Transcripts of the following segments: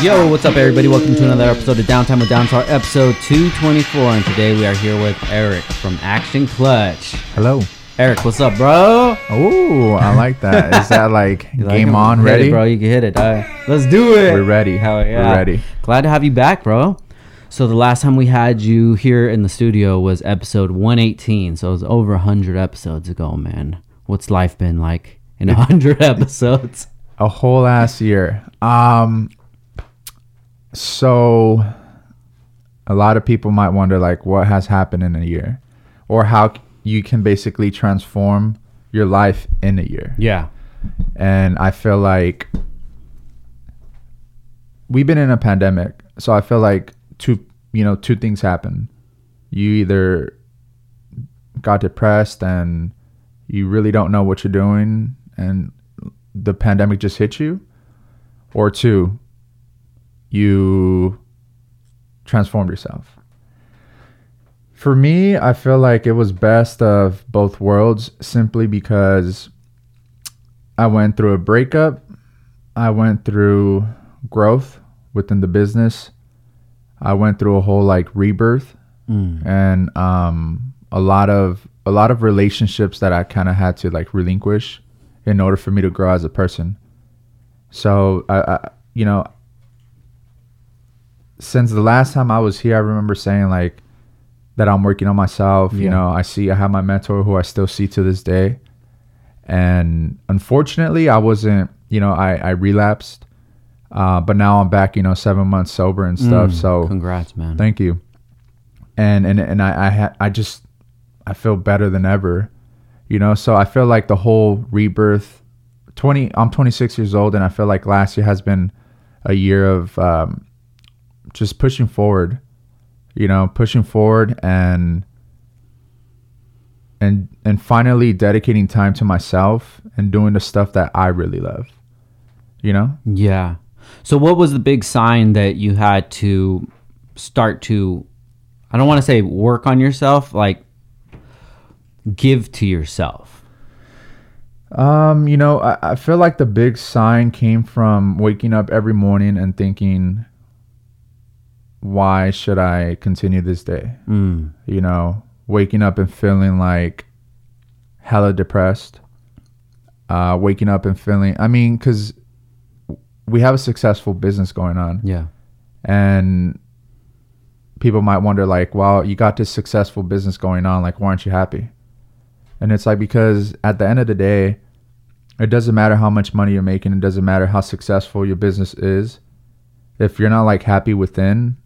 Yo, what's up, everybody? Welcome to another episode of Downtime with Downstar, episode 224. And today we are here with Eric from Action Clutch. Hello. Eric, what's up, bro? Oh, I like that. Is that like You like game on, Hit it, ready? bro? You can hit it. All right, let's do it. We're ready. Hell yeah. We're ready. Glad to have you back, bro. So the last time we had you here in the studio was episode 118. So it was over 100 episodes ago, man. What's life been like in 100 episodes? A whole ass year. Um so a lot of people might wonder like what has happened in a year or how you can basically transform your life in a year. Yeah. And I feel like we've been in a pandemic. So I feel like two you know, two things happen. You either got depressed and you really don't know what you're doing and the pandemic just hit you or two you transformed yourself. For me, I feel like it was best of both worlds simply because I went through a breakup, I went through growth within the business. I went through a whole like rebirth Mm. and um a lot of a lot of relationships that I kind of had to like relinquish in order for me to grow as a person. So I, I you know since the last time I was here I remember saying like that I'm working on myself, you know, I see I have my mentor who I still see to this day. And unfortunately, I wasn't, you know, I I relapsed. Uh, but now I'm back, you know, 7 months sober and stuff. Mm, So congrats, man. Thank you. And and and I I ha- I just I feel better than ever. You know, so I feel like the whole rebirth 20 I'm 26 years old and I feel like last year has been a year of um just pushing forward. You know, pushing forward and and and finally dedicating time to myself and doing the stuff that I really love. You know? Yeah. So what was the big sign that you had to start to I don't want to say work on yourself, like give to yourself. Um, you know, I, I feel like the big sign came from waking up every morning and thinking, why should I continue this day? Mm. You know, waking up and feeling like hella depressed. Uh, waking up and feeling, I mean, because we have a successful business going on Yeah. and people might wonder like well you got this successful business going on like why aren't you happy and it's like because at the end of the day it doesn't matter how much money you're making it doesn't matter how successful your business is if you're not like happy within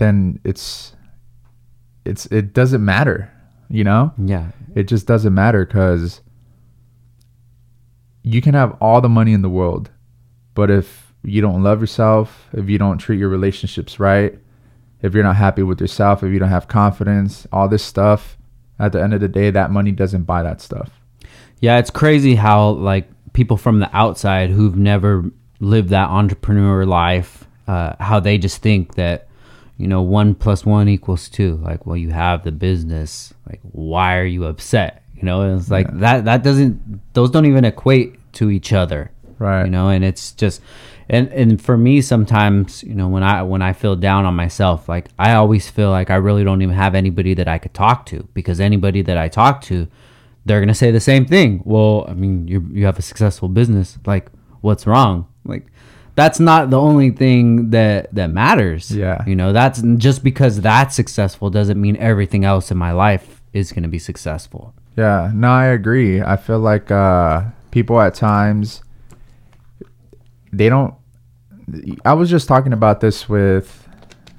then it's it's it doesn't matter you know Yeah. it just doesn't matter because you can have all the money in the world, but if you don't love yourself, if you don't treat your relationships right, if you're not happy with yourself, if you don't have confidence, all this stuff, at the end of the day, that money doesn't buy that stuff. Yeah, it's crazy how like people from the outside who've never lived that entrepreneur life, uh, how they just think that you know one plus one equals two. Like, well, you have the business. Like, why are you upset? You know, and it's like that. That doesn't. Those don't even equate to each other. Right. You know, and it's just. And, and for me sometimes you know when i when i feel down on myself like i always feel like i really don't even have anybody that i could talk to because anybody that i talk to they're gonna say the same thing. Well, I mean, you you have a successful business. Like, what's wrong? Like, that's not the only thing that that matters. Yeah. you know, that's just because that's successful doesn't mean everything else in my life is gonna be successful. Yeah, no, I agree. I feel like uh, people at times they don't. I was just talking about this with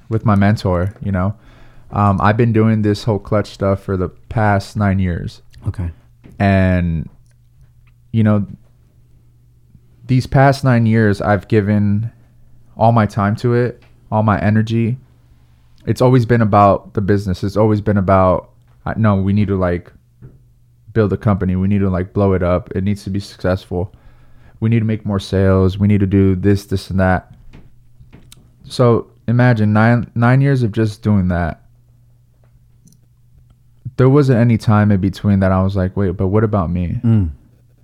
with my mentor. You know, um, I've been doing this whole clutch stuff for the past nine years, Okay. and you know, these past nine years, I've given all my time to it, all my energy. It's always been about the business. It's always been about no, we need to like build a company. We need to like blow it up. It needs to be successful. We need to make more sales. We need to do this, this, and that. So imagine nine nine years of just doing that. There wasn't any time in between that I was like, wait, but what about me? Mm.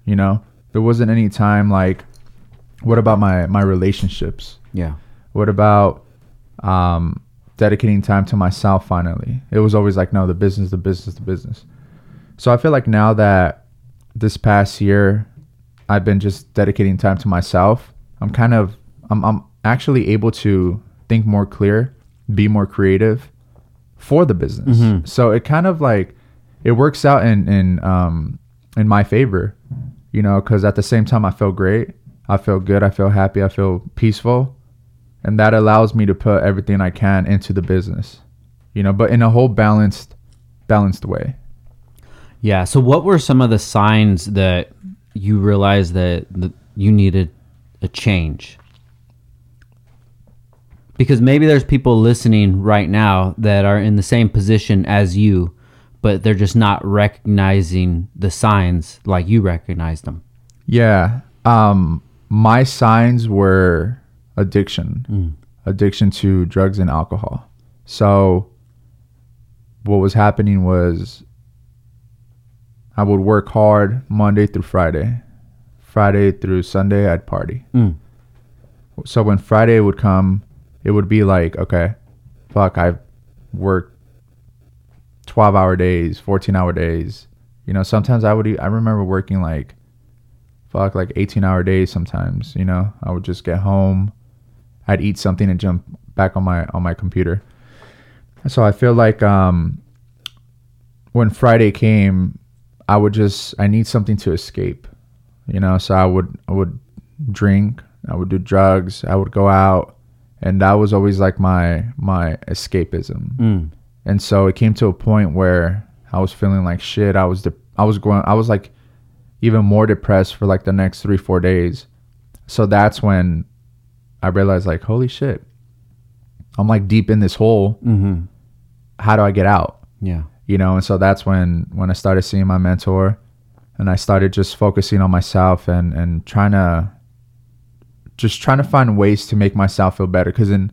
You know, there wasn't any time like what about my my relationships? Yeah. what about um dedicating time to myself finally? It was always like no the business the business the business. So i feel like now that this past year i've been just dedicating time to myself i'm kind of i'm, I'm actually able to think more clear be more creative for the business. Mhm. so it kind of like it works out in in um in my favor you know because at the same time i feel great i feel good i feel happy i feel peaceful and that allows me to put everything i can into the business you know but in a whole balanced balanced way Yeah. So, what were some of the signs that you realized that, that you needed a change? Because maybe there's people listening right now that are in the same position as you, but they're just not recognizing the signs like you recognize them. yeah um my signs were addiction. Addiction to drugs and alcohol. So what was happening was i would work hard monday through friday. Friday through sunday i'd party. Mm. so when Friday would come, it would be like, okay, fuck, I've worked 12 hour days, 14 hour days. You know, sometimes I would, I remember working like, fuck, like 18 hour days sometimes, you know, I would just get home, I'd eat something and jump back on my, on my computer. So I feel like, um, when Friday came, I would just, I need something to escape, you know, so I would, I would drink, I would do drugs, I would go out, and that was always like my my escapism. Mm. And so it came to a point where I was feeling like shit. I was de- I was going I was like even more depressed for like the next 3 4 days. So that's when I realized like holy shit. I'm like deep in this hole. Mm-hmm. How do I get out? Yeah. you know and so that's when when i started seeing my mentor and i started just focusing on myself and and trying to just trying to find ways to make myself feel better because in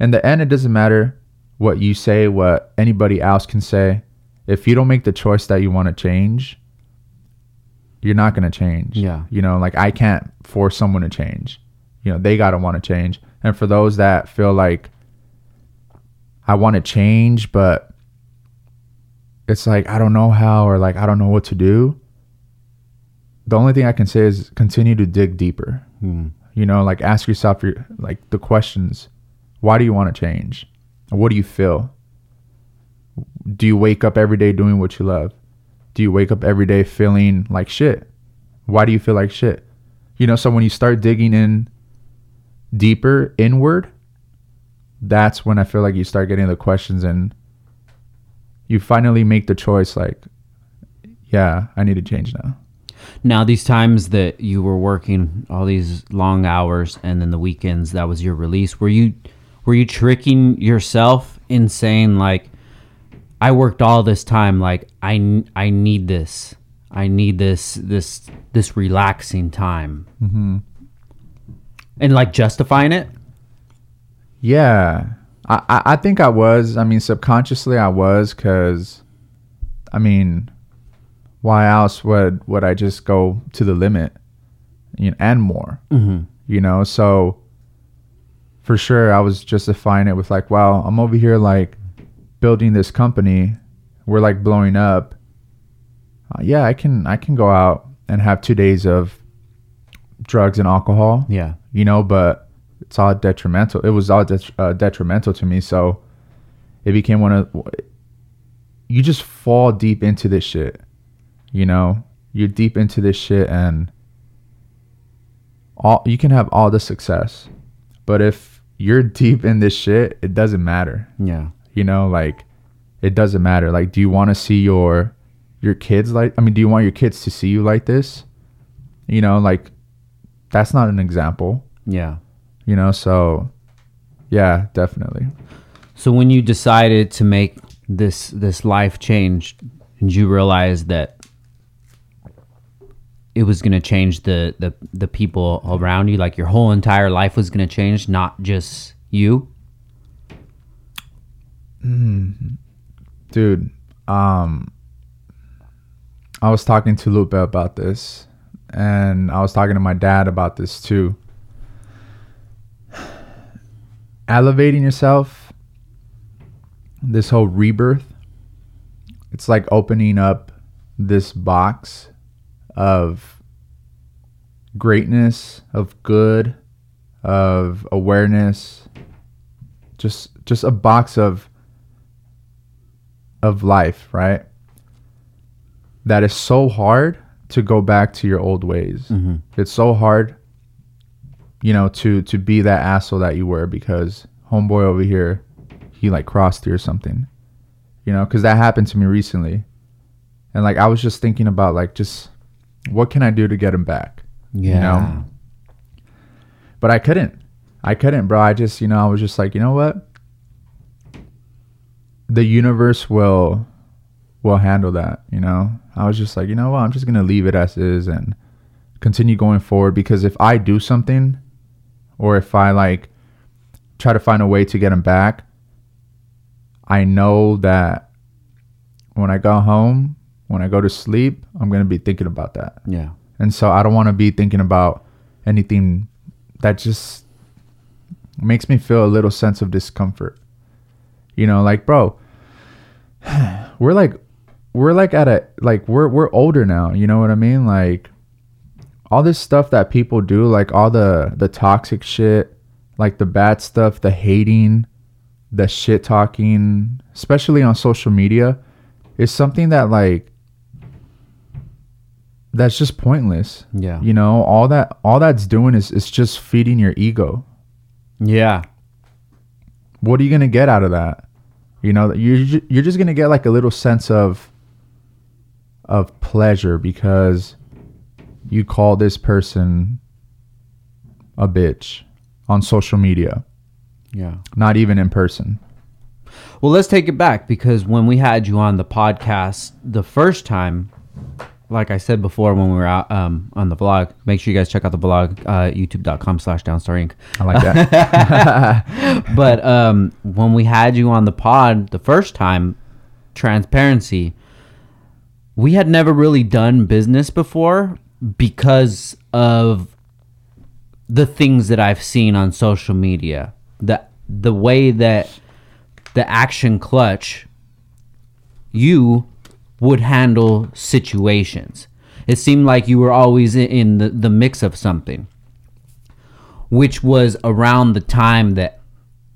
in the end it doesn't matter what you say what anybody else can say if you don't make the choice that you want to change you're not going to change Yeah. you know like i can't force someone to change you know they got to want to change and for those that feel like i want to change but it's like I don't know how or like I don't know what to do. The only thing I can say is continue to dig deeper. Mm. You know, like ask yourself your like the questions. Why do you want to change? What do you feel? Do you wake up every day doing what you love? Do you wake up every day feeling like shit? Why do you feel like shit? You know, so when you start digging in deeper inward, that's when I feel like you start getting the questions and you finally make the choice like yeah i need to change now Now, these times that you were working all these long hours and then the weekends that was your release, were you were you tricking yourself in saying like I worked all this time like I I need this. I need this this this relaxing time. mm-hmm. And like justifying it? yeah I, I i think i was i mean subconsciously i was because i mean why else would would i just go to the limit you know, and more Mhm. you know so for sure i was justifying it with like wow i'm over here like building this company we're like blowing up uh, yeah i can i can go out and have two days of drugs and alcohol. Yeah. you know but it's all detrimental. It was all det- uh, detrimental to me. So it became one of you just fall deep into this shit you know? You're deep into this shit and all you can have all the success but if you're deep in this shit it doesn't matter. Yeah. You know like it doesn't matter. Like do you want to see your your kids like i mean do you want your kids to see you like this? You know like that's not an example. Yeah. you know so yeah definitely. So when you decided to make this this life change and you realized that it was going to change the, the the people around you? Like your whole entire life was going to change not just you dude um i was talking to lupe about this and i was talking to my dad about this too. Elevating yourself, this whole rebirth, it's like opening up this box of greatness, of good, of awareness, just just a box of of life, right? That is so hard to go back to your old ways. Mhm. It's so hard, you know, to to be that asshole that you were because homeboy over here, he like crossed you or something, you know, because that happened to me recently, and like I was just thinking about like just what can I do to get him back, Yeah. know? but I couldn't. I couldn't, bro. I just, you know, I was just like, you know what? The universe will will handle that, you know? I was just like, you know what? I'm just going to leave it as is and continue going forward because if I do something or if I like try to find a way to get him back, I know that when I go home, when I go to sleep, I'm going to be thinking about that. Yeah. And so I don't want to be thinking about anything that just makes me feel a little sense of discomfort. You know, like bro, we're like we're like at a like we're we're older now, you know what I mean? Like all this stuff that people do, like all the the toxic shit, like the bad stuff, the hating, the shit talking, especially on social media, is something that like that's just pointless. Yeah. You know, all that all that's doing is is just feeding your ego. Yeah. What are you gonna get out of that? You know, you're you're just gonna get like a little sense of of pleasure because you call this person a bitch on social media, Yeah. not even in person. Well, let's take it back because when we had you on the podcast the first time, like I said before when we were out um, on the vlog, make sure you guys check out the vlog, uh, youtube.com slash downstar inc. I like that. but um, when we had you on the pod the first time, transparency, we had never really done business before because of the things that I've seen on social media. The the way that the action clutch you would handle situations. It seemed like you were always in- the, the mix of something which was around the time that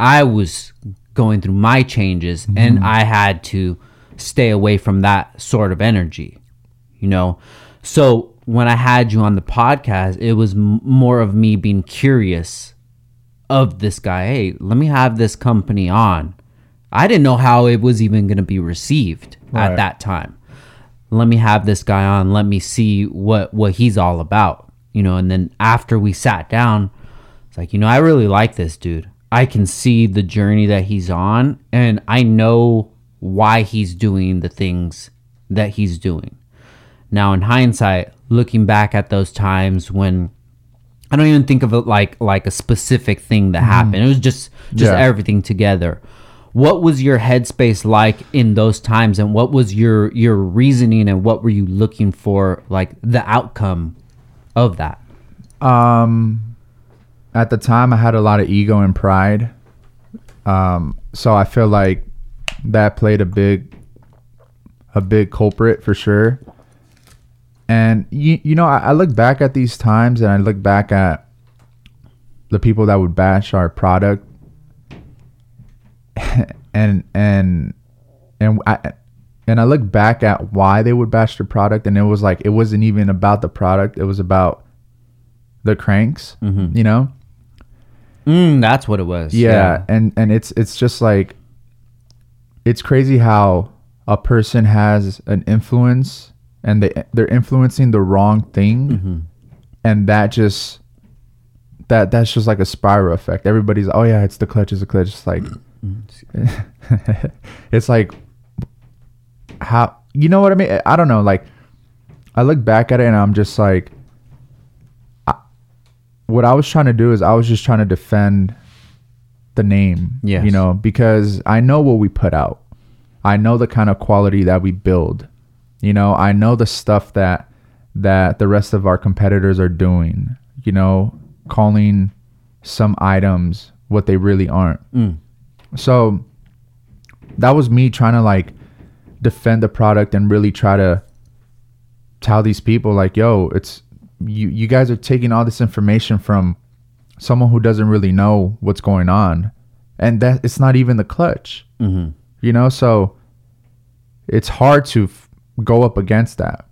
I was going through my changes mm-hmm. and I had to stay away from that sort of energy, you know? So when I had you on the podcast, it was m- more of me being curious of this guy. Hey, let me have this company on. I didn't know how it was even going to be received Right. at that time let me have this guy on. Let me see what what he's all about you know? And then after we sat down it's like you know i really like this dude. I can see the journey that he's on and i know why he's doing the things that he's doing. Now in hindsight looking back at those times when i don't even think of it like like a specific thing that mm-hmm. happened. It was just just Yeah. everything together what was your headspace like in those times and what was your your reasoning and what were you looking for like the outcome of that Um, at the time, I had a lot of ego and pride. Um, so I feel like that played a big, a big culprit for sure. And you, you know, I, I look back at these times and I look back at the people that would bash our product, and and and I and I look back at why they would bash the product, and it was like it wasn't even about the product; it was about the cranks, you know. mm, that's what it was Yeah, and and it's it's just like it's crazy how a person has an influence and they they're influencing the wrong thing, and that just that that's just like a spiral effect. Everybody's oh yeah, it's the clutch, it's the clutch. It's like it's like how you know what I mean? I don't know. Like I look back at it and I'm just like, I, what I was trying to do is I was just trying to defend the name. Yeah. You know, because I know what we put out. I know the kind of quality that we build. You know, I know the stuff that that the rest of our competitors are doing. You know, calling some items what they really aren't. Mm. So that was me trying to like defend the product and really try to tell these people like, yo, it's you you guys are taking all this information from someone who doesn't really know what's going on. And that it's not even the clutch. Mm-hmm. You know, so it's hard to f- go up against that.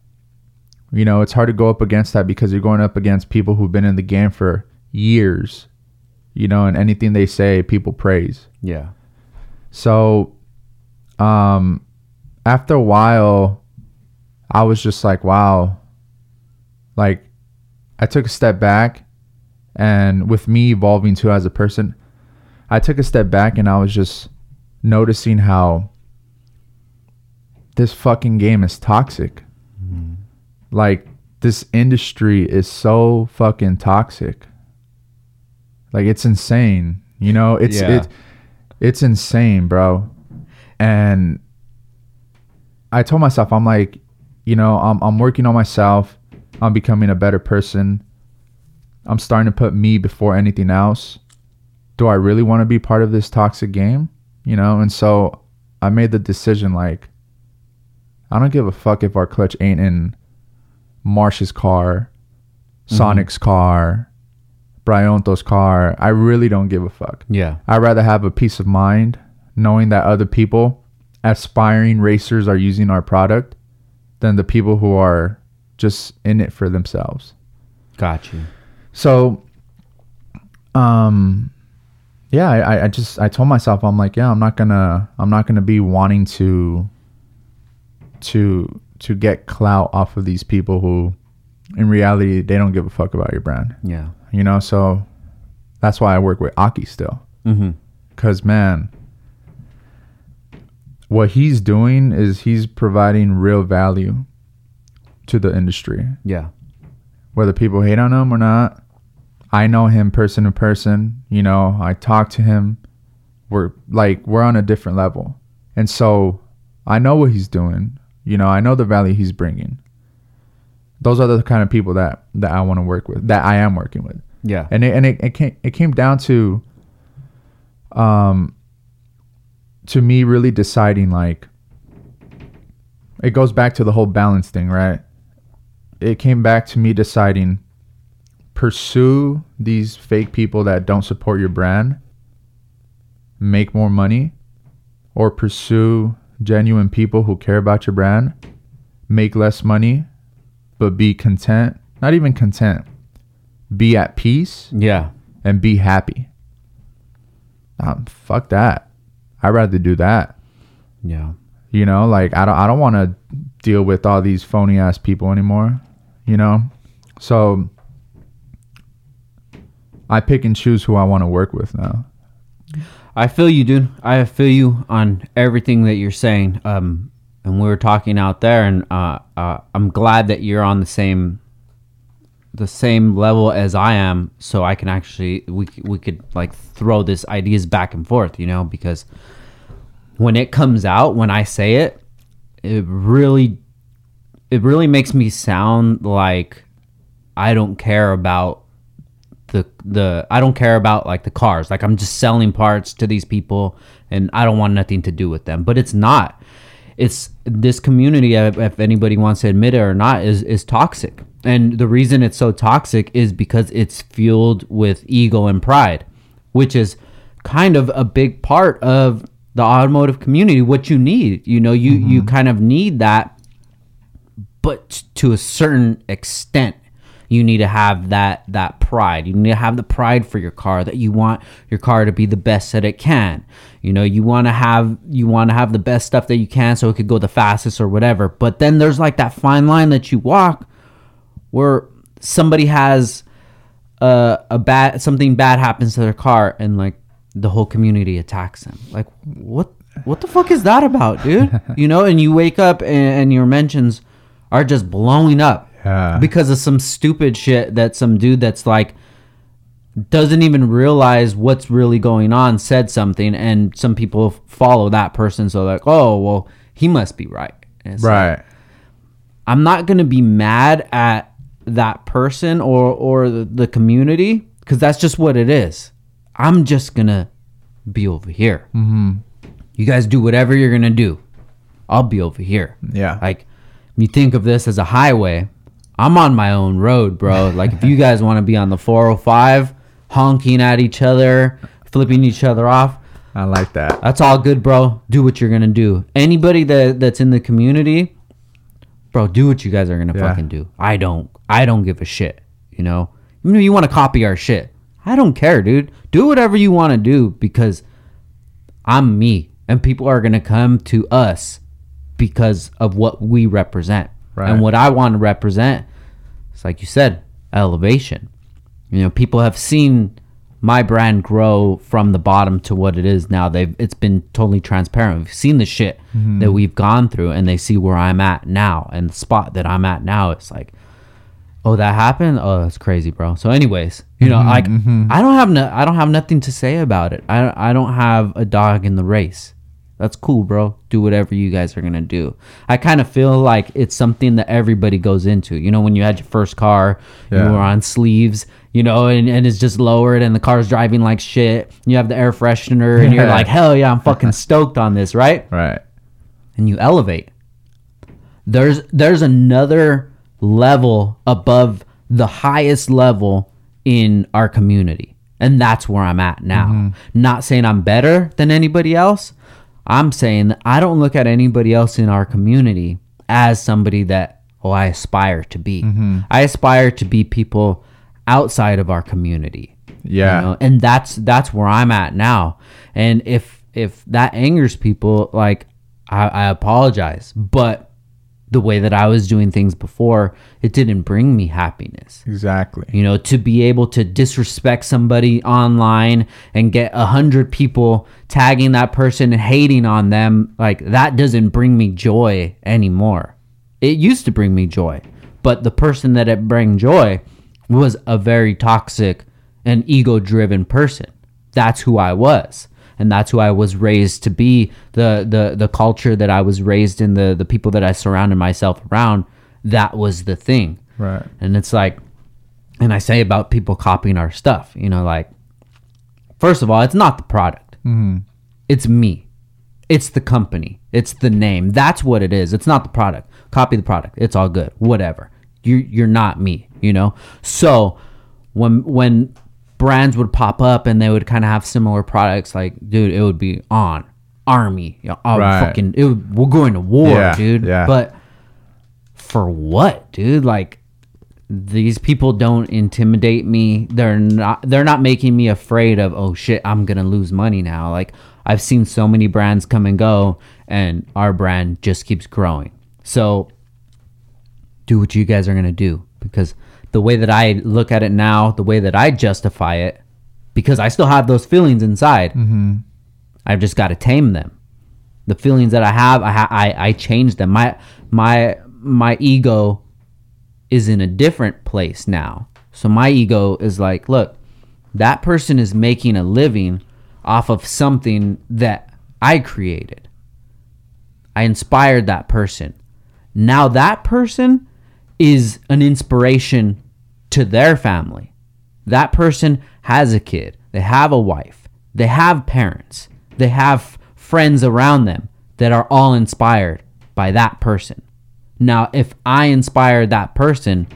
You know, it's hard to go up against that because you're going up against people who've been in the game for years. You know, and anything they say, people praise. Yeah. So, um, after a while, I was just like, wow. Like, I took a step back, and with me evolving too as a person, I took a step back and I was just noticing how this fucking game is toxic. Like, this industry is so fucking toxic. Like, it's insane. You know, it's Yeah. it, it's insane, bro. And I told myself, I'm like, you know, I'm I'm working on myself. I'm becoming a better person. I'm starting to put me before anything else. Do I really want to be part of this toxic game? You know, and so I made the decision like I don't give a fuck if our clutch ain't in Marsh's car, mm-hmm. Sonic's car, Bryonto's car. I really don't give a fuck. Yeah. I'd rather have a peace of mind knowing that other people, aspiring racers, are using our product than the people who are just in it for themselves. Got you. So, um, yeah, I, I just I told myself I'm like, yeah, I'm not gonna I'm not gonna be wanting to to to get clout off of these people who, in reality, they don't give a fuck about your brand. Yeah. You know, so that's why I work with Aki still. Mm-hmm. Cause man, what he's doing is he's providing real value to the industry. Yeah. Whether people hate on him or not, I know him person to person. You know, I talk to him. We're like we're on a different level, and so I know what he's doing. You know, I know the value he's bringing. Those are the kind of people that that I want to work with, that I am working with Yeah. and it, and it, it came it came down to um to me really deciding like it goes back to the whole balance thing right it came back to me deciding pursue these fake people that don't support your brand make more money or pursue genuine people who care about your brand make less money but be content not even content be at peace Yeah. and be happy. Um, fuck that. I'd rather do that. Yeah. You know, like I don't I don't want to deal with all these phony ass people anymore. You know, so I pick and choose who I want to work with now. I feel you, dude. I feel you on everything that you're saying. Um, and we were talking out there, and uh, uh, I'm glad that you're on the same, the same level as I am, so I can actually we we could like throw this ideas back and forth, you know, because when it comes out, when I say it, it really, it really makes me sound like I don't care about the the I don't care about like the cars. Like I'm just selling parts to these people and I don't want nothing to do with them. But it's not. It's this community if anybody wants to admit it or not is is toxic. And the reason it's so toxic is because it's fueled with ego and pride, which is kind of a big part of the automotive community what you need. You know, you you mm-hmm. kind of need that but to a certain extent you need to have that that pride. You need to have the pride for your car that you want your car to be the best that it can. You know you want to have you want to have the best stuff that you can so it could go the fastest or whatever. But then there's like that fine line that you walk where somebody has a, a bad something bad happens to their car and like the whole community attacks them like what what the fuck is that about dude you know and you wake up and, and your mentions are just blowing up Yeah. because of some stupid shit that some dude that's like doesn't even realize what's really going on said something and some people follow that person so like oh well he must be right it's like, Right. I'm not gonna be mad at that person or or the, the community because that's just what it is. I'm just gonna be over here. Mm-hmm. You guys do whatever you're gonna do. I'll be over here. Yeah. Like, you think of this as a highway. I'm on my own road, bro. Like, if you guys want to be on the 405, honking at each other, flipping each other off, I like that. that's all good, bro. Do what you're gonna do. Anybody that that's in the community, bro, do what you guys are gonna Yeah. fucking do. I don't. I don't give a shit. You know, even if you want to copy our shit, I don't care, dude. Do whatever you want to do because I'm me, and people are gonna come to us because of what we represent. Right. And what I want to represent, it's like you said, elevation. You know, people have seen my brand grow from the bottom to what it is now. They've it's been totally transparent. We've seen the shit mm-hmm. that we've gone through and they see where I'm at now and the spot that I'm at now. It's like, oh, that happened? Oh, that's crazy, bro. So anyways, you know, mm-hmm, like mm-hmm. I don't have no I don't have nothing to say about it. I I don't have a dog in the race. That's cool, bro. Do whatever you guys are gonna do. I kind of feel like it's something that everybody goes into. You know, when you had your first car, Yeah. you were on sleeves, you know, and, and it's just lowered and the car's driving like shit. You have the air freshener and you're like, hell yeah, I'm fucking stoked on this, right? Right. and you elevate. There's there's another level above the highest level in our community. And that's where I'm at now. Mm-hmm. Not saying I'm better than anybody else. I'm saying that I don't look at anybody else in our community as somebody that oh I aspire to be. Mm-hmm. I aspire to be people outside of our community Yeah. you know? and that's that's where i'm at now and if if that angers people like I, I apologize but the way that i was doing things before it didn't bring me happiness Exactly. you know to be able to disrespect somebody online and get a hundred people tagging that person and hating on them like that doesn't bring me joy anymore it used to bring me joy but the person that it bring joy was a very toxic and ego driven person that's who i was and that's who i was raised to be the the the culture that i was raised in the the people that i surrounded myself around that was the thing Right. and it's like, and I say about people copying our stuff, you know, like, first of all, it's not the product. Mm-hmm. It's me. It's the company. It's the name. That's what it is. It's not the product. Copy the product. It's all good. Whatever. You you're not me, you know? So when when brands would pop up and they would kind of have similar products, like, dude, it would be on army. You know, oh, Right. fucking it would, we're going to war, Yeah, dude. yeah. But for what, dude? Like these people don't intimidate me. They're not they're not making me afraid of, oh shit, I'm going to lose money now. Like I've seen so many brands come and go and our brand just keeps growing. So do what you guys are going to do because the way that I look at it now, the way that I justify it because I still have those feelings inside. Mm-hmm. I've just got to tame them the feelings that I have, I ha- I I change them. My my my ego is in a different place now. So my ego is like, look, that person is making a living off of something that I created. I inspired that person. Now that person is an inspiration to their family. That person has a kid, they have a wife, they have parents, they have friends around them that are all inspired by that person. Now, if I inspire that person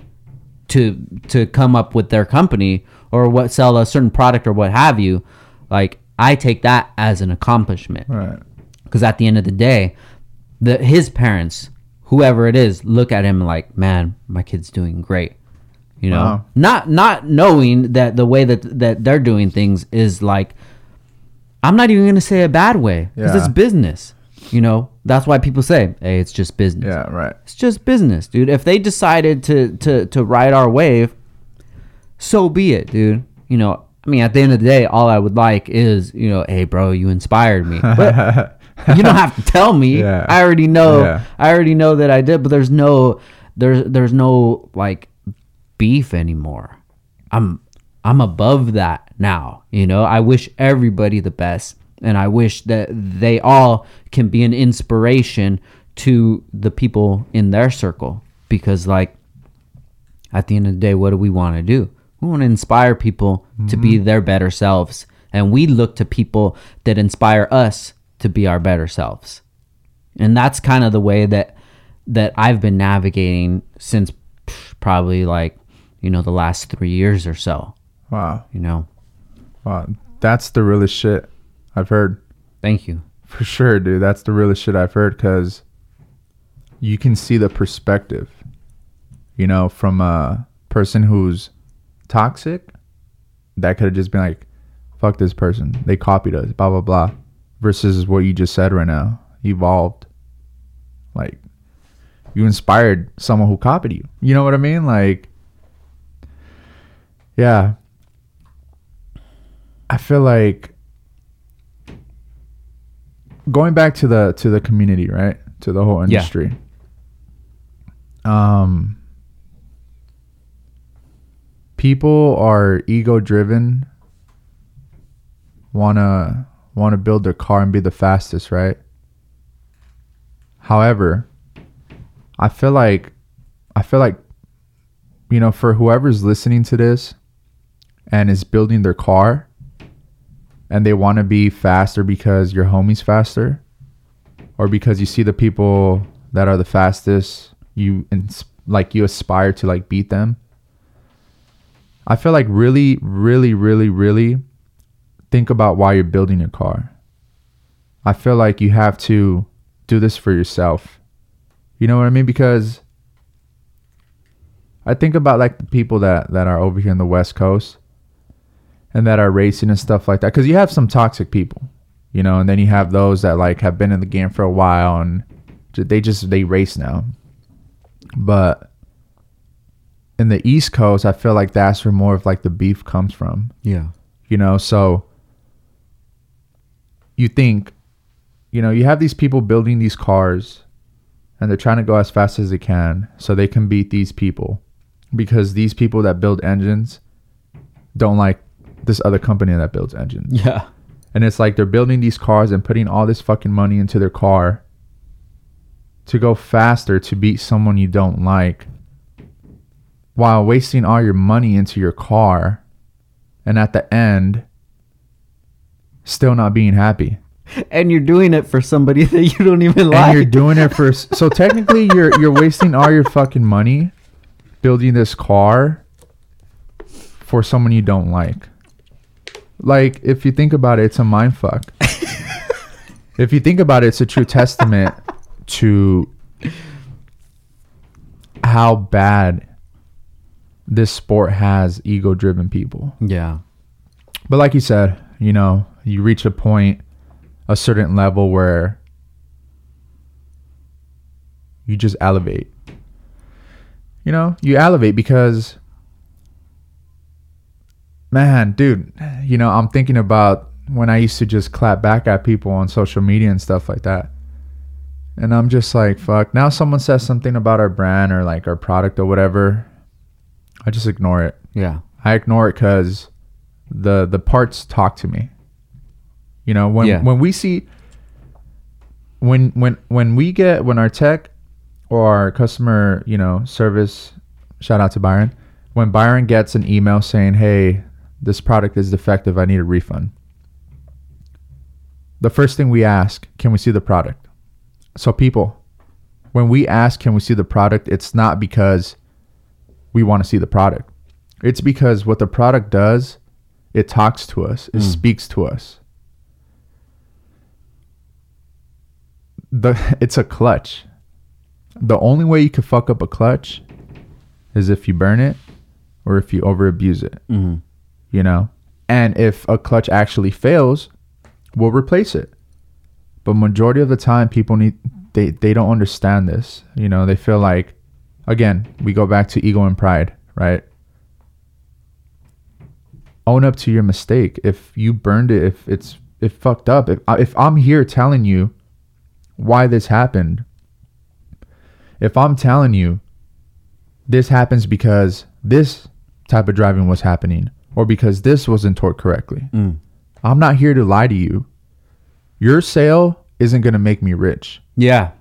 to to come up with their company or what sell a certain product or what have you, like I take that as an accomplishment Right. because at the end of the day, the his parents, whoever it is, look at him like, man, my kid's doing great. You know, Wow. not not knowing that the way that that they're doing things is like, I'm not even gonna say a bad way because Yeah. it's business. You know, that's why people say, hey, it's just business. Yeah. Right. It's just business, dude. If they decided to to to ride our wave, so be it, dude. You know, I mean, at the end of the day, all I would like is, you know, hey, bro, you inspired me. But you don't have to tell me. Yeah. I already know. Yeah. I already know that I did. But there's no, there's there's no like beef anymore. I'm I'm above that now. You know, I wish everybody the best, and I wish that they all can be an inspiration to the people in their circle because, like, at the end of the day, what do we want to do? We want to inspire people to be mm-hmm. their better selves and we look to people that inspire us to be our better selves. And that's kind of the way that that I've been navigating since probably like, you know, the last 3 years or so, Wow. you know. Wow. That's the realest shit I've heard. Thank you. For sure, dude. That's the realest shit I've heard because you can see the perspective, you know, from a person who's toxic that could have just been like, fuck this person. They copied us, blah, blah, blah. Versus what you just said right now. Evolved. Like, you inspired someone who copied you. You know what I mean? Like, yeah. I feel like going back to the to the community, right? To the whole Yeah. industry. Um people are ego driven wanna wanna build their car and be the fastest, right? However, I feel like I feel like you know, for whoever's listening to this and is building their car and they want to be faster because your homie's faster or because you see the people that are the fastest you ins- like you aspire to like beat them i feel like really really really really think about why you're building your car. I feel like you have to do this for yourself. You know what i mean? Because i think about like the people that that are over here in the west coast and that are racing and stuff like that. Because you have some toxic people you know and then you have those that like have been in the game for a while and they just they race now. But in the east coast i feel like that's where more of like the beef comes from. Yeah. you know so you think you know you have these people building these cars and they're trying to go as fast as they can so they can beat these people. Because these people that build engines don't like this other company that builds engines. Yeah. and it's like they're building these cars and putting all this fucking money into their car to go faster to beat someone you don't like while wasting all your money into your car. And at the end still not being happy. And you're doing it for somebody that you don't even like. And you're doing it for so technically you're you're wasting all your fucking money building this car for someone you don't like. Like if you think about it, it's a mind fuck. if you think about it, it's a true testament to how bad this sport has ego driven people. yeah. But like you said, you know, you reach a point, a certain level where you just elevate. You know, you elevate because, man, dude, you know, I'm thinking about when I used to just clap back at people on social media and stuff like that. And I'm just like, fuck. Now someone says something about our brand or like our product or whatever. I just ignore it. Yeah. I ignore it because the the parts talk to me. You know, when Yeah. when we see when when when we get when our tech or our customer, you know, service shout out to Byron, when Byron gets an email saying, "Hey, this product is defective, I need a refund." The first thing we ask, "Can we see the product?" So people, when we ask, "Can we see the product?" it's not because we want to see the product. It's because what the product does, it talks to us, it hmm. speaks to us. The it's a clutch. The only way you can fuck up a clutch is if you burn it or if you over abuse it, hmm you know? And if a clutch actually fails, we'll replace it. But majority of the time people need they they don't understand this. You know, they feel like again, we go back to ego and pride, right? Own up to your mistake. If you burned it, if it's it fucked up, if if I'm here telling you why this happened, if I'm telling you this happens because this type of driving was happening or because this wasn't torqued correctly, Mm. I'm not here to lie to you. Your sale isn't going to make me rich. Yeah.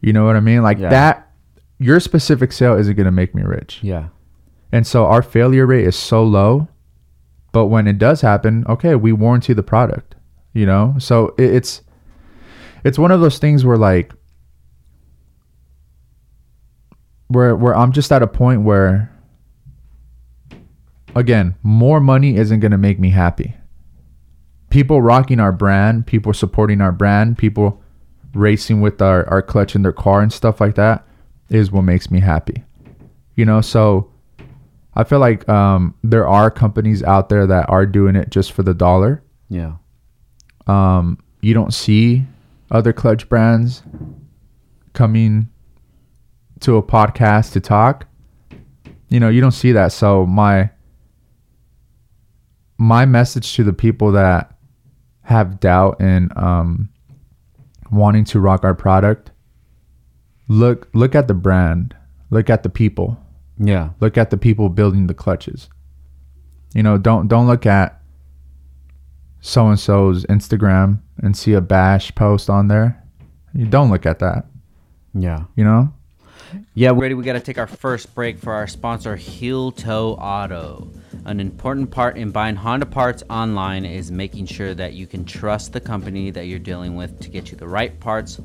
You know what I mean? Like Yeah. that, your specific sale isn't going to make me rich. Yeah. And so our failure rate is so low, But when it does happen, okay, we warranty the product. You know, so it, it's it's one of those things where like where where I'm just at a point where again, more money isn't going to make me happy. People rocking our brand, people supporting our brand, people racing with our, our clutch in their car and stuff like that is what makes me happy. You know, so I feel like um, there are companies out there that are doing it just for the dollar. Yeah. Um, you don't see other clutch brands coming to a podcast to talk. You know, you don't see that. So my my message to the people that have doubt in um, wanting to rock our product, look look at the brand, look at the people, Yeah. look at the people building the clutches. You know, don't don't look at so and so's Instagram and see a bash post on there. You don't look at that. Yeah. You know, Yeah, we're ready. We got to take our first break for our sponsor, Heel Toe Auto. An important part in buying Honda parts online is making sure that you can trust the company that you're dealing with to get you the right parts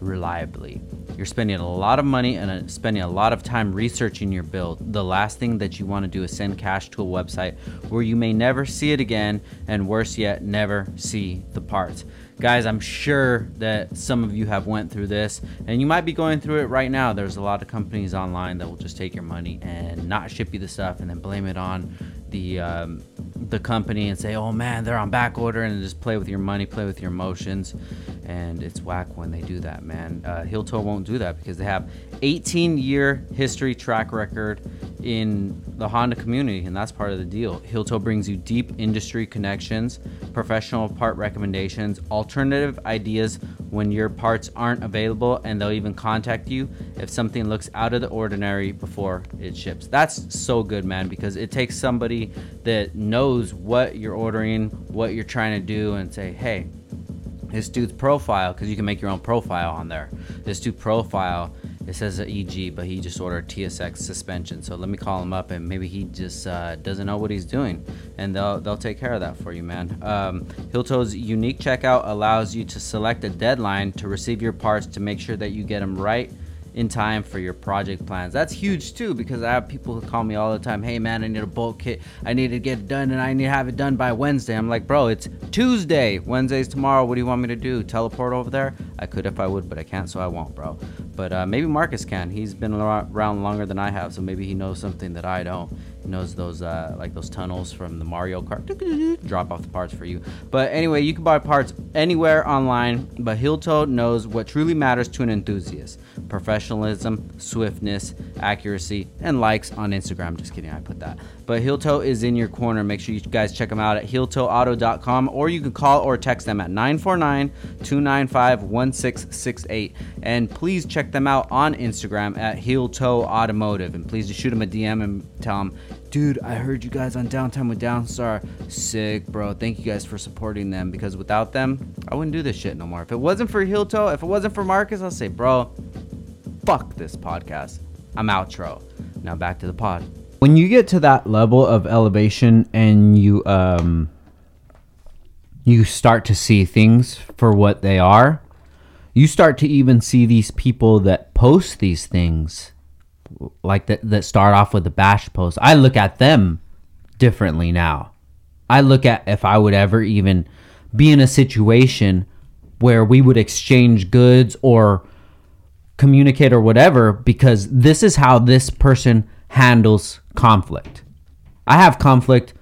reliably. You're spending a lot of money and uh, spending a lot of time researching your build. The last thing that you want to do is send cash to a website where you may never see it again, and worse yet, never see the parts guys i'm sure that some of you have went through this and you might be going through it right now there's a lot of companies online that will just take your money and not ship you the stuff and then blame it on the um, the company and say oh man they're on back order and just play with your money play with your emotions and it's whack when they do that man. Uh, heel toe won't do that because they have 18 year history track record in the honda community and that's part of the deal. Heel toe brings you deep industry connections professional part recommendations alternative ideas when your parts aren't available and they'll even contact you if something looks out of the ordinary before it ships. That's so good man because it takes somebody that knows what you're ordering what you're trying to do and say hey this dude's profile because you can make your own profile on there. This dude profile it says a eg but he just ordered tsx suspension. So let me call him up and maybe he just uh, doesn't know what he's doing. And they'll they'll take care of that for you man. Um, Heel Toe's unique checkout allows you to select a deadline to receive your parts to make sure that you get them right in time for your project plans. That's huge too because I have people who call me all the time, "Hey man, I need a bulk kit. I need to get it done and I need to have it done by Wednesday." I'm like, "Bro, it's Tuesday. Wednesday's tomorrow. What do you want me to do? Teleport over there?" I could if I would, but I can't, so I won't, bro. But uh, maybe Marcus can. He's been around longer than I have, so maybe he knows something that I don't. Knows those uh, like those tunnels from the Mario Kart. Drop off the parts for you. But anyway, you can buy parts anywhere online. But Heel Toe knows what truly matters to an enthusiast: professionalism, swiftness, accuracy, and likes on Instagram. Just kidding, I put that. But Heel Toe is in your corner. Make sure you guys check them out at heeltoeauto.com or you can call or text them at 949 295 1668. And please check them out on Instagram at Heel Toe Automotive. And please just shoot them a DM and tell them, dude, I heard you guys on Downtime with Downstar. Sick, bro. Thank you guys for supporting them because without them, I wouldn't do this shit no more. If it wasn't for Heel Toe, if it wasn't for Marcus, I'll say, bro, fuck this podcast. I'm outro. Now back to the pod. When you get to that level of elevation and you um you start to see things for what they are, you start to even see these people that post these things like that that start off with the bash post. I look at them differently now. I look at if I would ever even be in a situation where we would exchange goods or communicate or whatever because this is how this person handles conflict. I have conflict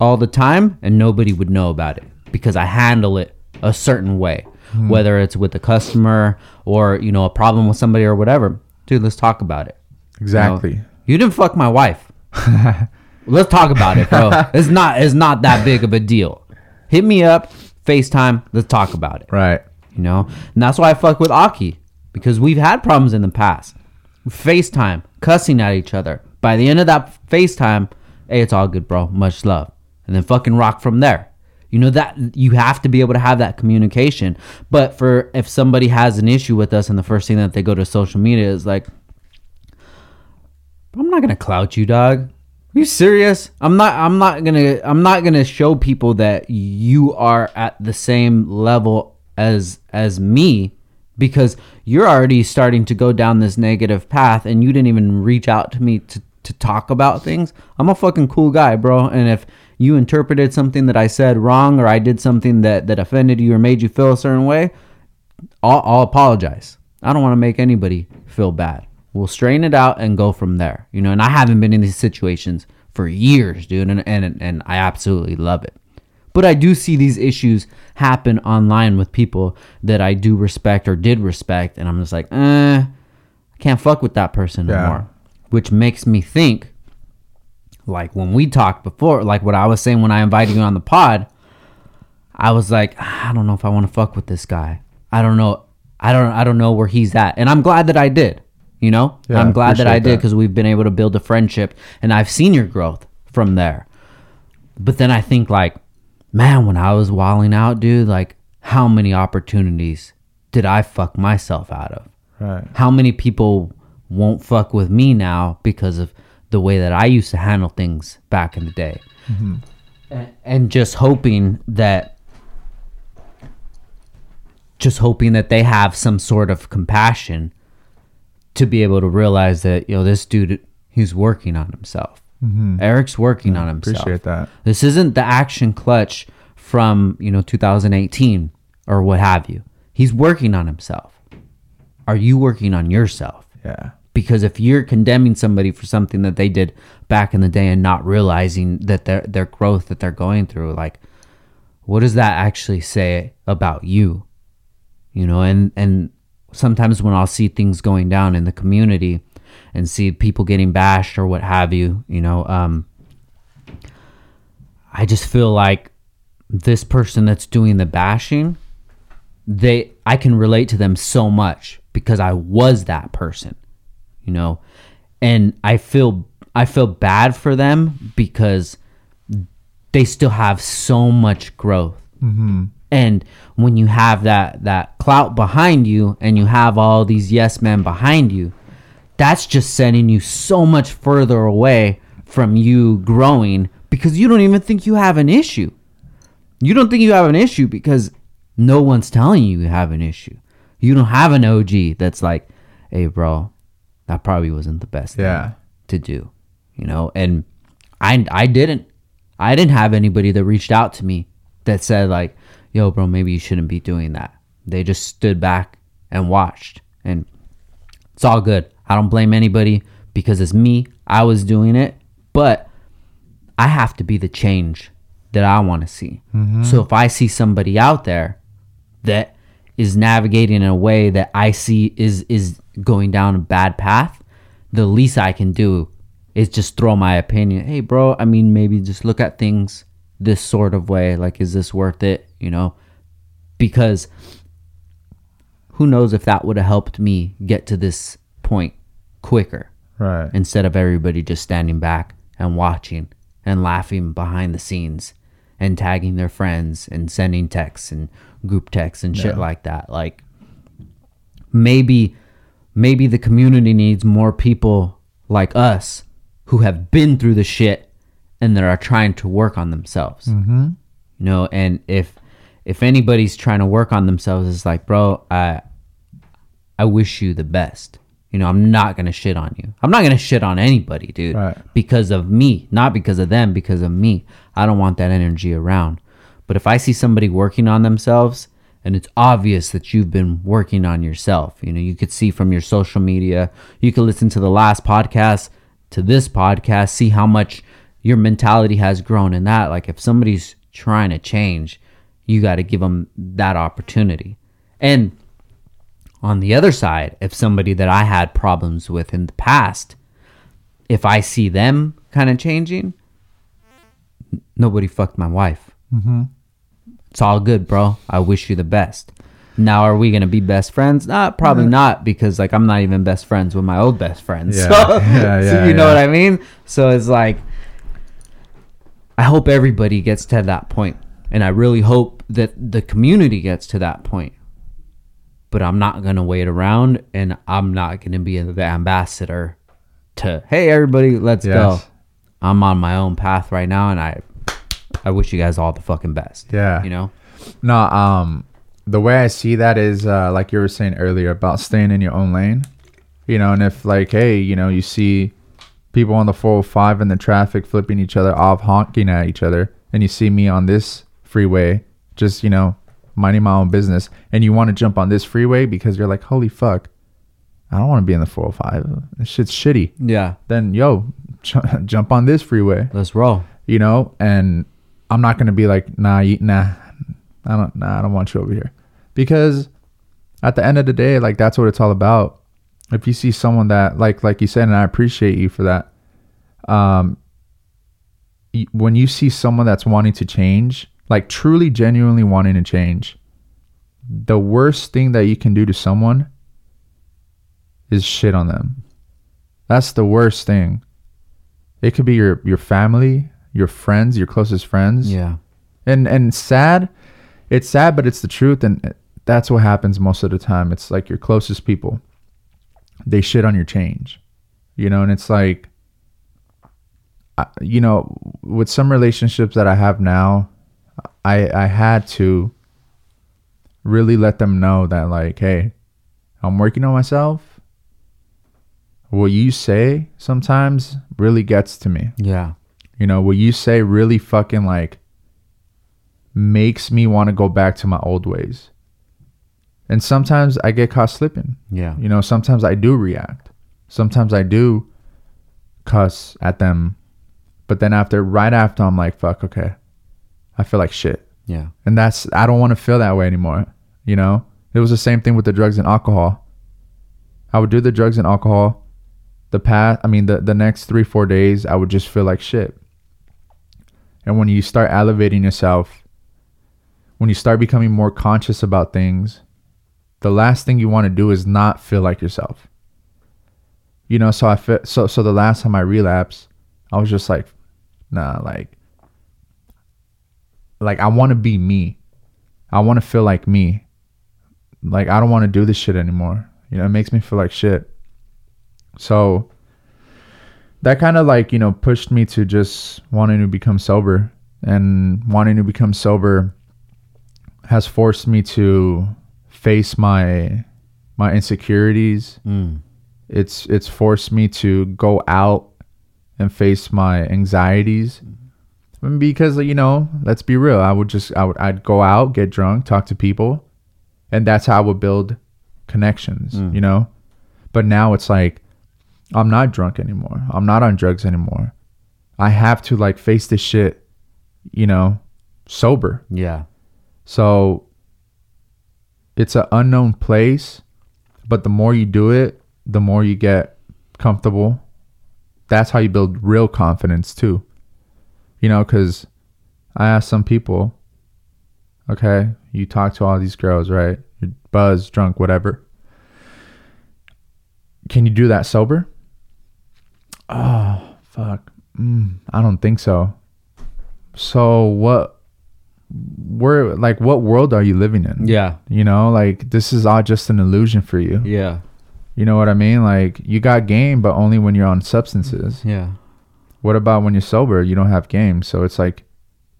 all the time and nobody would know about it because I handle it a certain way. Hmm. Whether it's with a customer or, you know, a problem with somebody or whatever. Dude, let's talk about it. Exactly. You didn't fuck my wife. Let's talk about it, bro. it's not it's not that big of a deal. Hit me up, FaceTime, let's talk about it. Right. You know? And that's why I fuck with Aki. Because we've had problems in the past. FaceTime, cussing at each other. By the end of that FaceTime, hey, it's all good, bro. Much love. And then fucking rock from there. You know that you have to be able to have that communication. But for if somebody has an issue with us and the first thing that they go to social media is like, I'm not gonna clout you, dog. Are you serious? I'm not I'm not to I'm not to show people that you are at the same level as as me because you're already starting to go down this negative path and you didn't even reach out to me to to talk about things. I'm a fucking cool guy, bro, and if you interpreted something that I said wrong or I did something that that offended you or made you feel a certain way, I'll, I'll apologize. I don't want to make anybody feel bad. We'll strain it out and go from there. You know, and I haven't been in these situations for years, dude, and and and I absolutely love it. But I do see these issues happen online with people that I do respect or did respect, and I'm just like, eh, I can't fuck with that person Yeah. anymore. Which makes me think, like when we talked before, like what I was saying when I invited you on the pod, I was like, I don't know if I want to fuck with this guy. I don't know. I don't. I don't know where he's at, and I'm glad that I did. You know, Yeah, I'm glad that I did because we've been able to build a friendship, and I've seen your growth from there. But then I think like, man, when I was walling out, dude, like how many opportunities did I fuck myself out of? Right. How many people won't fuck with me now because of the way that I used to handle things back in the day? Mm-hmm. A- And just hoping that just hoping that they have some sort of compassion to be able to realize that, you know, this dude he's working on himself. Mm-hmm. Erik's working on himself. Appreciate that. This isn't the action clutch from, you know, 2018 or what have you. He's working on himself. Are you working on yourself? Yeah. Because if you're condemning somebody for something that they did back in the day and not realizing that their their growth that they're going through, like what does that actually say about you? You know, and and sometimes when I'll see things going down in the community and see people getting bashed or what have you, you know, um I just feel like this person that's doing the bashing, they I can relate to them so much because I was that person, you know. And I feel I feel bad for them because they still have so much growth. And when you have that that clout behind you and you have all these yes men behind you, that's just sending you so much further away from you growing because you don't even think you have an issue. You don't think you have an issue because no one's telling you you have an issue. You don't have an OG that's like, "Hey, bro, that probably wasn't the best Yeah. thing to do," you know. And I, I didn't, I didn't have anybody that reached out to me that said like, "Yo, bro, maybe you shouldn't be doing that." They just stood back and watched, and it's all good. I don't blame anybody because it's me. I was doing it, but I have to be the change that I want to see. Mm-hmm. So if I see somebody out there that is navigating in a way that I see is is going down a bad path, the least I can do is just throw my opinion. Hey, bro, I mean, maybe just look at things this sort of way. Like, is this worth it? You know, because who knows if that would have helped me get to this point quicker Right. instead of everybody just standing back and watching and laughing behind the scenes and tagging their friends and sending texts and group texts and shit Yeah. like that like maybe maybe the community needs more people like us who have been through the shit and that are trying to work on themselves mm-hmm. you know and if if anybody's trying to work on themselves it's like bro i i wish you the best. You know i'm not gonna shit on you. I'm not gonna shit on anybody dude. Right. because of me not because of them because of me. I don't want that energy around. But if i see somebody working on themselves and it's obvious that you've been working on yourself you know you could see from your social media you could listen to the last podcast to this podcast see how much your mentality has grown in that. Like if somebody's trying to change you got to give them that opportunity. And on the other side if somebody that i had problems with in the past if i see them kind of changing nobody fucked my wife. Mm-hmm. It's all good bro. I wish you the best. Now are we gonna be best friends? Nah, probably not because like i'm not even best friends with my old best friends. Yeah. so, Yeah, so yeah, you know what i mean? So it's like I hope everybody gets to that point, and I really hope that the community gets to that point. But I'm not gonna wait around, and I'm not gonna be the ambassador to hey everybody, let's Yes. go. I'm on my own path right now, and I I wish you guys all the fucking best. Yeah. You know. No, um, the way I see that is uh, like you were saying earlier about staying in your own lane. You know, and if like, hey, you know, you see people on the 405 in the traffic flipping each other off, honking at each other, and you see me on this freeway, just you know, minding my own business, and you want to jump on this freeway because you're like, holy fuck, I don't want to be in the 405. This shit's shitty. Yeah. Then yo, j- jump on this freeway Let's roll. you know, and I'm not gonna be like, nah, you, nah, I don't, nah, I don't want you over here, because at the end of the day, like that's what it's all about. If you see someone that, like, like you said, and I appreciate you for that. Um, y- when you see someone that's wanting to change, like truly, genuinely wanting to change, the worst thing that you can do to someone is shit on them. That's the worst thing. It could be your your family, your friends, your closest friends. Yeah. And and sad, it's sad, but it's the truth, and that's what happens most of the time. It's like your closest people. They shit on your change, you know, and it's like, you know, with some relationships that I have now, I I had to really let them know that like, hey, I'm working on myself. What you say sometimes really gets to me. Yeah. You know, what you say really fucking like makes me want to go back to my old ways. And sometimes I get caught slipping. Yeah. You know, sometimes I do react. Sometimes I do cuss at them. But then after, right after, I'm like, fuck, okay. I feel like shit. Yeah. And that's, I don't want to feel that way anymore. You know, it was the same thing with the drugs and alcohol. I would do the drugs and alcohol. The past, I mean, the, the next three, four days, I would just feel like shit. And when you start elevating yourself, when you start becoming more conscious about things, the last thing you want to do is not feel like yourself. You know, so I feel, so so the last time I relapsed, I was just like, nah, like like I want to be me. I want to feel like me. Like I don't want to do this shit anymore. You know, it makes me feel like shit. So that kind of like, you know, pushed me to just wanting to become sober and wanting to become sober has forced me to face my my insecurities. Mm. It's it's forced me to go out and face my anxieties because you know let's be real i would just i would i'd go out get drunk talk to people and that's how i would build connections Mm. you know? But now it's like i'm not drunk anymore. I'm not on drugs anymore. I have to like face this shit you know sober. Yeah. so it's an unknown place but the more you do it the more you get comfortable. That's how you build real confidence too you know because i asked some people okay you talk to all these girls right? You're buzzed drunk whatever. Can you do that sober? Oh fuck. Mm, i don't think so. So what where like what world are you living in? Yeah. you know like this is all just an illusion for you. Yeah. you know what i mean? Like you got game but only when you're on substances. Yeah. What about when you're sober you don't have games. so it's like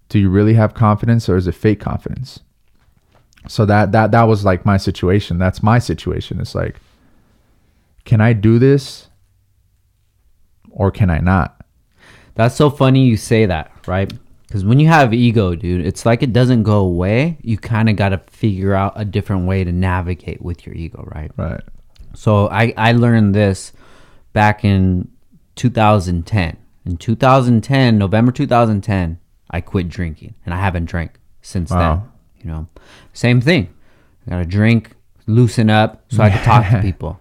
do you really have confidence or is it fake confidence so that that that was like my situation that's my situation it's like can i do this or can i not That's so funny you say that, right? Because when you have ego, dude, it's like it doesn't go away. You kind of got to figure out a different way to navigate with your ego, right? right So I, I learned this back in 2010. In 2010, November 2010, I quit drinking and I haven't drank since then. You know, same thing. I got to drink, loosen up so I could talk to people.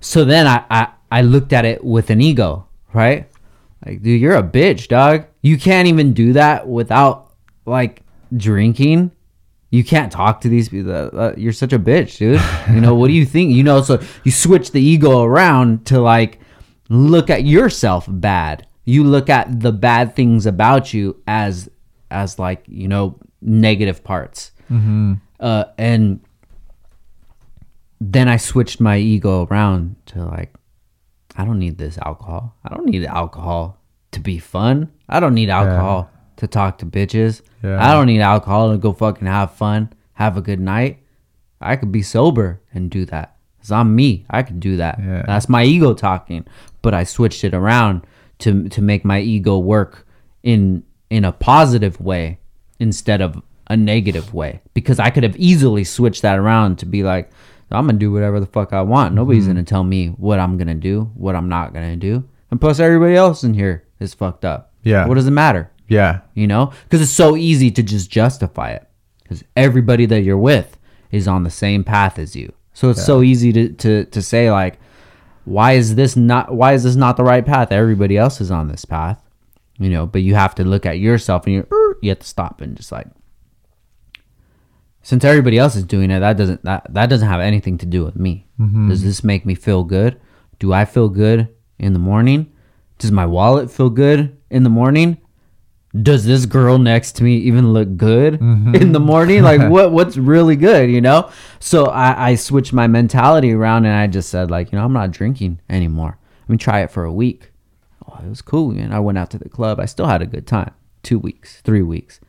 So then I, I, I looked at it with an ego, right? Like, dude, you're a bitch, dog. You can't even do that without like drinking. You can't talk to these people. Uh, uh, you're such a bitch, dude. You know, what do you think? You know, so you switch the ego around to like look at yourself bad. You look at the bad things about you as as like, you know, negative parts. Uh, and then I switched my ego around to like, I don't need this alcohol. I don't need alcohol to be fun. I don't need alcohol to talk to bitches. Yeah. I don't need alcohol to go fucking have fun, have a good night. I could be sober and do that. it's I'm me. I could do that. Yeah. That's my ego talking. But I switched it around to to make my ego work in in a positive way instead of a negative way. Because I could have easily switched that around to be like, I'm gonna do whatever the fuck I want. Nobody's Mm-hmm. gonna tell me what I'm gonna do, what I'm not gonna do. And plus, everybody else in here is fucked up. Yeah. What does it matter? Yeah. You know, because it's so easy to just justify it. Because everybody that you're with is on the same path as you. So it's so easy to, to to say like, why is this not? Why is this not the right path? Everybody else is on this path. You know, but you have to look at yourself and you you have to stop and just like since everybody else is doing it, that doesn't that that doesn't have anything to do with me. Mm-hmm. Does this make me feel good? Do I feel good in the morning? Does my wallet feel good in the morning? Does this girl next to me even look good mm-hmm. in the morning? Like what what's really good, you know? So I, I switched my mentality around and I just said like, you know, I'm not drinking anymore. Let me try it for a week. Oh, it was cool, man. I went out to the club. I still had a good time. Two weeks, three weeks.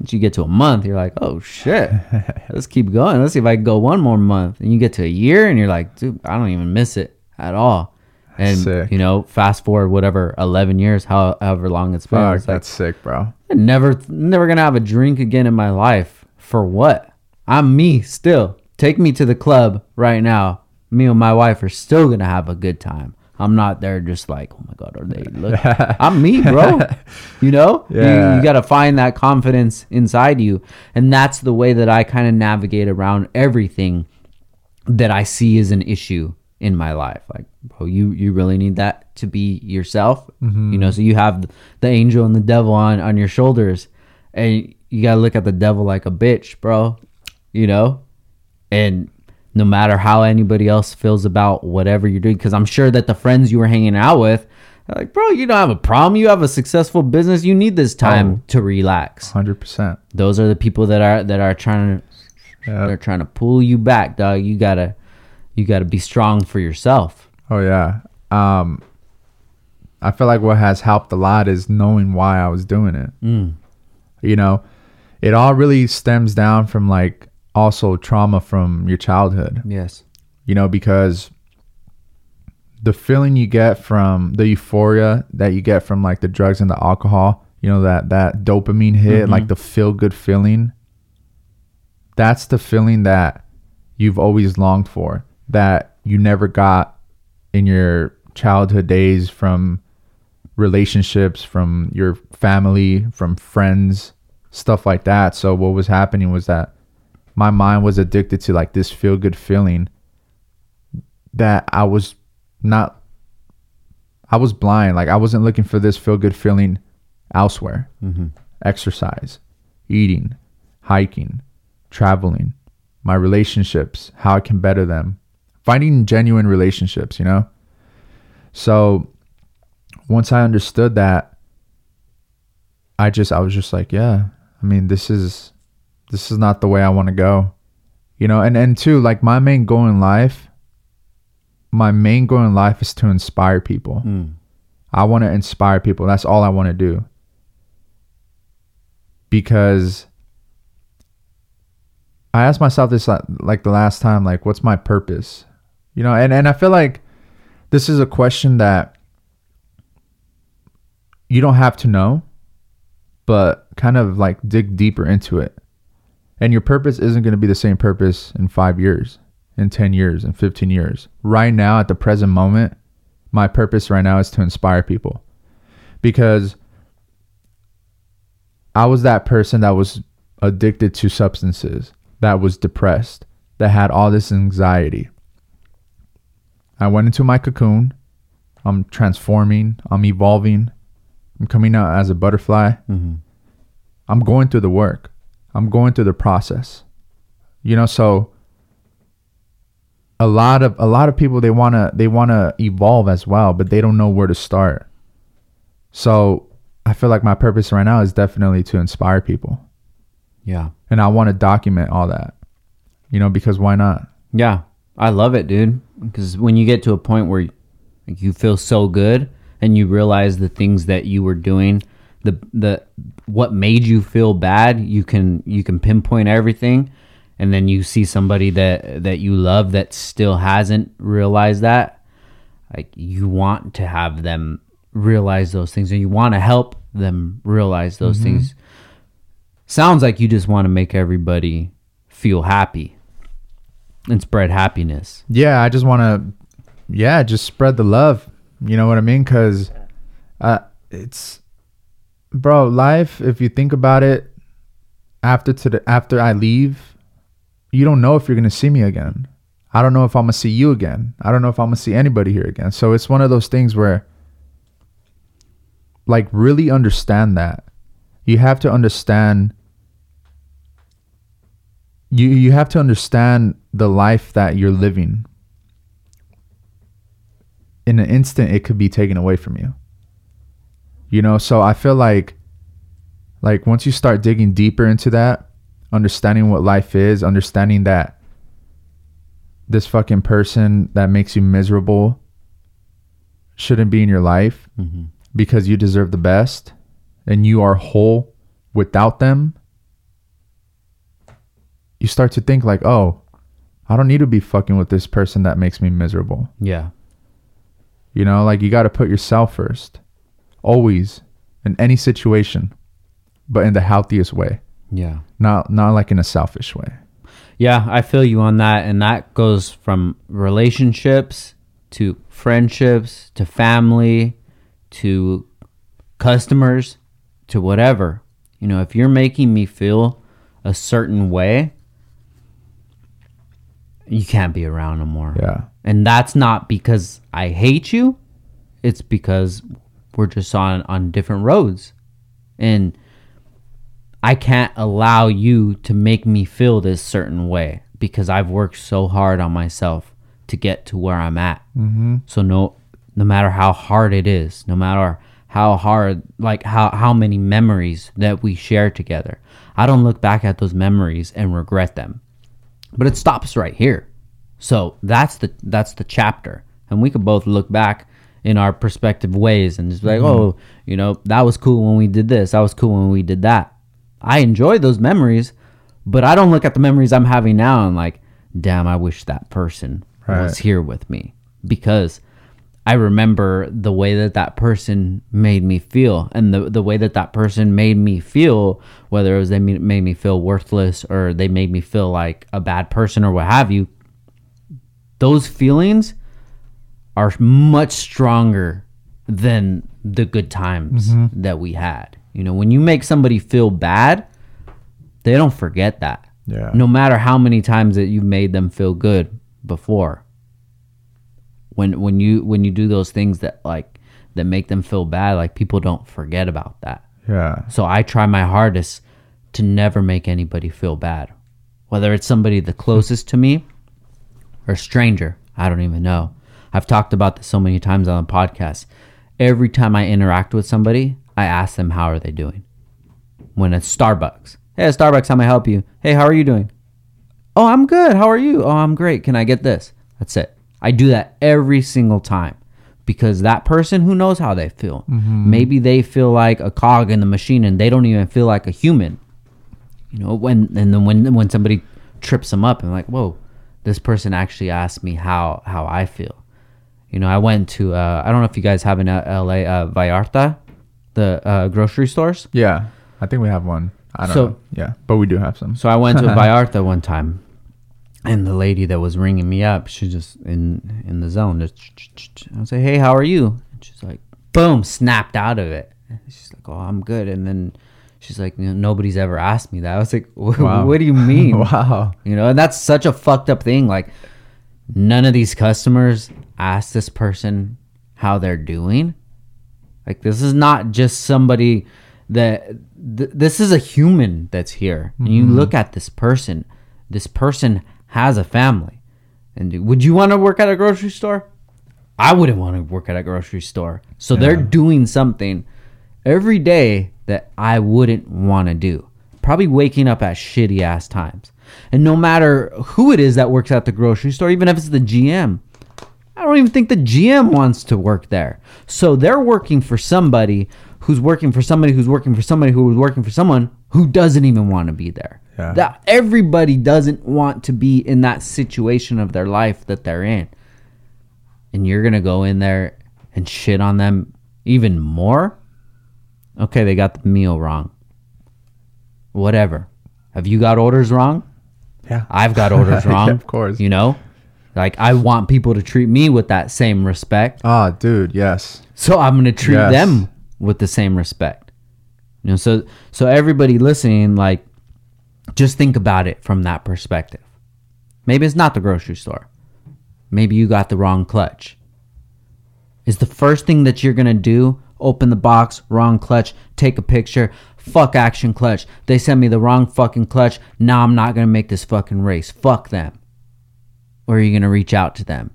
Once you get to a month, you're like, oh shit, let's keep going. Let's see if I can go one more month. And you get to a year, and you're like, dude, I don't even miss it at all. And Sick. you know, fast forward whatever eleven years, how, however long it's been, Fuck, it's like that's sick, bro. I'm never, never gonna have a drink again in my life. For what? I'm me still. Take me to the club right now. Me and my wife are still gonna have a good time. I'm not there just like, oh my god, are they? Look, I'm me, bro. You know, You- you, got to find that confidence inside you, and that's the way that I kind of navigate around everything that I see as an issue in my life. Like, bro, you you really need that to be yourself. Mm-hmm. You know, so you have the angel and the devil on on your shoulders, and you gotta look at the devil like a bitch, bro. You know, and no matter how anybody else feels about whatever you're doing, because I'm sure that the friends you were hanging out with. Like, bro, you don't have a problem. You have a successful business. You need this time oh. to relax. Hundred percent. Those are the people that are that are trying to Yeah. they're trying to pull you back, dog. You gotta you gotta be strong for yourself. Oh yeah. Um, I feel like what has helped a lot is knowing why I was doing it. Mm. You know, it all really stems down from like also trauma from your childhood. Yes. You know, because the feeling you get from the euphoria that you get from like the drugs and the alcohol, you know, that that dopamine hit, like the feel good feeling. That's the feeling that you've always longed for that you never got in your childhood days from relationships, from your family, from friends, stuff like that. So what was happening was that my mind was addicted to like this feel good feeling that I was not I was blind. Like I wasn't looking for this feel good feeling elsewhere. Mm-hmm. Exercise, eating, hiking, traveling, my relationships, how I can better them, finding genuine relationships, you know? So once I understood that, I just, I was just like, yeah, I mean, this is, this is not the way I want to go, you know? And, and two, like my main goal in life, my main goal in life is to inspire people. Mm. I want to inspire people. That's all I want to do. Because I asked myself this like, like the last time, like, what's my purpose? You know, and, and I feel like this is a question that you don't have to know, but kind of like dig deeper into it. And your purpose isn't going to be the same purpose in five years, in 10 years, in 15 years. Right now, at the present moment, my purpose right now is to inspire people because I was that person that was addicted to substances, that was depressed, that had all this anxiety. I went into my cocoon. I'm transforming, I'm evolving, I'm coming out as a butterfly. Mhm. I'm going through the work, I'm going through the process. You know, so a lot of a lot of people they want to they want to evolve as well but they don't know where to start so i feel like my purpose right now is definitely to inspire people Yeah. and i want to document all that you know because why not Yeah. I love it, dude. Because when you get to a point where like, you feel so good and you realize the things that you were doing, the the what made you feel bad, you can you can pinpoint everything. And then you see somebody that that you love that still hasn't realized that like you want to have them realize those things and you want to help them realize those mm-hmm. things. Sounds like you just want to make everybody feel happy and spread happiness. Yeah i just want to yeah just spread the love. You know what i mean? Because uh it's bro life if you think about it after to the after i leave you don't know if you're gonna see me again. I don't know if i'm gonna see you again. I don't know if i'm gonna see anybody here again. So it's one of those things where like really understand that. You have to understand you you have to understand the life that you're living in an instant it could be taken away from you you know so i feel like like once you start digging deeper into that understanding what life is understanding that this fucking person that makes you miserable shouldn't be in your life mm-hmm. because you deserve the best and you are whole without them you start to think like oh i don't need to be fucking with this person that makes me miserable. Yeah. You know, like you got to put yourself first, always, in any situation, but in the healthiest way, yeah. Not not like in a selfish way. Yeah, I feel you on that. And that goes from relationships to friendships to family to customers to whatever. You know, if you're making me feel a certain way, you can't be around no more. Yeah, And that's not because I hate you, it's because we're just on on different roads. And I can't allow you to make me feel this certain way because I've worked so hard on myself to get to where I'm at. Mm-hmm. So no, no matter how hard it is, no matter how hard, like how how many memories that we share together, I don't look back at those memories and regret them. But it stops right here. So that's the that's the chapter, and we could both look back in our perspective ways and just be like, mm-hmm. oh, you know, that was cool when we did this. That was cool when we did that. I enjoy those memories, but I don't look at the memories I'm having now and like, damn, I wish that person was here with me because I remember the way that that person made me feel and the, the way that that person made me feel, whether it was they made me feel worthless or they made me feel like a bad person or what have you. Those feelings are much stronger than the good times mm-hmm. that we had. You know, when you make somebody feel bad, they don't forget that. Yeah. No matter how many times that you've made them feel good before. When when you when you do those things that like that make them feel bad, like people don't forget about that. yeah, So I try my hardest to never make anybody feel bad. Whether it's somebody the closest to me or a stranger, I don't even know. I've talked about this so many times on the podcast. Every time I interact with somebody, I ask them how are they doing. When it's Starbucks. Hey, Starbucks, how may I help you? Hey, how are you doing? Oh, I'm good. How are you? Oh, I'm great. Can I get this? That's it. I do that every single time because that person who knows how they feel. Maybe they feel like a cog in the machine and they don't even feel like a human. You know, when and then when when somebody trips them up and like, whoa, this person actually asked me how how I feel. You know, I went to uh, I don't know if you guys have in L.A. Uh, Vallarta, the uh, grocery stores. yeah. I think we have one. I don't So- know. Yeah, but we do have some. So I went to Vallarta one time, and the lady that was ringing me up, she just in in the zone. Just I was like, "Hey, how are you?" And she's like, "Boom!" Snapped out of it. And she's like, "Oh, I'm good." And then she's like, "Nobody's ever asked me that." I was like, "What, Wow. what do you mean?" wow. You know, and that's such a fucked up thing. Like, none of these customers ask this person how they're doing. Like, this is not just somebody that th- this is a human that's here. And you mm-hmm. look at this person. This person has a family. And would you want to work at a grocery store? I wouldn't want to work at a grocery store. So they're doing something every day that I wouldn't want to do. Probably waking up at shitty ass times. And no matter who it is that works at the grocery store, even if it's the GM, I don't even think the GM wants to work there. So they're working for somebody who's working for somebody who's working for somebody who was working for someone who doesn't even want to be there. Yeah. That everybody doesn't want to be in that situation of their life that they're in. And you're going to go in there and shit on them even more? Okay, they got the meal wrong. Whatever. Have you got orders wrong? Yeah. I've got orders wrong. of course. You know? Like I want people to treat me with that same respect. Ah, dude, yes. So I'm going to treat Yes. them with the same respect. You know, so so everybody listening like just think about it from that perspective. Maybe it's not the grocery store. Maybe you got the wrong clutch. Is the first thing that you're going to do open the box, wrong clutch, take a picture, fuck action clutch. They sent me the wrong fucking clutch. Now I'm not going to make this fucking race. Fuck them. Or are you going to reach out to them?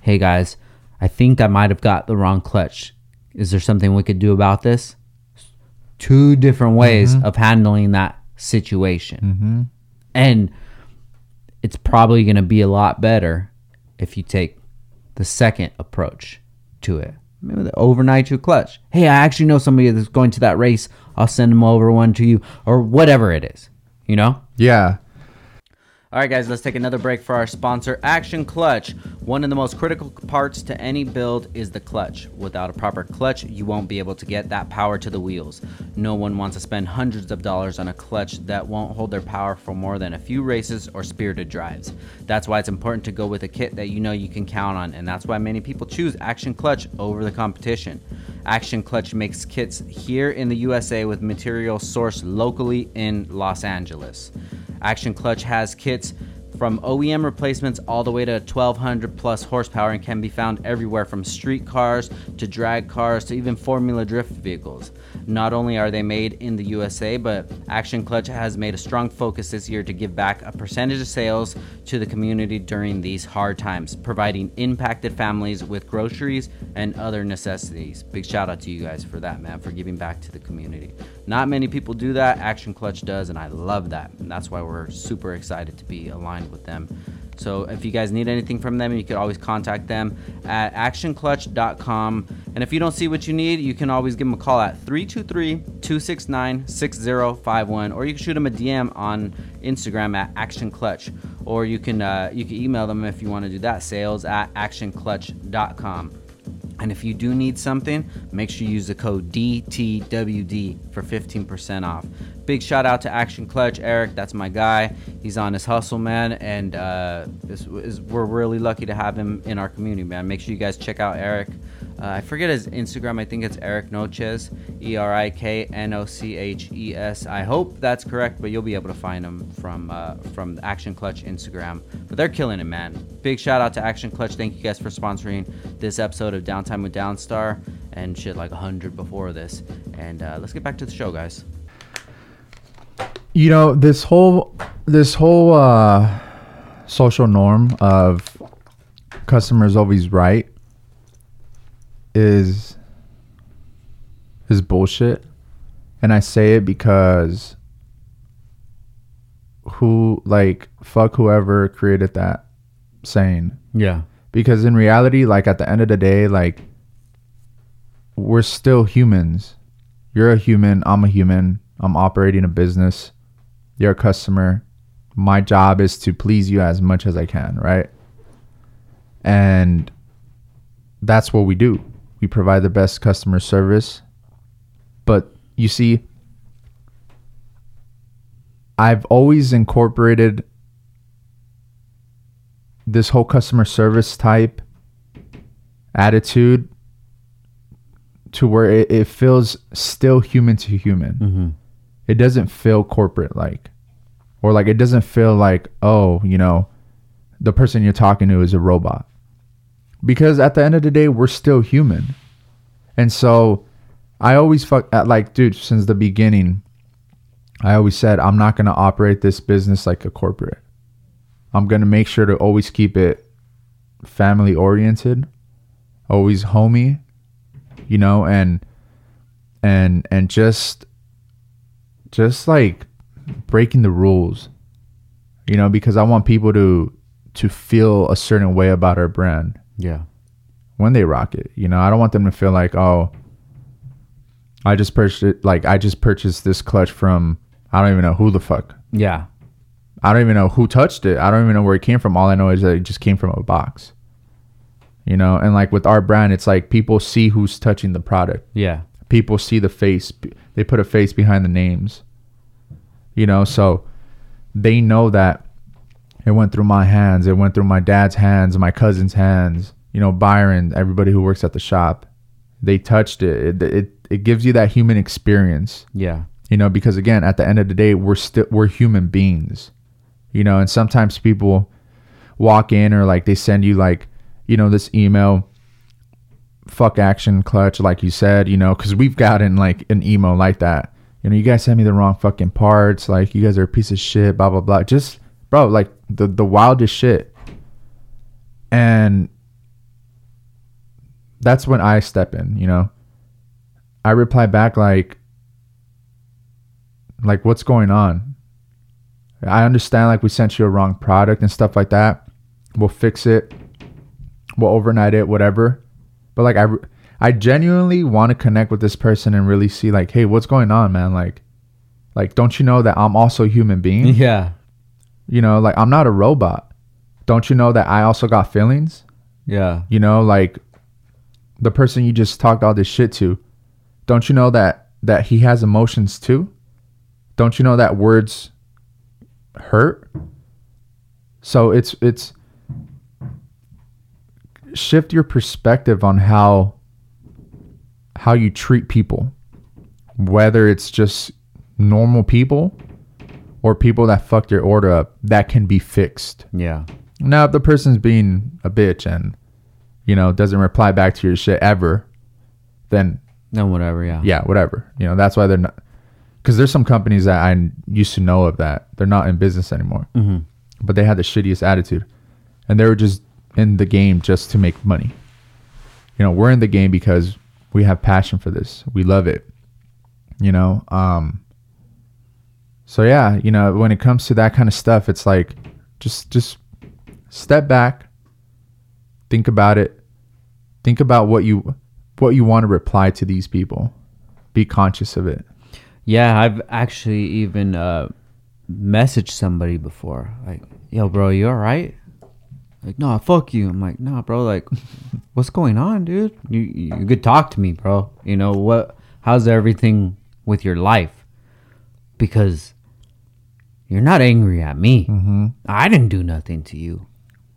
Hey guys, I think I might have got the wrong clutch. Is there something we could do about this? Two different ways mm-hmm. of handling that situation. Mm-hmm. And it's probably going to be a lot better if you take the second approach to it. Maybe the overnight your clutch. Hey, I actually know somebody that's going to that race. I'll send them over one to you or whatever it is. You know? Yeah. All right, guys, let's take another break for our sponsor, Action Clutch. One of the most critical parts to any build is the clutch. Without a proper clutch, you won't be able to get that power to the wheels. No one wants to spend hundreds of dollars on a clutch that won't hold their power for more than a few races or spirited drives. That's why it's important to go with a kit that you know you can count on, and that's why many people choose Action Clutch over the competition. Action Clutch makes kits here in the USA with material sourced locally in Los Angeles. Action Clutch has kits from OEM replacements all the way to 1200 plus horsepower and can be found everywhere from street cars to drag cars to even Formula Drift vehicles. Not only are they made in the USA, but Action Clutch has made a strong focus this year to give back a percentage of sales to the community during these hard times, providing impacted families with groceries and other necessities. Big shout out to you guys for that, man, for giving back to the community. Not many people do that. Action Clutch does, and I love that. And that's why we're super excited to be aligned with them. So if you guys need anything from them, you can always contact them at actionclutch.com. And if you don't see what you need, you can always give them a call at 323-269-6051 or you can shoot them a DM on Instagram at actionclutch or you can uh, you can email them if you want to do that sales at actionclutch.com. And if you do need something, make sure you use the code DTWD for 15% off. Big shout out to Action Clutch, Erik. That's my guy. He's on his hustle, man. And uh, is, we're really lucky to have him in our community, man. Make sure you guys check out Erik. Uh, I forget his Instagram. I think it's Erik Noches, E R I K N O C H E S. I hope that's correct, but you'll be able to find him from uh, from Action Clutch Instagram. But they're killing it, man. Big shout out to Action Clutch. Thank you guys for sponsoring this episode of Downtime with Downstar and shit like a hundred before this. And uh, let's get back to the show, guys. You know, this whole this whole uh social norm of customers always right is is bullshit. And I say it because who like fuck whoever created that saying. Yeah. because in reality like at the end of the day like we're still humans. You're a human. I'm a human. I'm operating a business. You're a customer. My job is to please you as much as i can right? And that's what we do we provide the best customer service but you see i've always incorporated this whole customer service type attitude to where it, it feels still human to human. Mm-hmm. It doesn't feel corporate like, or like it doesn't feel like, oh, you know, the person you're talking to is a robot. Because at the end of the day, we're still human. And so I always fuck like, dude, since the beginning, I always said, I'm not going to operate this business like a corporate. I'm going to make sure to always keep it family oriented, always homey, you know, and and and just just like breaking the rules. You know, because I want people to to feel a certain way about our brand. Yeah. when they rock it. You know, I don't want them to feel like, oh, I just purchased it. Like I just purchased this clutch from I don't even know who the fuck. Yeah. I don't even know who touched it. I don't even know where it came from. All I know is that it just came from a box. You know, and like with our brand, it's like people see who's touching the product. Yeah. People see the face. They put a face behind the names. You know, so they know that it went through my hands. It went through my dad's hands, my cousin's hands. You know, Byron, everybody who works at the shop, they touched it. It it, it gives you that human experience Yeah. you know because again at the end of the day we're still we're human beings you know and sometimes people walk in or like they send you like you know this email fuck action clutch like you said you know because we've gotten like an email like that you know you guys sent me the wrong fucking parts like you guys are a piece of shit blah blah blah just bro like the the wildest shit. And that's when i step in you know? I reply back like like what's going on? I understand like we sent you a wrong product and stuff like that. We'll fix it. We'll overnight it whatever. But like i i genuinely want to connect with this person and really see like hey what's going on man? Like like don't you know that i'm also a human being? Yeah. You know like i'm not a robot. Don't you know that i also got feelings? Yeah. you know like the person you just talked all this shit to don't you know that that he has emotions too? Don't you know that words hurt? So it's it's shift your perspective on how how you treat people whether it's just normal people or people that fucked your order up that can be fixed Yeah. now, if the person's being a bitch and you know doesn't reply back to your shit ever, then No, whatever. Yeah. yeah, whatever. You know that's why they're not. Because there's some companies that I used to know of that they're not in business anymore, hmm but they had the shittiest attitude, and they were just in the game just to make money. You know, we're in the game because we have passion for this. We love it. You know, um. So yeah, you know, when it comes to that kind of stuff, it's like just just step back, think about it, think about what you what you want to reply to these people. Be conscious of it. Yeah, I've actually even uh, messaged somebody before, like, "Yo, bro, you all right?" Like, no, fuck you. I'm like, nah, bro. Like, what's going on, dude? You you could talk to me, bro. You know what? How's everything with your life? Because you're not angry at me. Mm-hmm. I didn't do nothing to you.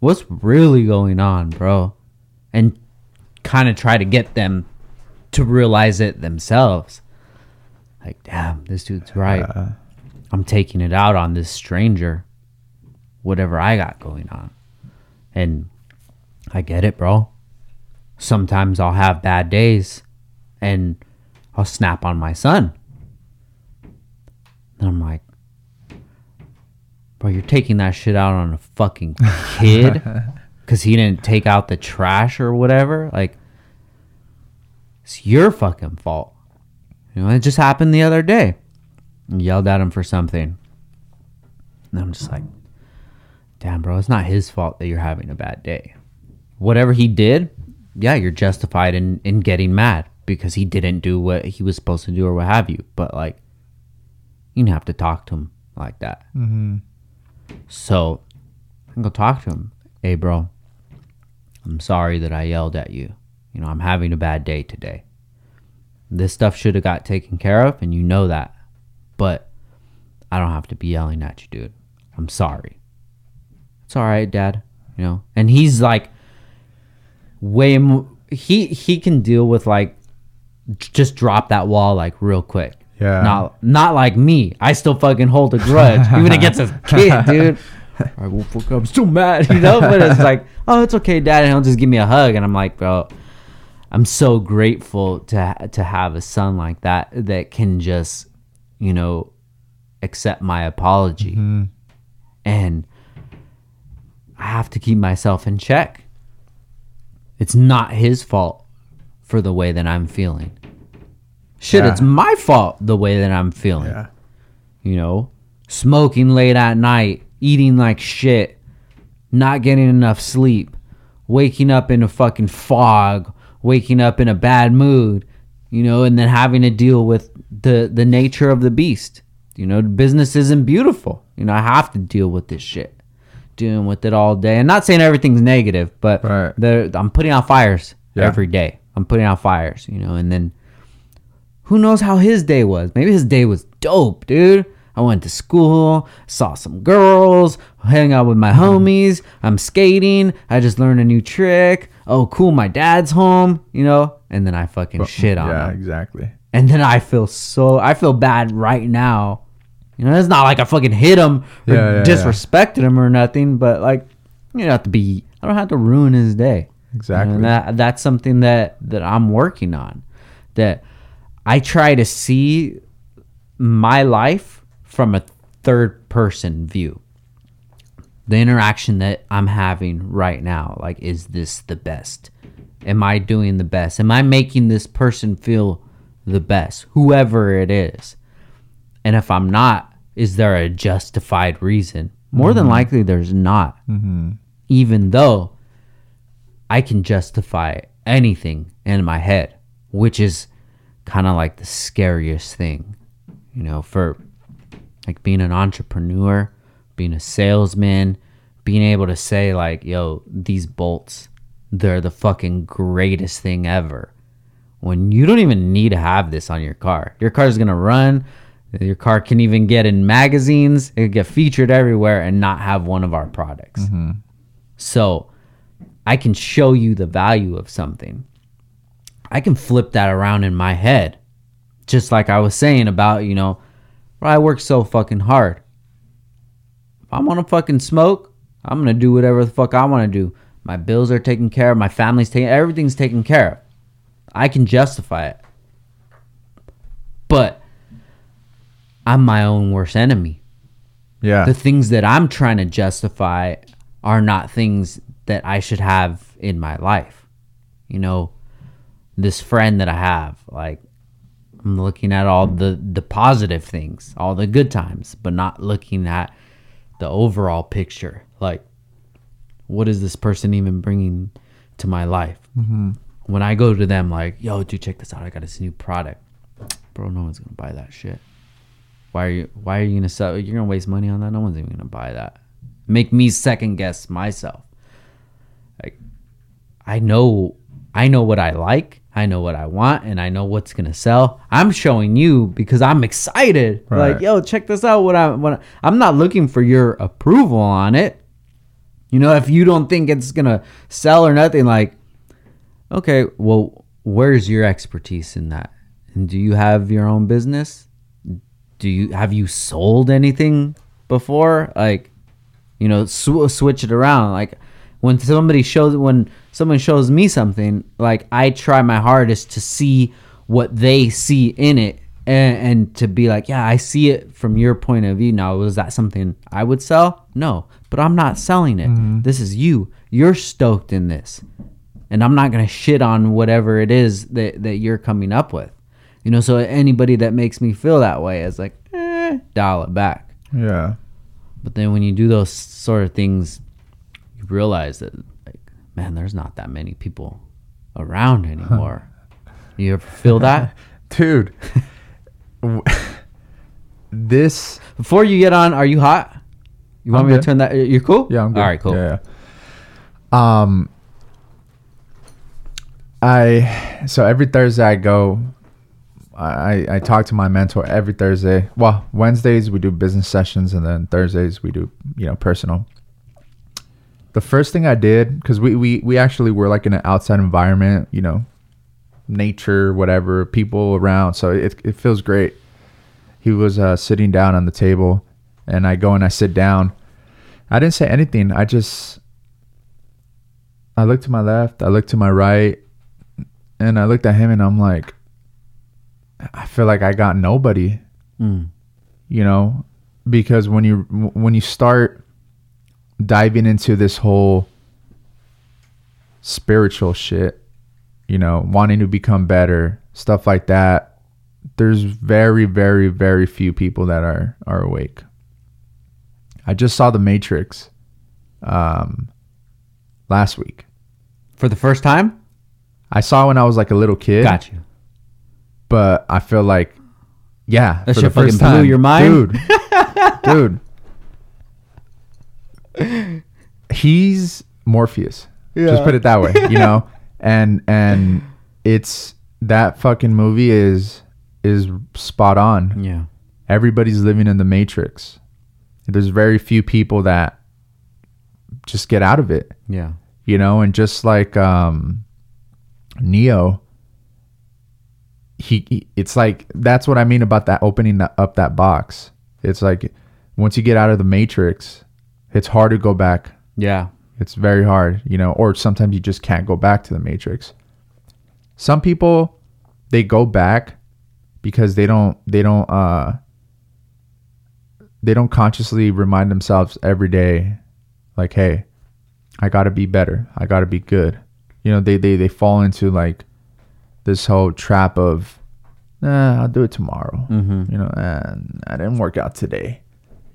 What's really going on, bro? And kind of try to get them to realize it themselves. Like, damn, this dude's right. Uh, I'm taking it out on this stranger, whatever I got going on. And I get it, bro. Sometimes I'll have bad days and I'll snap on my son. And I'm like, bro, you're taking that shit out on a fucking kid because he didn't take out the trash or whatever. Like, it's your fucking fault. You know, it just happened the other day. I yelled at him for something. And I'm just like, damn, bro, it's not his fault that you're having a bad day. Whatever he did, yeah, you're justified in, in getting mad because he didn't do what he was supposed to do or what have you. But, like, you have to talk to him like that. mm-hmm. So I go talk to him. Hey, bro, I'm sorry that I yelled at you. You know, I'm having a bad day today. This stuff should have got taken care of, and you know that. But I don't have to be yelling at you, dude. I'm sorry. It's all right, Dad. You know, and he's like way more. He he can deal with like just drop that wall like real quick. Yeah. Not not like me. I still fucking hold a grudge, even against a kid, dude. Right, well, fuck, I'm still mad, you know. But it's like, oh, it's okay, Dad, and he'll just give me a hug, and I'm like, bro, I'm so grateful to to have a son like that that can just, you know, accept my apology, mm-hmm. and I have to keep myself in check. It's not his fault for the way that I'm feeling. Shit, Yeah. it's my fault the way that I'm feeling. Yeah. You know, smoking late at night, eating like shit, not getting enough sleep, waking up in a fucking fog, waking up in a bad mood, you know, and then having to deal with the the nature of the beast. You know, business isn't beautiful. You know, I have to deal with this shit, dealing with it all day. And not saying everything's negative, but Right. I'm putting out fires Yeah. every day. I'm putting out fires, you know, and then who knows how his day was? Maybe his day was dope, dude. I went to school, saw some girls, hang out with my homies. I'm skating. I just learned a new trick. Oh, cool, my dad's home, you know. And then I fucking shit on yeah, him. Yeah, exactly. And then I feel so. I feel bad right now. You know, it's not like I fucking hit him or Yeah, yeah, disrespected him or nothing, but like, you don't have to be. I don't have to ruin his day. Exactly. And that that's something that that I'm working on. That I try to see my life from a third person view. The interaction that I'm having right now, like, is this the best? Am I doing the best? Am I making this person feel the best? Whoever it is. And if I'm not, is there a justified reason? More than mm-hmm. likely, there's not. Mm-hmm. Even though I can justify anything in my head, which is kind of like the scariest thing, you know, for like being an entrepreneur, being a salesman, being able to say, like, yo, these bolts, they're the fucking greatest thing ever. When you don't even need to have this on your car, your car's gonna run. Your car can even get in magazines, it can get featured everywhere and not have one of our products. Mm-hmm. So I can show you the value of something. I can flip that around in my head. Just like I was saying about, you know, I work so fucking hard. If I'm gonna fucking smoke, I'm gonna do whatever the fuck I wanna do. My bills are taken care of, my family's taken everything's taken care of. I can justify it. But I'm my own worst enemy Yeah. the things that I'm trying to justify are not things that I should have in my life. You know, this friend that I have, like I'm looking at all the the positive things, all the good times, but not looking at the overall picture. Like what is this person even bringing to my life? Mm-hmm. When I go to them like, "Yo, dude, check this out. I got this new product." Bro, no one's going to buy that shit. Why are you why are you gonna sell you're gonna waste money on that? No one's even gonna buy that. Make me second guess myself. Like I know I know what I like, I know what I want, and I know what's gonna sell. I'm showing you because I'm excited. Like, yo, check this out. What I what I, I'm not looking for your approval on it. You know, if you don't think it's gonna sell or nothing, like, okay, well, where's your expertise in that? And do you have your own business? do you have you sold anything before like you know sw- switch it around like when somebody shows when someone shows me something like i try my hardest to see what they see in it and, and to be like yeah i see it from your point of view. Now was that something i would sell? No but i'm not selling it. This is you. You're stoked in this. And i'm not going to shit on whatever it is that, that you're coming up with. You know, so anybody that makes me feel that way is like, eh, dial it back. yeah. But then when you do those sort of things, you realize that, man, there's not that many people around anymore. you ever feel that? Dude. w- this Before you get on, are you hot? You want I'm me to turn that? You're cool. Yeah, I'm good. All right, cool. Yeah, yeah. Um, I so every Thursday I go. I I talk to my mentor every Thursday. Well, Wednesdays we do business sessions, and then Thursdays we do you know personal. The first thing I did because we we we actually were like in an outside environment, you know, nature, whatever, people around, so it it feels great. He was uh, sitting down on the table, and I go and I sit down. I didn't say anything. I just I looked to my left, I looked to my right, and I looked at him and I'm like I feel like I got nobody, Mm. you know, because when you when you start diving into this whole spiritual shit, you know, wanting to become better, stuff like that, there's very very very few people that are are awake. I just saw The Matrix um, last week, For the first time? I saw it when I was like a little kid. Got you. But I feel like, yeah, That shit fucking blew time, your mind? dude, dude. He's Morpheus. Just put it that way, you know. and and it's that fucking movie is is spot on. Yeah. Everybody's living in the matrix. There's very few people that just get out of it Yeah. you know and just like um neo he, he it's like that's what i mean about that opening up that box it's like once you get out of the matrix it's hard to go back. Yeah. it's very hard you know or sometimes you just can't go back to the matrix. Some people they go back because they don't they don't uh they don't consciously remind themselves every day like hey i gotta be better. I gotta be good. You know they they, they fall into like this whole trap of nah, i'll do it tomorrow. Mm-hmm. you know uh, i didn't work out today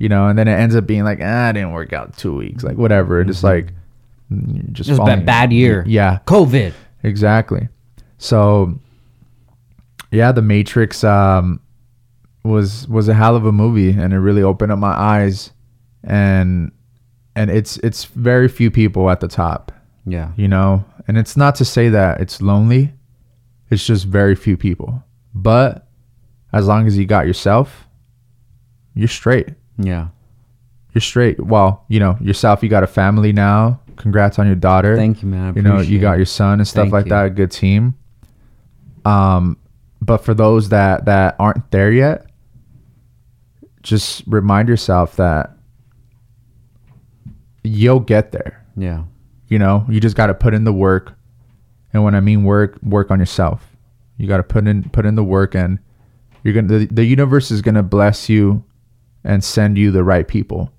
you know and then it ends up being like ah, i didn't work out two weeks like whatever. It's like you're just Just been a bad year. yeah. COVID. exactly. So yeah the matrix um was was a hell of a movie and it really opened up my eyes and and it's it's very few people at the top. Yeah. you know? And it's not to say that it's lonely. It's just very few people. But as long as you got yourself you're straight Yeah. you're straight. Well you know yourself you got a family now. Congrats on your daughter. Thank you, man. I you know you got your son and stuff Thank like you. that. A good team. Um but for those that that aren't there yet just remind yourself that you'll get there. Yeah. you know you just got to put in the work. And when i mean work work on yourself. You got to put in put in the work and you're gonna the, the universe is gonna bless you and send you the right people.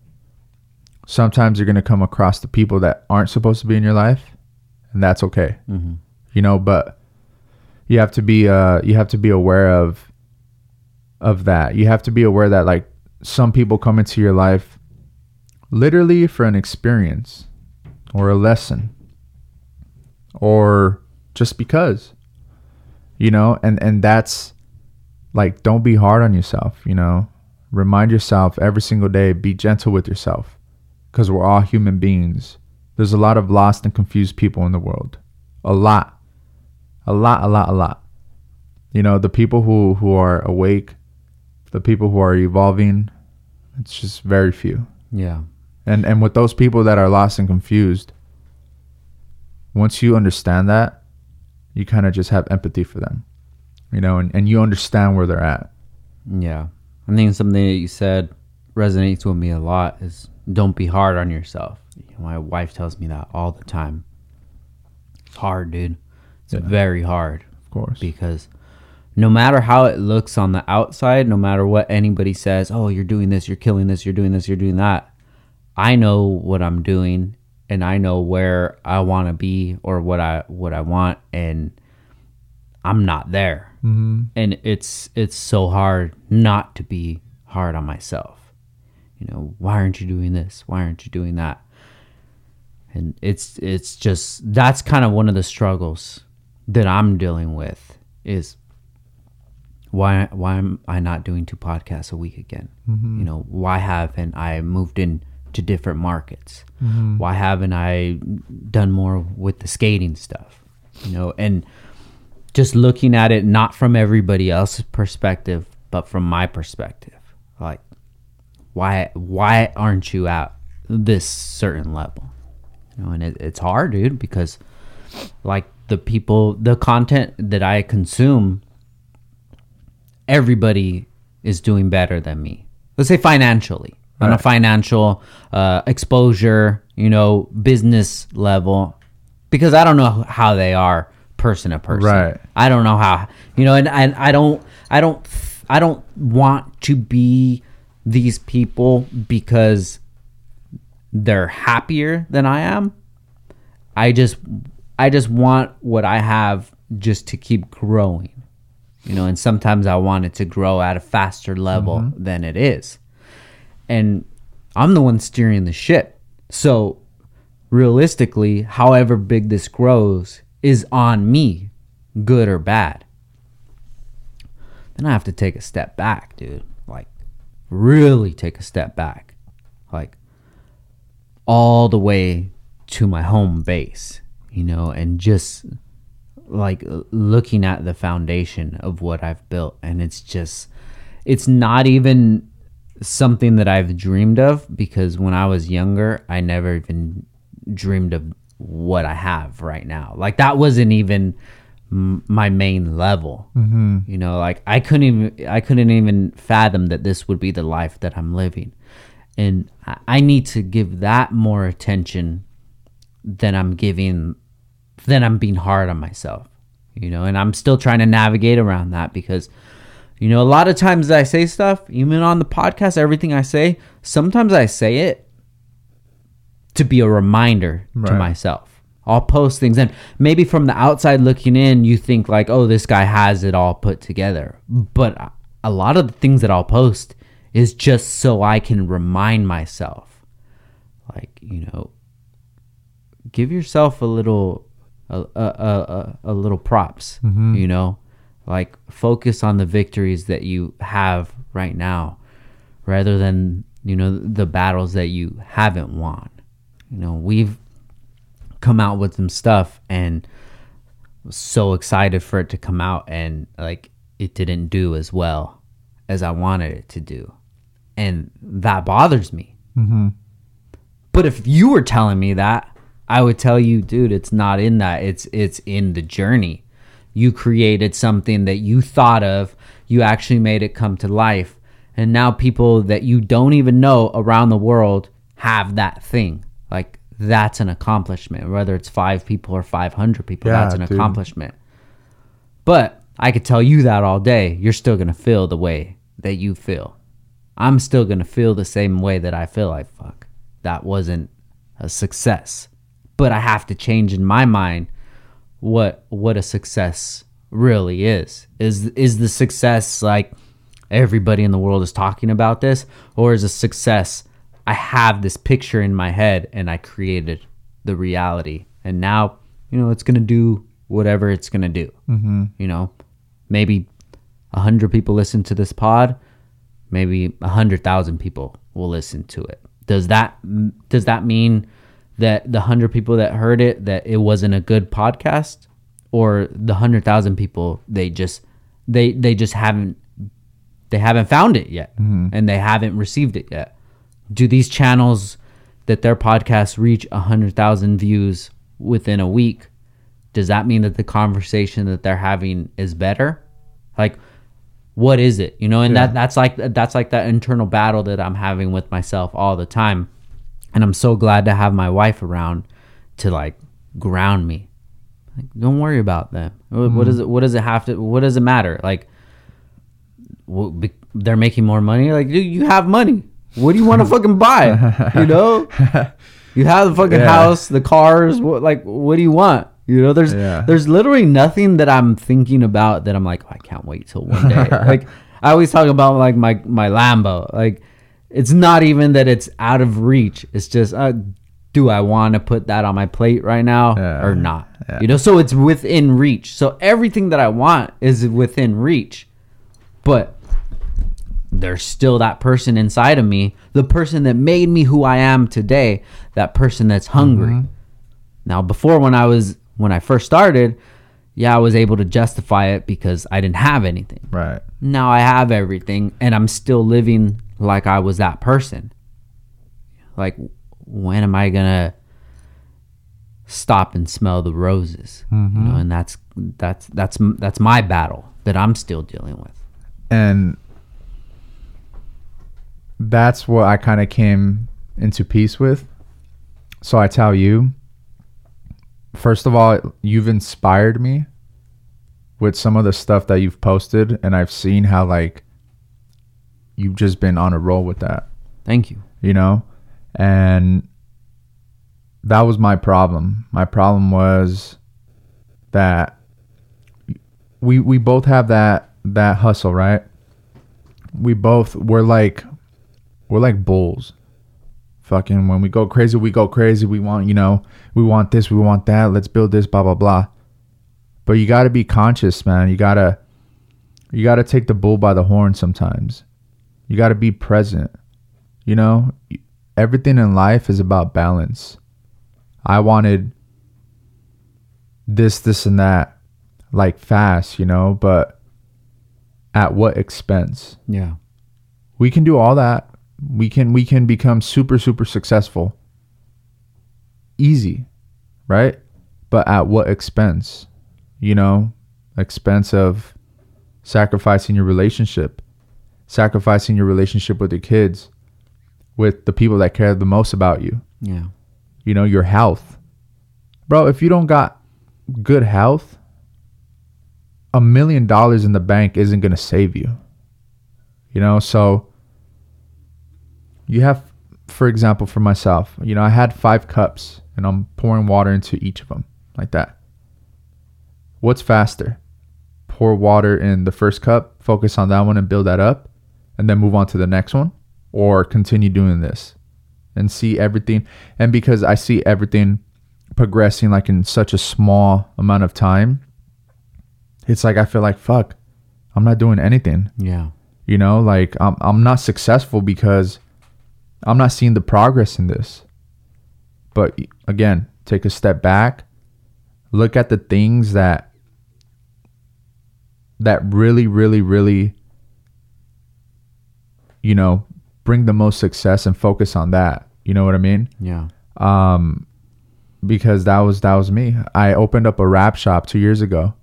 Sometimes you're gonna come across the people that aren't supposed to be in your life and that's okay. Mm-hmm. you know but you have to be uh you have to be aware of of that. You have to be aware that like some people come into your life literally for an experience or a lesson or just because you know and and that's like don't be hard on yourself you know remind yourself every single day be gentle with yourself because we're all human beings. There's a lot of lost and confused people in the world. A lot. A lot a lot a lot. You know the people who who are awake the people who are evolving it's just very few. Yeah. and and with those people that are lost and confused once you understand that you kind of just have empathy for them you know and, and you understand where they're at. Yeah. I think something that you said resonates with me a lot is don't be hard on yourself. You know, my wife tells me that all the time. It's hard, dude. It's Yeah. very hard of course because no matter how it looks on the outside, no matter what anybody says, oh, you're doing this, you're killing this, you're doing this, you're doing that, I know what I'm doing and I know where I want to be or what I what I want and I'm not there mm-hmm. and it's it's so hard not to be hard on myself. You know why aren't you doing this? Why aren't you doing that? And it's it's just that's kind of one of the struggles that i'm dealing with is why why am i not doing two podcasts a week again? You know why haven't i moved in to different markets? Why haven't i done more with the skating stuff? You know and just looking at it not from everybody else's perspective but from my perspective. Like why why aren't you at this certain level? You know and it, it's hard dude because like the people the content that i consume everybody is doing better than me. Let's say financially. On a financial uh, exposure you know business level because i don't know how they are person to person. Right. i don't know how you know and, and i don't i don't i don't want to be these people because they're happier than i am. I just i just want what i have just to keep growing you know and sometimes i want it to grow at a faster level mm-hmm. than it is. And i'm the one steering the ship. So realistically, however big this grows is on me, good or bad. Then I have to take a step back, dude. Like, really take a step back. Like, all the way to my home base, you know, and just like looking at the foundation of what I've built. And it's just, it's not even something that I've dreamed of because when I was younger, I never even dreamed of what I have right now. Like that wasn't even m- my main level. Mm-hmm. You know, like I couldn't even I couldn't even fathom that this would be the life that I'm living, and I, I need to give that more attention than I'm giving than I'm being hard on myself. You know, and I'm still trying to navigate around that because. You know, a lot of times I say stuff, even on the podcast, everything I say, sometimes I say it to be a reminder to myself. I'll post things and maybe from the outside looking in you think like, "Oh, this guy has it all put together." But a lot of the things that I'll post is just so I can remind myself like, you know, give yourself a little a a a, a little props, mm-hmm. you know? Like focus on the victories that you have right now rather than, you know, the battles that you haven't won. You know, we've come out with some stuff and was so excited for it to come out and like it didn't do as well as I wanted it to do. And that bothers me. Mm-hmm. But if you were telling me that, I would tell you, dude, it's not in that. It's it's in the journey. You created something that you thought of, you actually made it come to life. And now people that you don't even know around the world have that thing. Like that's an accomplishment. Whether it's 5 people or 500 people, Yeah, that's an dude. accomplishment. But I could tell you that all day. You're still going to feel the way that you feel. I'm still going to feel the same way that I feel like, fuck, that wasn't a success. But I have to change in my mind what what a success really is. Is is the success like everybody in the world is talking about this or is a success I have this picture in my head and I created the reality and now, you know, it's going to do whatever it's going to do. Mm-hmm. You know, maybe a hundred people listen to this pod, maybe a hundred thousand people will listen to it. Does that does that mean that the hundred people that heard it that it wasn't a good podcast, or the hundred thousand people they just they they just haven't they haven't found it yet and they haven't received it yet. Do these channels that their podcasts reach a hundred thousand views within a week? Does that mean that the conversation that they're having is better? Like, what is it? You know, and that that's like that's like that internal battle that I'm having with myself all the time. And I'm so glad to have my wife around to like ground me. Like, don't worry about them. What, what does mm. it? What does it have to? What does it matter? Like, they're making more money. Like, dude, you have money. What do you want to fucking buy? You know, you have the fucking Yeah. house, the cars. What like, what do you want? You know, there's Yeah. there's literally nothing that I'm thinking about that I'm like, oh, I can't wait till one day. like, I always talk about like my my Lambo. Like, it's not even that it's out of reach. It's just, uh, do I want to put that on my plate right now Yeah. or not? Yeah. You know, so it's within reach. So everything that I want is within reach, but there's still that person inside of me, the person that made me who I am today, that person that's hungry. Mm-hmm. Now, before when I was when I first started, yeah, I was able to justify it because I didn't have anything. Right. Now I have everything and I'm still living like I was that person. Like when am I going to stop and smell the roses? You know, mm-hmm. and that's that's that's that's my battle that I'm still dealing with. and that's what I kind of came into peace with. So I tell you, first of all, you've inspired me with some of the stuff that you've posted, and I've seen how like you've just been on a roll with that, Thank you. you know, and that was my problem. My problem was that we we both have that that hustle, right? We both we're like we're like bulls. fucking when we go crazy, we go crazy. We want, you know, we want this, we want that. Let's build this, blah blah blah. But you got to be conscious, man. You got to you got to take the bull by the horn sometimes. You got to be present. You know, everything in life is about balance. I wanted this this and that like fast, you know, but at what expense? Yeah. We can do all that. We can we can become super super successful. Easy, right? But at what expense? You know, expense of sacrificing your relationship, sacrificing your relationship with your kids, with the people that care the most about you. Yeah. You know, your health. Bro, if you don't got good health, a million dollars in the bank isn't going to save you. You know, so you have, for example, for myself, you know, I had five cups and I'm pouring water into each of them like that. What's faster? Pour water in the first cup, focus on that one and build that up, and then move on to the next one, or continue doing this and see everything. And because I see everything progressing like in such a small amount of time, it's like I feel like fuck, I'm not doing anything. Yeah. You know, like I'm I'm not successful because I'm not seeing the progress in this. But again, take a step back, look at the things that that really really really you know, bring the most success and focus on that. You know what I mean? Yeah. um, because that was that was me. I opened up a wrap shop two years ago,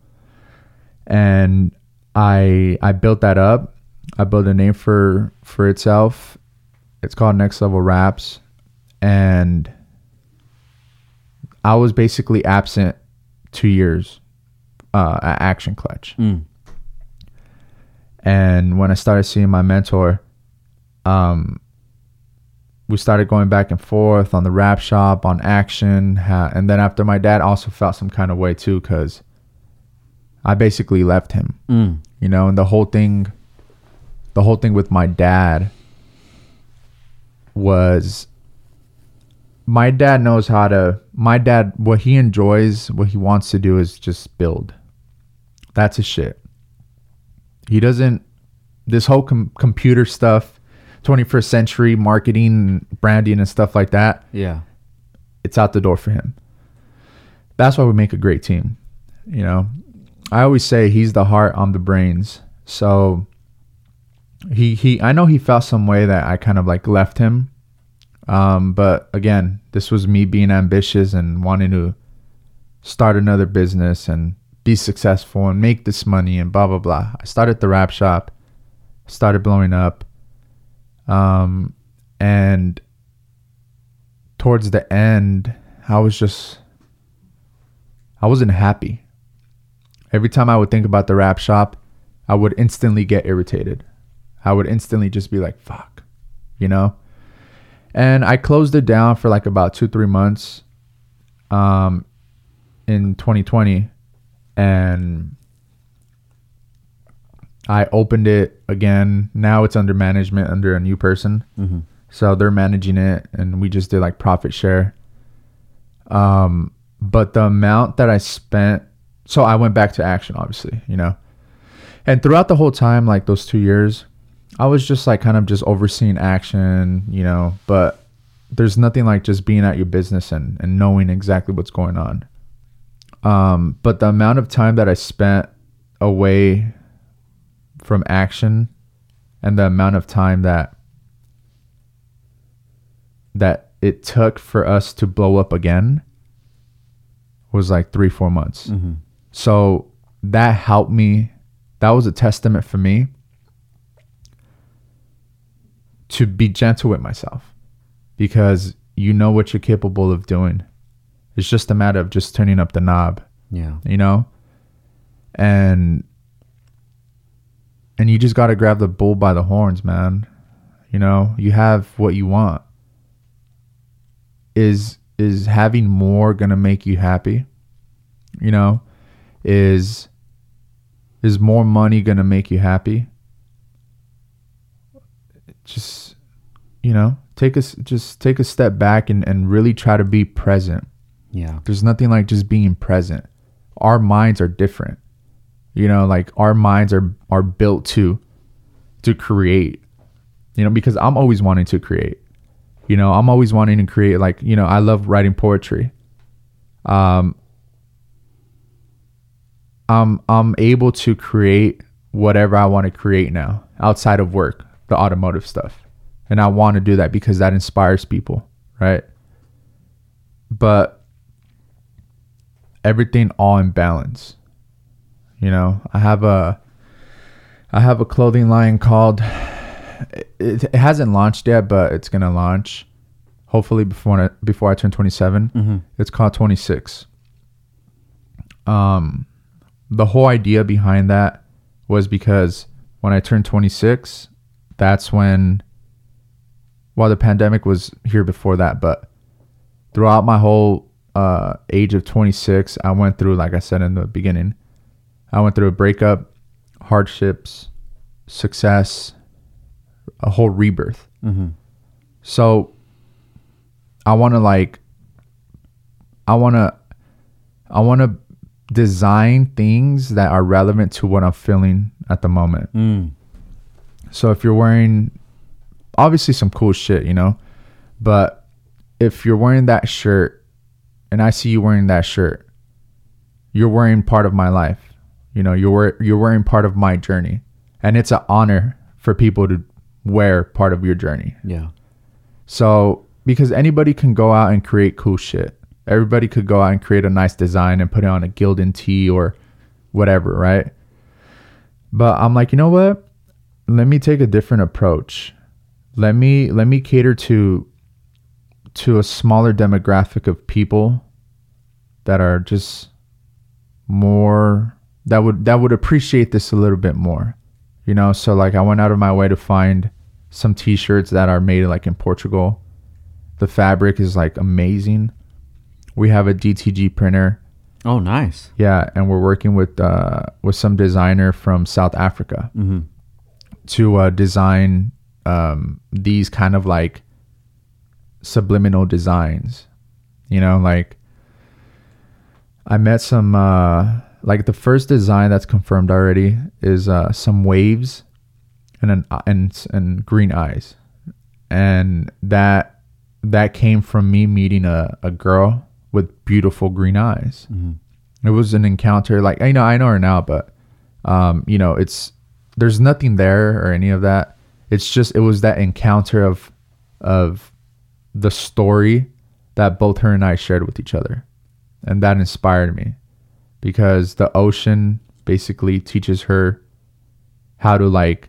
and I I built that up. I built a name for for itself. It's called Next Level Wraps, and I was basically absent two years uh, at Action Clutch. Mm. And when I started seeing my mentor, um, we started going back and forth on the wrap shop, on action. Ha- and then after my dad also felt some kind of way too, because I basically left him, Mm. you know, and the whole thing, the whole thing with my dad was my dad knows how to, my dad, what he enjoys, what he wants to do is just build. That's his shit. He doesn't, this whole com- computer stuff, 21st century marketing, branding, and stuff like that, Yeah. it's out the door for him. That's why we make a great team. You know, I always say he's the heart, I'm the brains. So he he I know he felt some way that I kind of like left him. Um, but again, this was me being ambitious and wanting to start another business and be successful and make this money and blah blah blah. I started the wrap shop, started blowing up. Um, and towards the end, I was just I wasn't happy. Every time I would think about the wrap shop, I would instantly get irritated. I would instantly just be like, fuck, you know? And I closed it down for like about two, three months um, in 2020. And I opened it again. Now it's under management under a new person. Mm-hmm. So they're managing it, and we just did like profit share. Um, but the amount that I spent, so I went back to action, obviously, you know. And throughout the whole time, like those two years, I was just like kind of just overseeing action, you know. But there's nothing like just being at your business and and knowing exactly what's going on. Um, but the amount of time that I spent away from action, and the amount of time that that it took for us to blow up again was like three, four months. Mm-hmm. So that helped me. That was a testament for me to be gentle with myself because you know what you're capable of doing. It's just a matter of just turning up the knob, Yeah. you know? And and you just got to grab the bull by the horns, man. You know, you have what you want. Is is having more going to make you happy? You know, is is more money going to make you happy? Just you know, take us just take a step back and, and really try to be present. Yeah. There's nothing like just being present. Our minds are different. You know, like our minds are are built to to create. You know, because I'm always wanting to create. You know, I'm always wanting to create like, you know, I love writing poetry. Um I'm I'm able to create whatever I want to create now outside of work, the automotive stuff. And I want to do that because that inspires people, right? But everything all in balance. You know, I have a I have a clothing line called it, it hasn't launched yet, but it's going to launch hopefully before I, before I turn 27. Mm-hmm. It's called 26. Um the whole idea behind that was because when I turned 26, that's when, well, the pandemic was here before that, but throughout my whole uh, age of 26, I went through, like I said in the beginning, I went through a breakup, hardships, success, a whole rebirth. Mm-hmm. So I want to like, I want to, I want to design things that are relevant to what I'm feeling at the moment. Mm. So if you're wearing obviously some cool shit, you know, but if you're wearing that shirt and I see you wearing that shirt, you're wearing part of my life. You know, you're you're wearing part of my journey. And it's an honor for people to wear part of your journey. Yeah. So, because anybody can go out and create cool shit. Everybody could go out and create a nice design and put it on a Gildan tee or whatever, right? But I'm like, you know what? Let me take a different approach. Let me let me cater to to a smaller demographic of people that are just more that would that would appreciate this a little bit more. You know, so like I went out of my way to find some t-shirts that are made like in Portugal. The fabric is like amazing. We have a DTG printer. Oh, nice. Yeah, and we're working with uh with some designer from South Africa Mm-hmm. To uh design um these kind of like subliminal designs. You know, like I met some uh like the first design that's confirmed already is uh some waves and an and and green eyes. And that that came from me meeting a, a girl with beautiful green eyes. Mm-hmm. It was an encounter like I know I know her now, but um, you know, it's there's nothing there or any of that. It's just it was that encounter of of the story that both her and I shared with each other. And that inspired me because the ocean basically teaches her how to like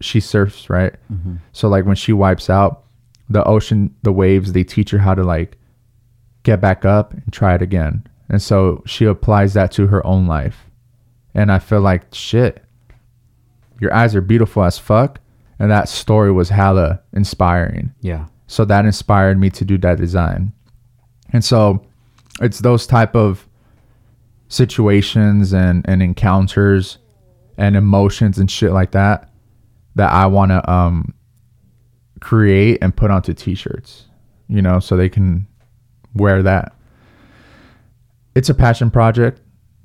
she surfs, right? Mm-hmm. So like when she wipes out, the ocean, the waves, they teach her how to like get back up and try it again. And so she applies that to her own life. And I feel like shit. Your eyes are beautiful as fuck. And that story was hella inspiring. Yeah. So that inspired me to do that design. And so it's those type of situations and, and encounters and emotions and shit like that that I want to um create and put onto t-shirts, you know, so they can wear that. It's a passion project.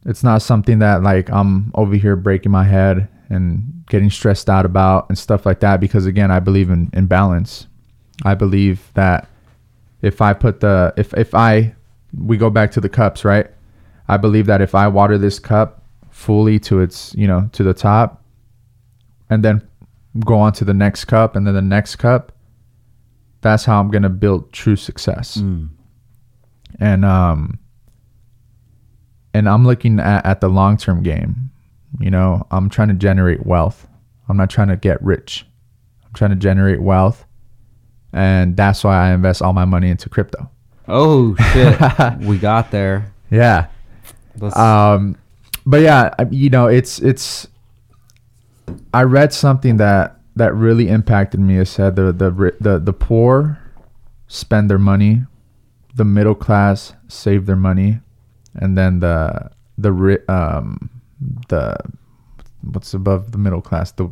It's not something that like I'm over here breaking my head and getting stressed out about and stuff like that because again, I believe in in balance. I believe that if I put the if if I we go back to the cups, right? I believe that if I water this cup fully to its, you know, to the top and then go on to the next cup and then the next cup, that's how I'm going to build true success. Mm. And um and I'm looking at, at the long-term game. You know, I'm trying to generate wealth. I'm not trying to get rich. I'm trying to generate wealth. And that's why I invest all my money into crypto. Oh shit, we got there. Yeah. Let's, Um, but yeah, you know, it's it's. I read something that that really impacted me. It said the the the the poor spend their money, the middle class save their money, and then the the ri- um the what's above the middle class the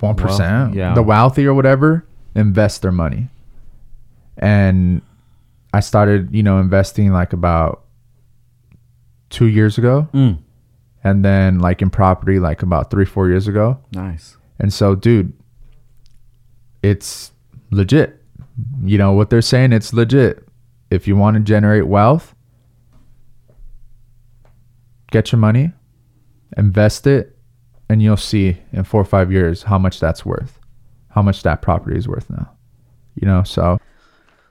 one percent, yeah. the wealthy or whatever, invest their money. And I started, you know, investing like about two years ago, Mm. and then like in property like about three, four years ago. Nice. And so, dude, it's legit. You know what they're saying? It's legit. If you want to generate wealth, get your money, invest it, and you'll see in four or five years how much that's worth, how much that property is worth now. You know, so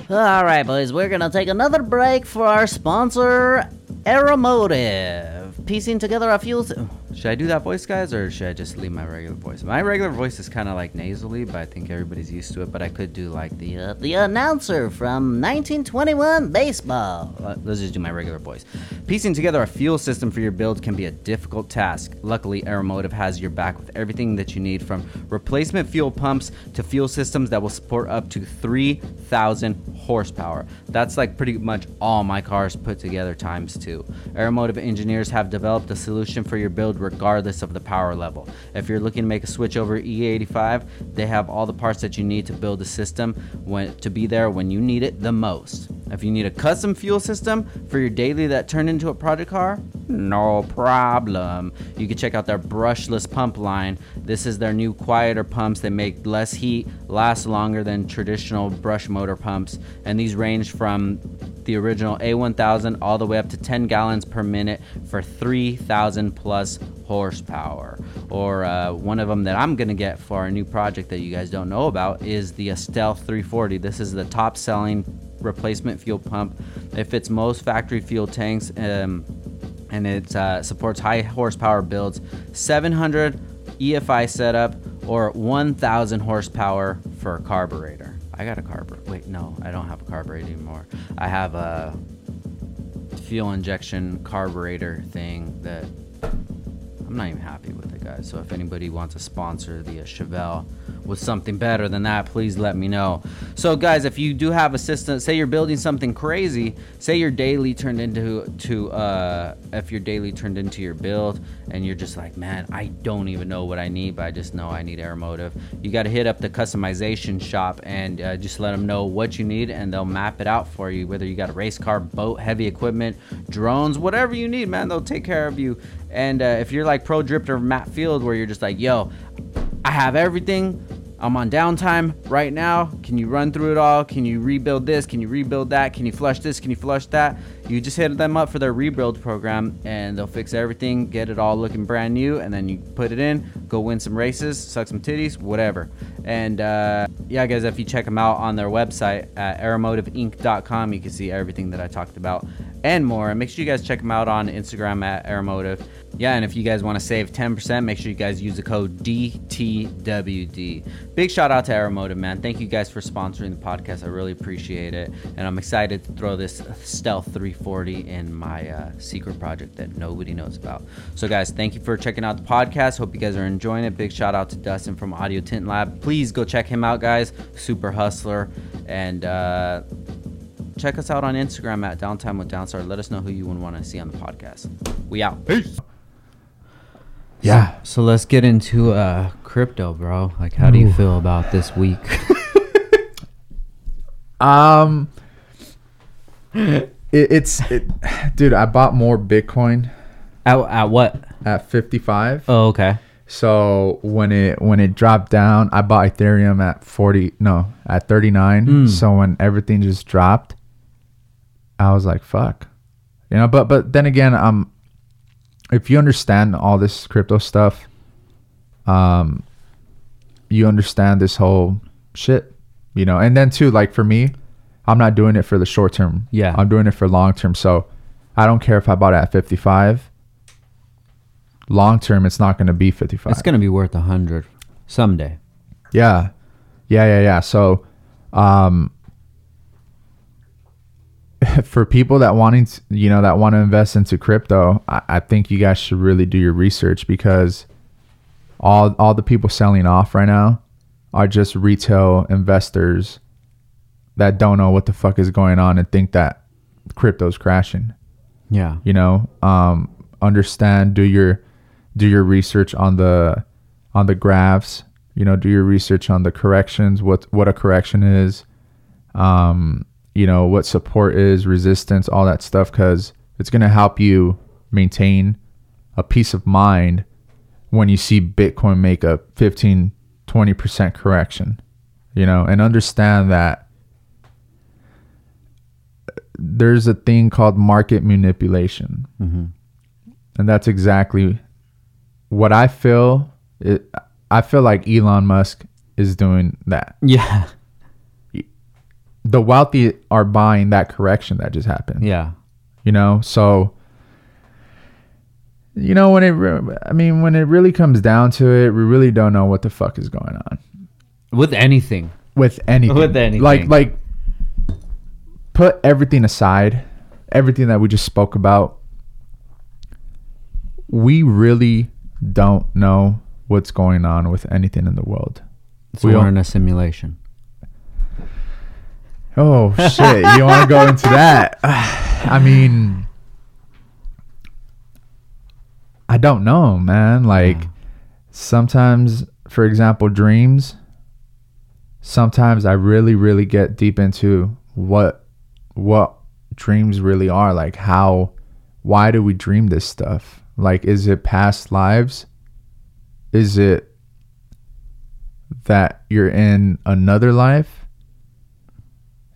All right, boys, we're gonna take another break for our sponsor, Aeromotive. Piecing together a few. Th- Should I do that voice, guys, or should I just leave my regular voice? My regular voice is kind of like nasally, but I think everybody's used to it. But I could do like the. Uh, the announcer from 1921 baseball. uh, let's just do my regular voice. Piecing together a fuel system for your build can be a difficult task. Luckily, Aeromotive has your back with everything that you need from replacement fuel pumps to fuel systems that will support up to 3,000 horsepower. That's like pretty much all my cars put together times two. Aeromotive engineers have developed a solution for your build regardless of the power level. If you're looking to make a switch over E85, they have all the parts that you need to build a system when to be there when you need it the most. If you need a custom fuel system for your daily that turned into a project car, no problem. You can check out their brushless pump line. This is their new quieter pumps that make less heat, last longer than traditional brush motor pumps, and these range from the original A1000 all the way up to 10 gallons per minute for 3,000 plus horsepower. Or uh, one of them that I'm gonna get for our new project that you guys don't know about is the Stealth 340. This is the top selling replacement fuel pump. It fits most factory fuel tanks. Um, and it uh, supports high horsepower builds 700 EFI setup or 1000 horsepower for a carburetor. I got a carburetor. Wait, no, I don't have a carburetor anymore. I have a fuel injection carburetor thing that I'm not even happy with it, guys. So if anybody wants to sponsor the uh, Chevelle with something better than that, please let me know. So guys, if you do have a system, say you're building something crazy, say your daily turned into to uh, if your daily turned into your build, and you're just like, man, I don't even know what I need, but I just know I need Aeromotive. You got to hit up the customization shop and uh, just let them know what you need, and they'll map it out for you. Whether you got a race car, boat, heavy equipment, drones, whatever you need, man, they'll take care of you. And uh, if you're like Pro Drifter Matt Field, where you're just like, yo, I have everything. I'm on downtime right now. Can you run through it all? Can you rebuild this? Can you rebuild that? Can you flush this? Can you flush that? You just hit them up for their rebuild program and they'll fix everything, get it all looking brand new, and then you put it in, go win some races, suck some titties, whatever. And uh, yeah, guys, if you check them out on their website at aeromotiveinc.com, you can see everything that I talked about and more. And make sure you guys check them out on Instagram at aeromotive. Yeah, and if you guys want to save 10%, make sure you guys use the code DTWD. Big shout out to Aeromotive, man. Thank you guys for sponsoring the podcast. I really appreciate it. And I'm excited to throw this Stealth 340 in my uh, secret project that nobody knows about. So, guys, thank you for checking out the podcast. Hope you guys are enjoying it. Big shout out to Dustin from Audio Tint Lab. Please go check him out, guys. Super hustler. And, uh, check us out on Instagram at Downtime with Downstar. Let us know who you would want to see on the podcast. We out. Peace. yeah, So let's get into uh, crypto, bro. Like, how do you feel about this week? um, it, it's it, dude. I bought more Bitcoin at, at what? at 55. Oh, okay. So when it when it dropped down, I bought Ethereum at 40 no, at 39. Mm. So when everything just dropped, I was like, fuck. You know, but but then again, um if you understand all this crypto stuff, um you understand this whole shit, you know. And then too like for me, I'm not doing it for the short term. Yeah. I'm doing it for long term. So I don't care if I bought it at 55. Long term, it's not going to be 55. It's gonna be worth hundred someday. Yeah. Yeah, yeah, yeah. So um for people that wanting to, you know that want to invest into crypto, I, I think you guys should really do your research because all all the people selling off right now are just retail investors that don't know what the fuck is going on and think that crypto's crashing Yeah. you know um understand do your do your research on the on the graphs You know, do your research on the corrections, what what a correction is, um, you know, what support is, resistance, all that stuff, because it's gonna help you maintain a peace of mind when you see Bitcoin make a 15, 20% correction, you know, and understand that there's a thing called market manipulation. Mm-hmm. And that's exactly what I feel. It, I feel like Elon Musk is doing that. Yeah. The wealthy are buying that correction that just happened. Yeah. you know so you know when it i mean when it really comes down to it we really don't know what the fuck is going on With anything. with anything With anything. like like put everything aside everything that we just spoke about we really don't know what's going on with anything in the world So We we're in a simulation. Oh shit! You want to go into that? I mean, I don't know, man. Like sometimes, for example, dreams. Sometimes I really, really get deep into what what dreams really are. Like how, why do we dream this stuff? Like, is it past lives? Is it that you're in another life?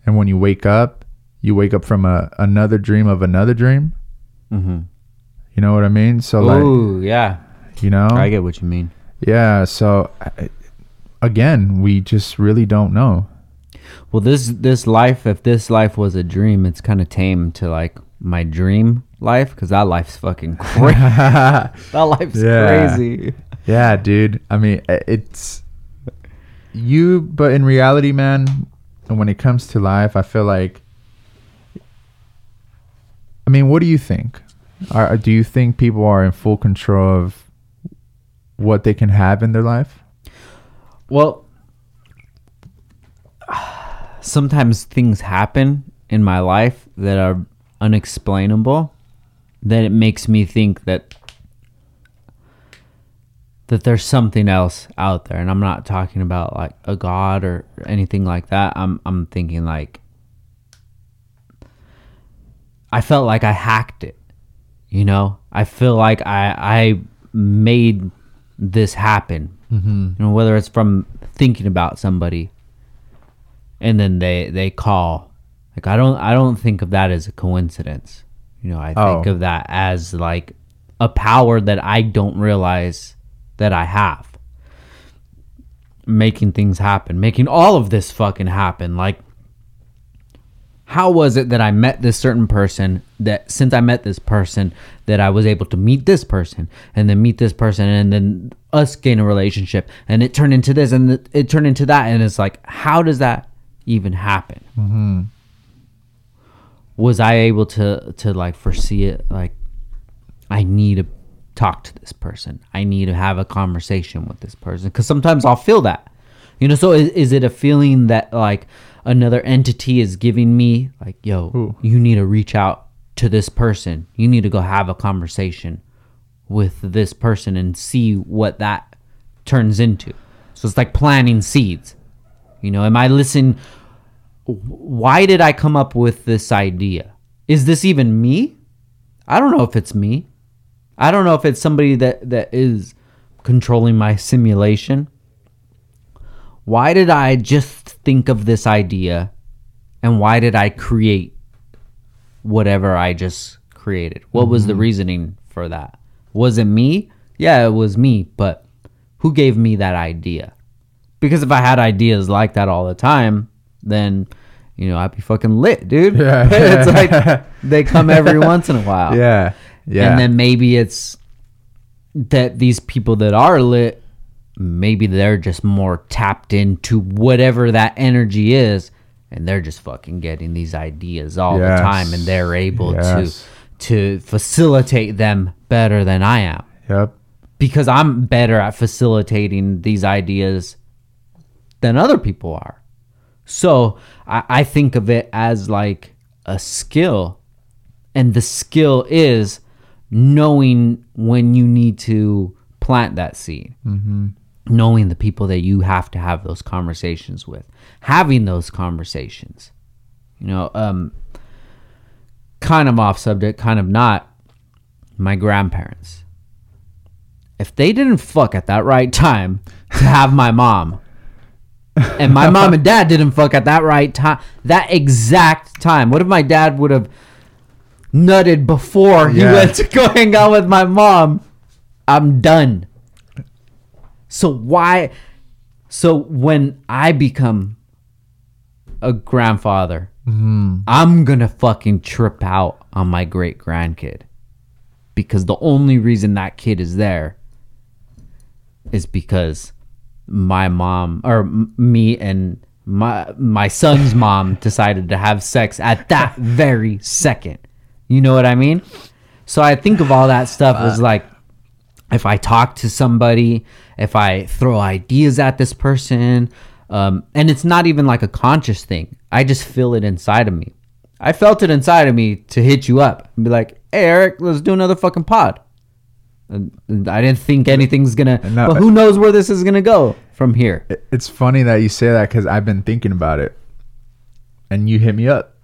and when you wake up, you wake up from a another dream of another dream. Mm-hmm. You know what I mean? So like, yeah. you know, I get what you mean. yeah. So I- again, we just really don't know. Well, this this life, if this life was a dream, it's kind of tame to like my dream life because that life's fucking crazy. that life's Yeah. crazy. yeah, dude. I mean, it's you, but in reality, man, when it comes to life, I feel like. I mean, what do you think? Are, do you think people are in full control of what they can have in their life? Well, sometimes things happen in my life that are unexplainable that it makes me think that that there's something else out there and I'm not talking about like a god or anything like that. I'm I'm thinking like I felt like I hacked it. You know? I feel like I I made this happen. Mm-hmm. You know, whether it's from thinking about somebody and then they they call. Like I don't I don't think of that as a coincidence. You know, I think Oh. of that as like a power that I don't realize that I have. Making things happen, making all of this fucking happen. Like how was it that I met this certain person that since I met this person that I was able to meet this person and then meet this person and then us gain a relationship and it turned into this and it, it turned into that and it's like how does that even happen? Mm-hmm. Was I able to to like foresee it like I need to talk to this person. I need to have a conversation with this person because sometimes I'll feel that. You know, so is, is it a feeling that like another entity is giving me like, yo, Ooh. you need to reach out to this person. You need to go have a conversation with this person and see what that turns into. So it's like planting seeds. You know, am I listening? Why did I come up with this idea? Is this even me? I don't know if it's me. I don't know if it's somebody that that is controlling my simulation. Why did I just think of this idea and why did I create whatever I just created? What was the mm-hmm. reasoning for that? Was it me? Yeah, it was me, but who gave me that idea? Because if I had ideas like that all the time, then you know, I'd be fucking lit, dude. Yeah. it's like they come every once in a while. Yeah, yeah. And then maybe it's that these people that are lit, maybe they're just more tapped into whatever that energy is, and they're just fucking getting these ideas all Yes. the time, and they're able Yes. to to facilitate them better than I am yep. because I'm better at facilitating these ideas than other people are. So I, I think of it as like a skill, and the skill is knowing when you need to plant that seed. Mm-hmm. knowing the people that you have to have those conversations with, having those conversations. You know, um, kind of off subject, kind of not. My grandparents. If they didn't fuck at that right time to have my mom, and my mom and dad didn't fuck at that right time, that exact time. What if my dad would have nutted before he Yeah. went to go hang out with my mom? I'm done. So why? So when I become a grandfather, mm-hmm. I'm gonna fucking trip out on my great grandkid because the only reason that kid is there is because my mom or m- me and my my son's mom decided to have sex at that very second. You know what I mean? So I think of all that stuff as like if I talk to somebody, if I throw ideas at this person, um, and it's not even like a conscious thing. I just feel it inside of me. I felt it inside of me to hit you up and be like, "Hey, Erik, let's do another fucking pod." I didn't think anything's gonna, No. but who knows where this is gonna go from here? It's funny that you say that because I've been thinking about it, and you hit me up.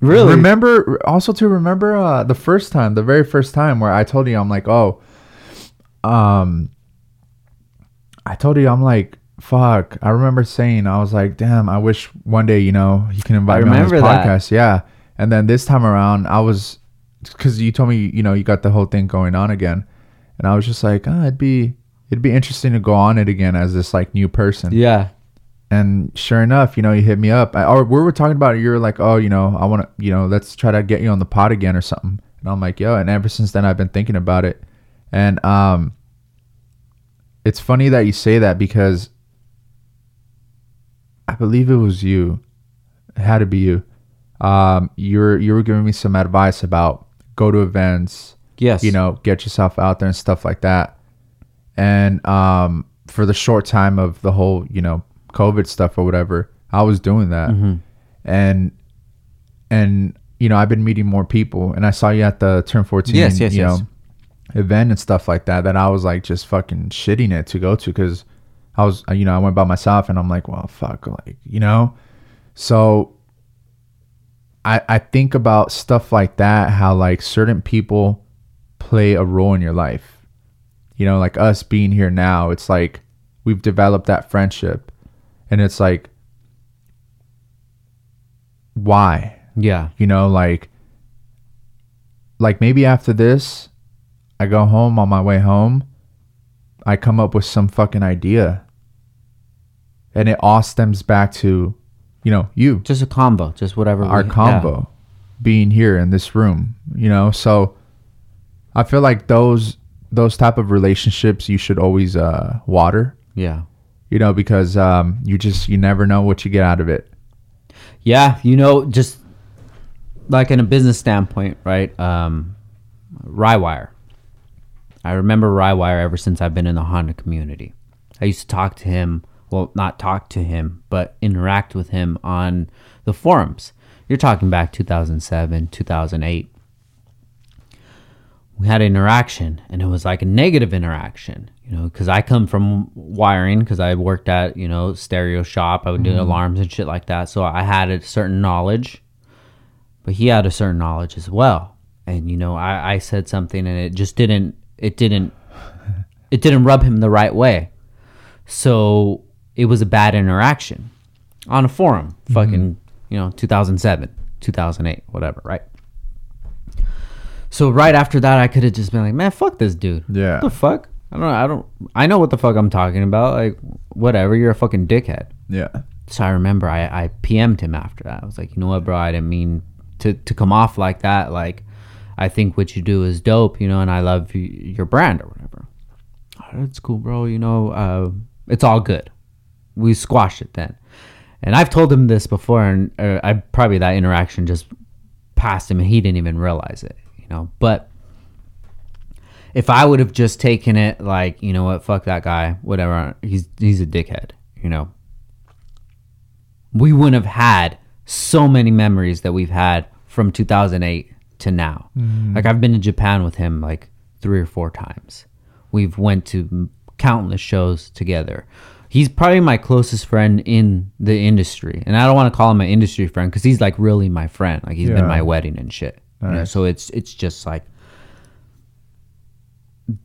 Really? Remember also to remember uh, the first time, the very first time where I told you I'm like, oh, um, I told you I'm like, fuck. I remember saying I was like, damn, I wish one day you know you can invite me on his remember that. podcast. Yeah, and then this time around I was because you told me you know you got the whole thing going on again, and I was just like, ah, it'd be it'd be interesting to go on it again as this like new person Yeah. and sure enough, you know, you hit me up. I, or we were talking about it. You were like, oh, you know, I want to, you know, let's try to get you on the pod again or something. And I'm like, yo. And ever since then, I've been thinking about it. And um, it's funny that you say that because I believe it was you. It had to be you. Um, you're you were giving me some advice about go to events, Yes. you know, get yourself out there and stuff like that. And um, for the short time of the whole, you know, COVID stuff or whatever, I was doing that. And and you know, I've been meeting more people, and I saw you at the Turn 14, Yes, yes, you yes. know, event and stuff like that. That I was like just fucking shitting it to go to because I was, you know, I went by myself, and I'm like, well, fuck, like, you know, so. I, I think about stuff like that, how like certain people play a role in your life. You know, like us being here now, it's like we've developed that friendship. And it's like, why? Yeah. You know, like, like maybe after this, I go home on my way home, I come up with some fucking idea. And it all stems back to, you know, you Just a combo. Just whatever. our we- yeah. combo being here in this room you know so i feel like those those type of relationships you should always uh water Yeah. you know because um you just you never know what you get out of it Yeah, you know, just like in a business standpoint, right? Um, Rywire. I remember Rywire ever since I've been in the Honda community. I used to talk to him, well, not talk to him, but interact with him on the forums. You're talking back 2007, 2008. We had an interaction, and it was like a negative interaction, you know, because I come from wiring, because I worked at, you know, stereo shop. I would do mm-hmm. alarms and shit like that. So I had a certain knowledge, but he had a certain knowledge as well. And, you know, I, I said something and it just didn't, it didn't, it didn't rub him the right way. So it was a bad interaction on a forum, fucking, mm-hmm. you know, 2007, 2008, whatever, right? So right after that, I could have just been like, man, fuck this dude. Yeah. What the fuck? I don't I don't, I know what the fuck I'm talking about. Like, whatever, you're a fucking dickhead. yeah So I remember I, I PM'd him after that. I was like, you know what, bro? I didn't mean to, to come off like that. Like, I think what you do is dope, you know, and I love y- your brand or whatever. "Oh, that's cool, bro. You know, uh, it's all good. We squashed it then. And I've told him this before, and uh, I probably that interaction just passed him, and he didn't even realize it, you know. But if I would have just taken it like, you know what, fuck that guy, whatever. He's he's a dickhead, you know we wouldn't have had so many memories that we've had from 2008 to now. Mm-hmm. Like I've been to Japan with him like three or four times. We've went to countless shows together. He's probably my closest friend in the industry, and I don't want to call him an industry friend because he's like really my friend. Like he's been my wedding and shit. Know, so it's it's just like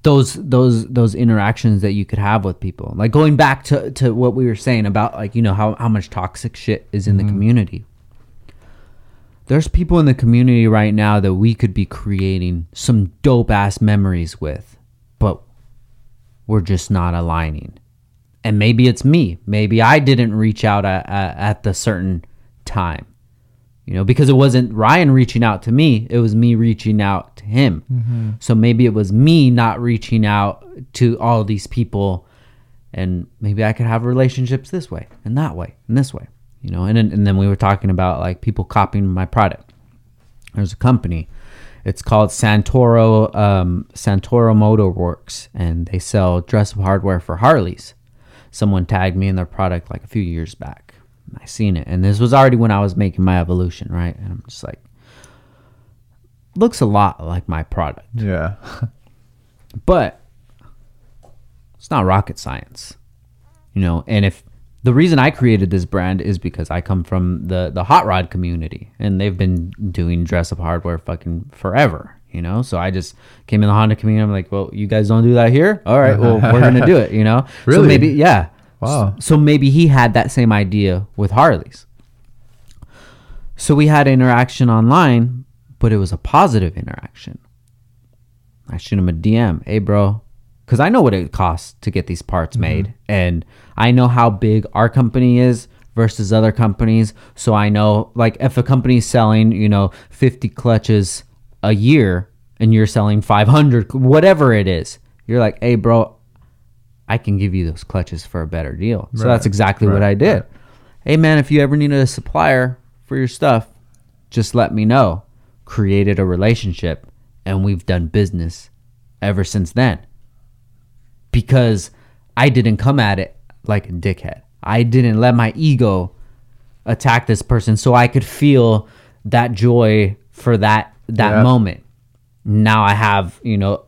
those those those interactions that you could have with people. Like going back to to what we were saying about like you know how how much toxic shit is in the mm-hmm. community. There's people in the community right now that we could be creating some dope ass memories with but we're just not aligning. And maybe it's me. Maybe i didn't reach out at, at, at the certain time you know because it wasn't ryan reaching out to me it was me reaching out to him. So maybe it was me not reaching out to all these people and maybe i could have relationships this way and that way and this way you know and then, and then we were talking about like people copying my product. There's a company it's called santoro um, santoro motor works and they sell dress up hardware for harleys. Someone tagged me in their product like a few years back i seen it. And this was already when i was making my evolution right? And i'm just like looks a lot like my product. Yeah. but it's not rocket science you know? And if the reason i created this brand is because i come from the the hot rod community and they've been doing dress up hardware fucking forever you know? So i just came in the honda community i'm like well you guys don't do that here? All right well we're gonna do it you know? So Really? maybe yeah Wow. so maybe he had that same idea with harleys so we had interaction online but it was a positive interaction I shoot him a DM. Hey, bro. Because I know what it costs to get these parts mm-hmm. made. And I know how big our company is versus other companies. So I know, like, if a company's selling, you know, 50 clutches a year and you're selling 500, whatever it is, you're like, hey, bro, I can give you those clutches for a better deal. So that's exactly what I did. right. Hey, man, if you ever need a supplier for your stuff, just let me know. Created a relationship, and we've done business ever since then. Because I didn't come at it like a dickhead. I didn't let my ego attack this person so I could feel that joy for that that Yeah. moment. Now I have, you know,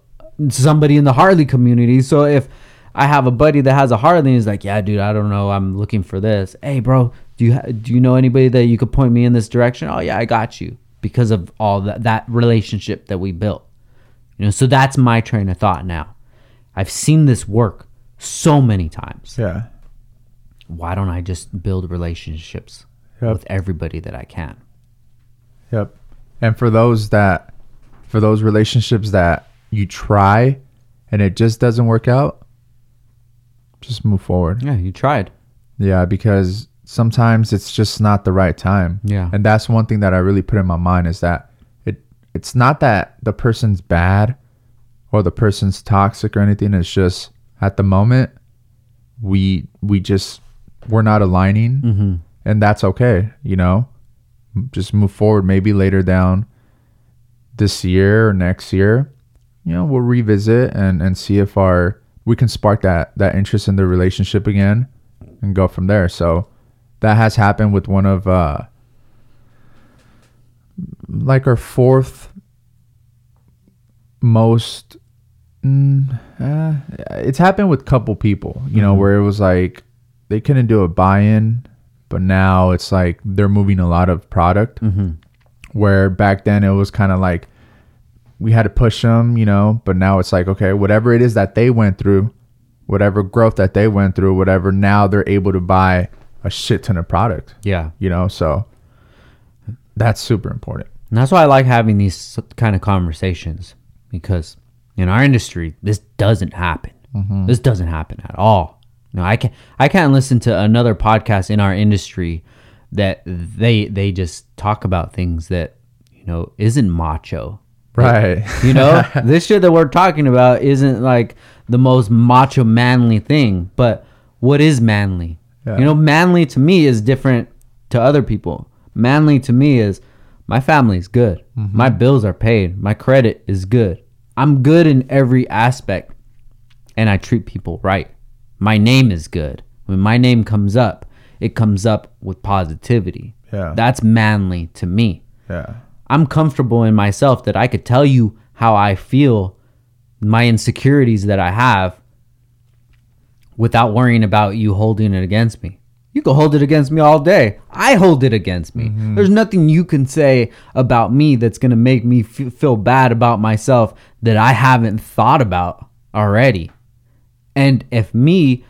somebody in the Harley community. So if I have a buddy that has a Harley and he's like, "Yeah, dude, I don't know, I'm looking for this." Hey, bro, do you ha- do you know anybody that you could point me in this direction? Oh yeah, I got you because of all that that relationship that we built. You know, so that's my train of thought now. I've seen this work so many times. Yeah. Why don't I just build relationships Yep. with everybody that I can? Yep. And for those that, for those relationships that you try and it just doesn't work out, just move forward. Yeah, you tried. Yeah, because sometimes it's just not the right time. Yeah. And that's one thing that I really put in my mind is that it it's not that the person's bad or the person's toxic or anything. It's just at the moment we we just we're not aligning Mm-hmm. and that's okay, you know. Just move forward maybe later down this year or next year. You know, we'll revisit and and see if our we can spark that that interest in the relationship again and go from there. So that has happened with one of uh like our fourth most mm, uh, it's happened with couple people, you know, Mhm. where it was like they couldn't do a buy-in, but now it's like they're moving a lot of product Mm-hmm. where back then it was kind of like we had to push them, you know, but now it's like, okay, whatever it is that they went through, whatever growth that they went through, whatever, now they're able to buy a shit ton of product, Yeah. you know, so that's super important. And that's why I like having these kind of conversations because in our industry, this doesn't happen. Mm-hmm. This doesn't happen at all. No, I can I can't listen to another podcast in our industry that they they just talk about things that you know isn't macho. Right. You know, this shit that we're talking about isn't like the most macho manly thing, but what is manly? Yeah. You know, manly to me is different to other people. Manly to me is my family's good. Mm-hmm. My bills are paid. My credit is good. I'm good in every aspect and I treat people right. My name is good. When my name comes up, it comes up with positivity. Yeah. That's manly to me. yeah. I'm comfortable in myself that I could tell you how I feel, my insecurities that I have, without worrying about you holding it against me. You can hold it against me all day. I hold it against me. Mm-hmm. There's nothing you can say about me that's going to make me f- feel bad about myself that I haven't thought about already. And if me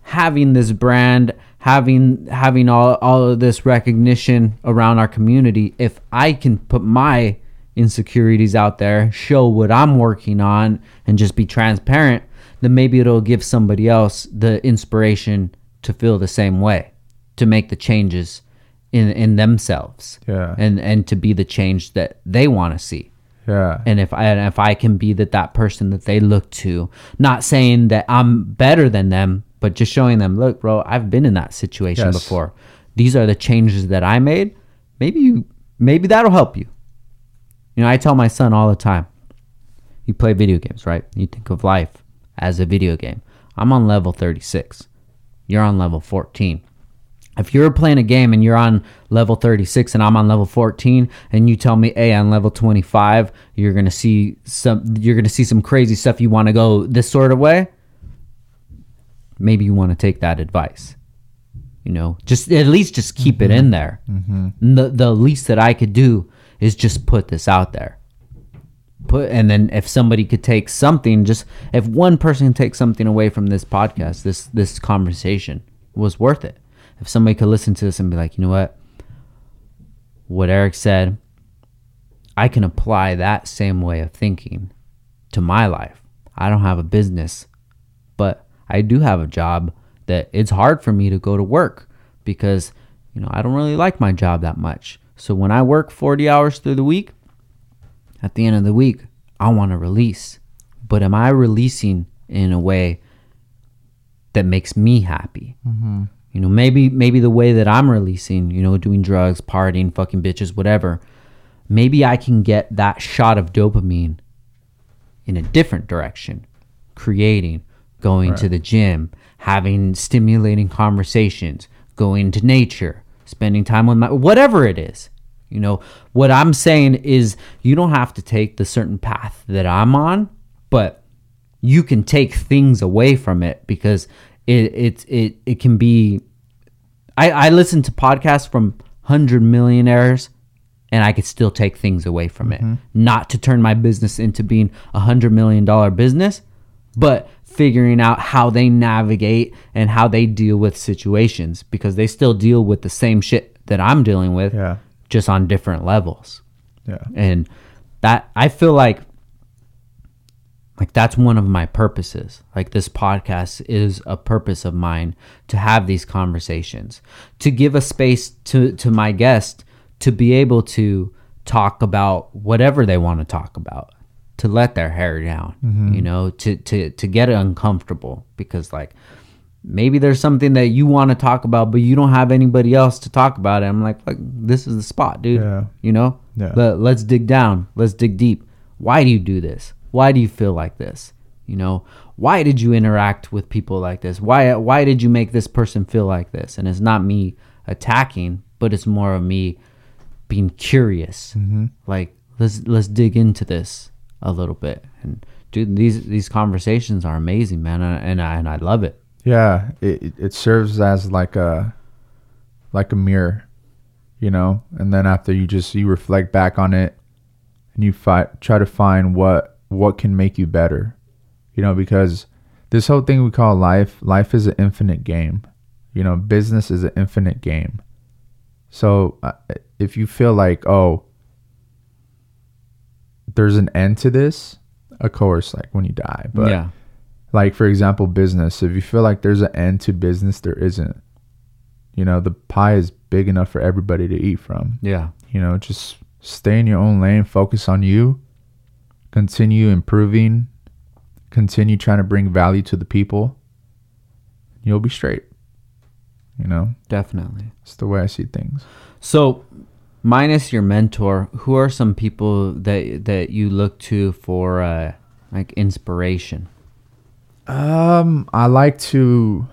having this brand, having having all, all of this recognition around our community, if I can put my insecurities out there, show what I'm working on and just be transparent, then maybe it'll give somebody else the inspiration to feel the same way, to make the changes in in themselves. Yeah. And and to be the change that they want to see Yeah. and if I and if I can be that that person that they look to, not saying that I'm better than them, but just showing them, look, bro, I've been in that situation Yes. before. These are the changes that I made. Maybe you, maybe that'll help you. You know, I tell my son all the time. You play video games, right? You think of life as a video game. I'm on level 36. You're on level 14 if you're playing a game and you're on level 36 and I'm on level 14 and you tell me hey on level 25 you're going to see some you're going to see some crazy stuff you want to go this sort of way maybe you want to take that advice. You know just at least just keep it in mm-hmm. there. Mm-hmm. The the least that I could do is just put this out there. Put and then if somebody could take something just if one person can take something away from this podcast this this conversation was worth it. If somebody could listen to this and be like you know what? What eric said i can apply that same way of thinking to my life. I don't have a business i do have a job that it's hard for me to go to work because you know i don't really like my job that much so when i work 40 hours through the week at the end of the week, I want to release. But am I releasing in a way that makes me happy? Mm-hmm. You know, maybe maybe the way that I'm releasing, you know, doing drugs, partying, fucking bitches, whatever. Maybe I can get that shot of dopamine in a different direction, creating, going to the gym, having stimulating conversations, going to nature, spending time with my whatever it is. You know, what I'm saying is you don't have to take the certain path that I'm on, but you can take things away from it because it it it, it can be I, I listen to podcasts from hundred millionaires and I could still take things away from it. Mm-hmm. Not to turn my business into being a hundred million dollar business, but figuring out how they navigate and how they deal with situations because they still deal with the same shit that I'm dealing with, Yeah. just on different levels. Yeah. And that I feel like like that's one of my purposes. Like this podcast is a purpose of mine to have these conversations, to give a space to to my guest to be able to talk about whatever they want to talk about, to let their hair down, mm-hmm. you know, to to to get uncomfortable because like maybe there's something that you want to talk about but you don't have anybody else to talk about it. I'm like, like this is the spot, dude. Yeah. You know? Yeah. Let, let's dig down. Let's dig deep. Why do you do this? Why do you feel like this? You know, why did you interact with people like this? Why why did you make this person feel like this? And it's not me attacking, but it's more of me being curious. Mm-hmm. Like let's let's dig into this a little bit. And dude, these these conversations are amazing, man, and, I and I love it. Yeah, it it- serves as like a like a mirror, you know. And then after you just you reflect back on it, and you fi- try to find what what can make you better, you know. Because this whole thing we call life, life is an infinite game. You know, business is an infinite game. So uh, if you feel like oh, there's an end to this, of course, like when you die, but yeah. like for example business if you feel like there's an end to business there isn't you know the pie is big enough for everybody to eat from Yeah. you know just stay in your own lane focus on you continue improving continue trying to bring value to the people you'll be straight you know Definitely. it's the way i see things So, minus your mentor, who are some people that that you look to for uh, like inspiration? Um, I like to.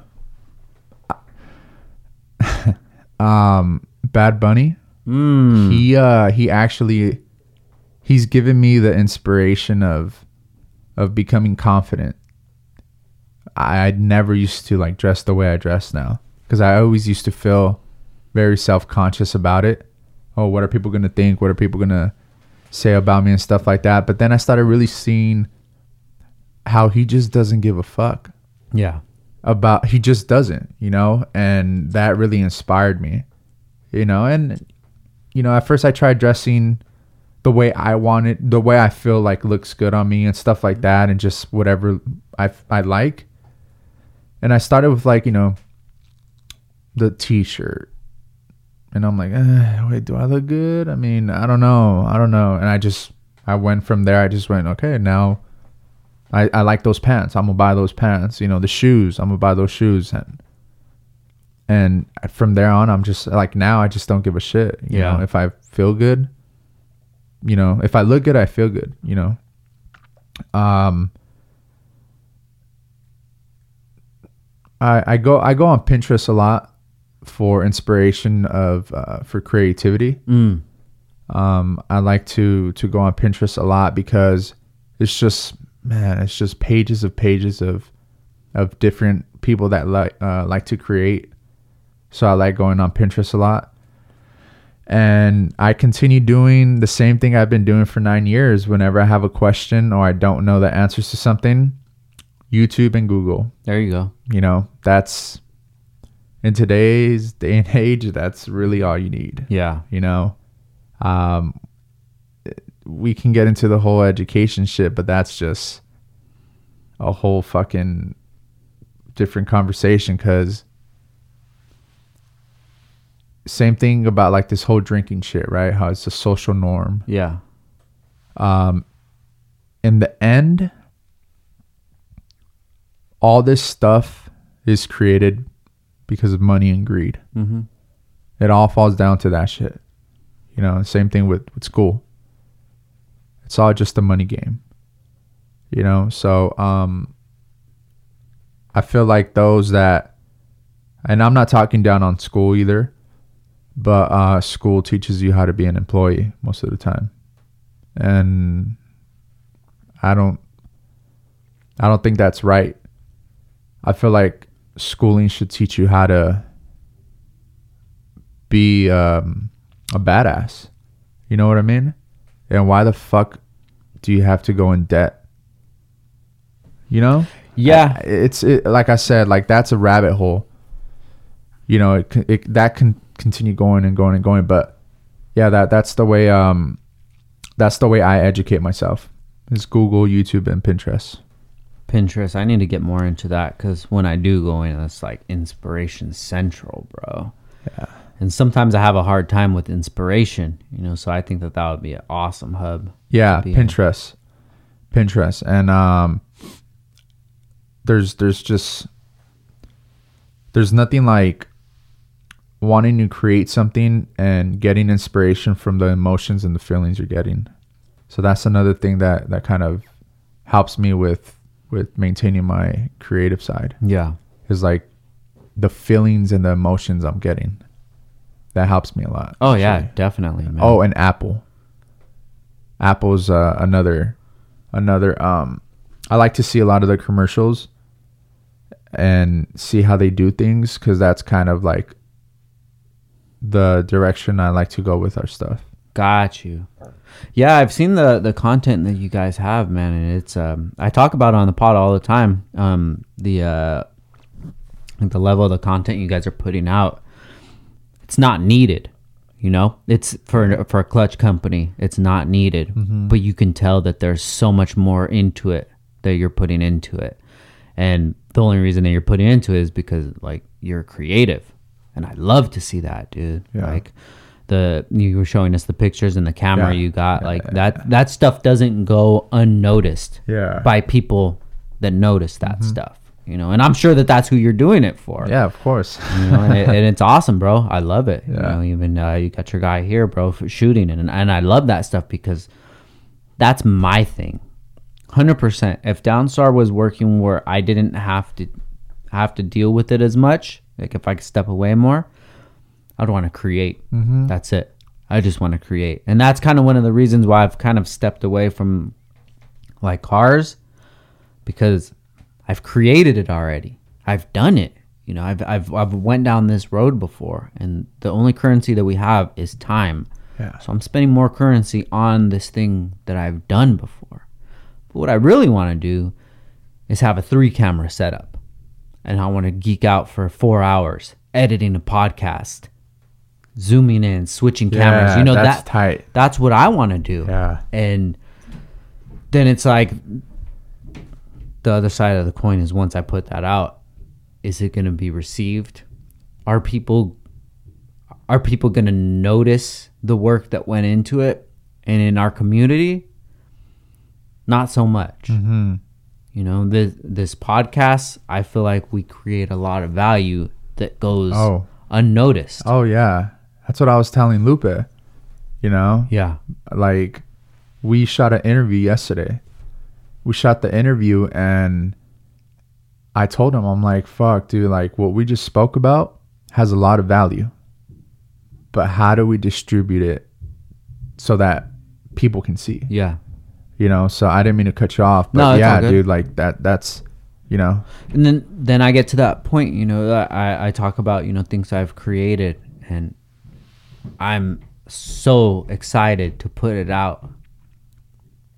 um, Bad Bunny. Mm. He uh he actually he's given me the inspiration of of becoming confident. I never used to like dress the way I dress now because I always used to feel very self conscious about it. Oh, what are people gonna think? What are people gonna say about me and stuff like that? But then I started really seeing how he just doesn't give a fuck Yeah. about he just doesn't you know and that really inspired me you know and you know at first i tried dressing the way i wanted the way i feel like looks good on me and stuff like that and just whatever i i like and i started with like you know the t-shirt and i'm like eh, wait do i look good i mean i don't know i don't know and i just i went from there i just went okay now I, I like those pants. I'm gonna buy those pants. You know, the shoes. I'm gonna buy those shoes, and and from there on, I'm just like now. I just don't give a shit. You Yeah. know, if I feel good, you know, if I look good, I feel good. You know, um, I I go I go on Pinterest a lot for inspiration of uh, for creativity Mm. um, I like to to go on Pinterest a lot because it's just man, it's just pages of pages of of different people that like uh, like to create. So I like going on Pinterest a lot, and I continue doing the same thing I've been doing for nine years. Whenever I have a question or I don't know the answers to something, YouTube and Google. There you go. You know, that's in today's day and age. That's really all you need Yeah. you know um we can get into the whole education shit but that's just a whole fucking different conversation because same thing about like this whole drinking shit right how it's a social norm Yeah. um in the end all this stuff is created because of money and greed Mm-hmm. it all falls down to that shit. You know, same thing with, with school. It's all just a money game. You know, so um I feel like those that and I'm not talking down on school either, but uh school teaches you how to be an employee most of the time. And I don't I don't think that's right. I feel like schooling should teach you how to be um, a badass. You know what I mean? And why the fuck do you have to go in debt? You know? Yeah. It's it, like I said, like that's a rabbit hole. You know, it, it that can continue going and going and going, but yeah, that that's the way um that's the way I educate myself. Is Google, YouTube, and Pinterest. Pinterest. I need to get more into that because when I do go in, it's like inspiration central, bro. Yeah. And sometimes I have a hard time with inspiration, you know. So I think that that would be an awesome hub. Yeah, Pinterest, Pinterest, and um, there's there's just there's nothing like wanting to create something and getting inspiration from the emotions and the feelings you're getting. So that's another thing that that kind of helps me with with maintaining my creative side Yeah. is like the feelings and the emotions I'm getting. That helps me a lot. Oh yeah, definitely, man. Oh, and Apple. Apple's uh, another another um I like to see a lot of the commercials and see how they do things cuz that's kind of like the direction I like to go with our stuff. Got you. Yeah, I've seen the the content that you guys have, man, and it's um I talk about it on the pod all the time. Um the uh the level of the content you guys are putting out. It's not needed. You know? It's for for a clutch company, it's not needed. But you can tell that there's so much more into it that you're putting into it. And the only reason that you're putting into it is because like you're creative. And I love to see that, dude. Yeah. Like the you were showing us the pictures and the camera Yeah. you got like that that stuff doesn't go unnoticed Yeah. by people that notice that stuff you know? And i'm sure that that's who you're doing it for. Yeah, of course. you know and, it, and it's awesome bro. I love it. You know even uh, you got your guy here bro for shooting and, and i love that stuff because that's my thing. 100% if downstar was working where i didn't have to have to deal with it as much like if i could step away more i'd want to create mm-hmm. that's it i just want to create and that's kind of one of the reasons why i've kind of stepped away from like cars because I've created it already. I've done it. You know, I've I've I've went down this road before, and the only currency that we have is time. Yeah. So I'm spending more currency on this thing that I've done before. But what I really want to do is have a three camera setup, and I want to geek out for four hours editing a podcast, zooming in, switching cameras. Yeah, You know that's that tight. That's what I want to do. Yeah. And then it's like the other side of the coin is once I put that out, is it going to be received? Are people are people going to notice the work that went into it? And in our community, not so much. Mm-hmm. You know, this this podcast, I feel like we create a lot of value that goes Oh. unnoticed. Oh yeah, that's what I was telling Lupe. You know, Yeah. like we shot an interview yesterday. We shot the interview and I told him I'm like, "Fuck, dude, like what we just spoke about has a lot of value. But how do we distribute it so that people can see?" Yeah. You know, so I didn't mean to cut you off, but No, yeah, dude, like that that's you know, and then then I get to that point, you know, that I I talk about you know things I've created, and I'm so excited to put it out,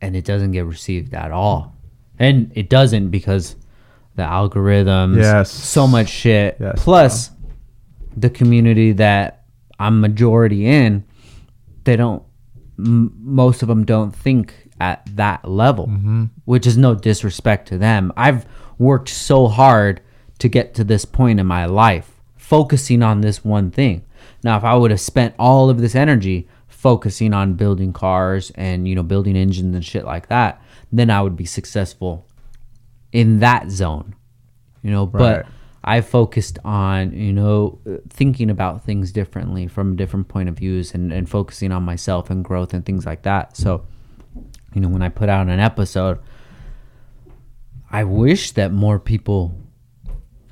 and it doesn't get received at all, and it doesn't because the algorithms, Yes. so much shit, Yes, plus the community that I'm majority in, they don't. M- most of them don't think at that level, mm-hmm. which is no disrespect to them. I've worked so hard to get to this point in my life, focusing on this one thing. Now, if I would have spent all of this energy focusing on building cars and you know building engines and shit like that, then I would be successful in that zone. You know, but I focused on, you know, thinking about things differently from different point of views and, and focusing on myself and growth and things like that. So, you know, when I put out an episode, I wish that more people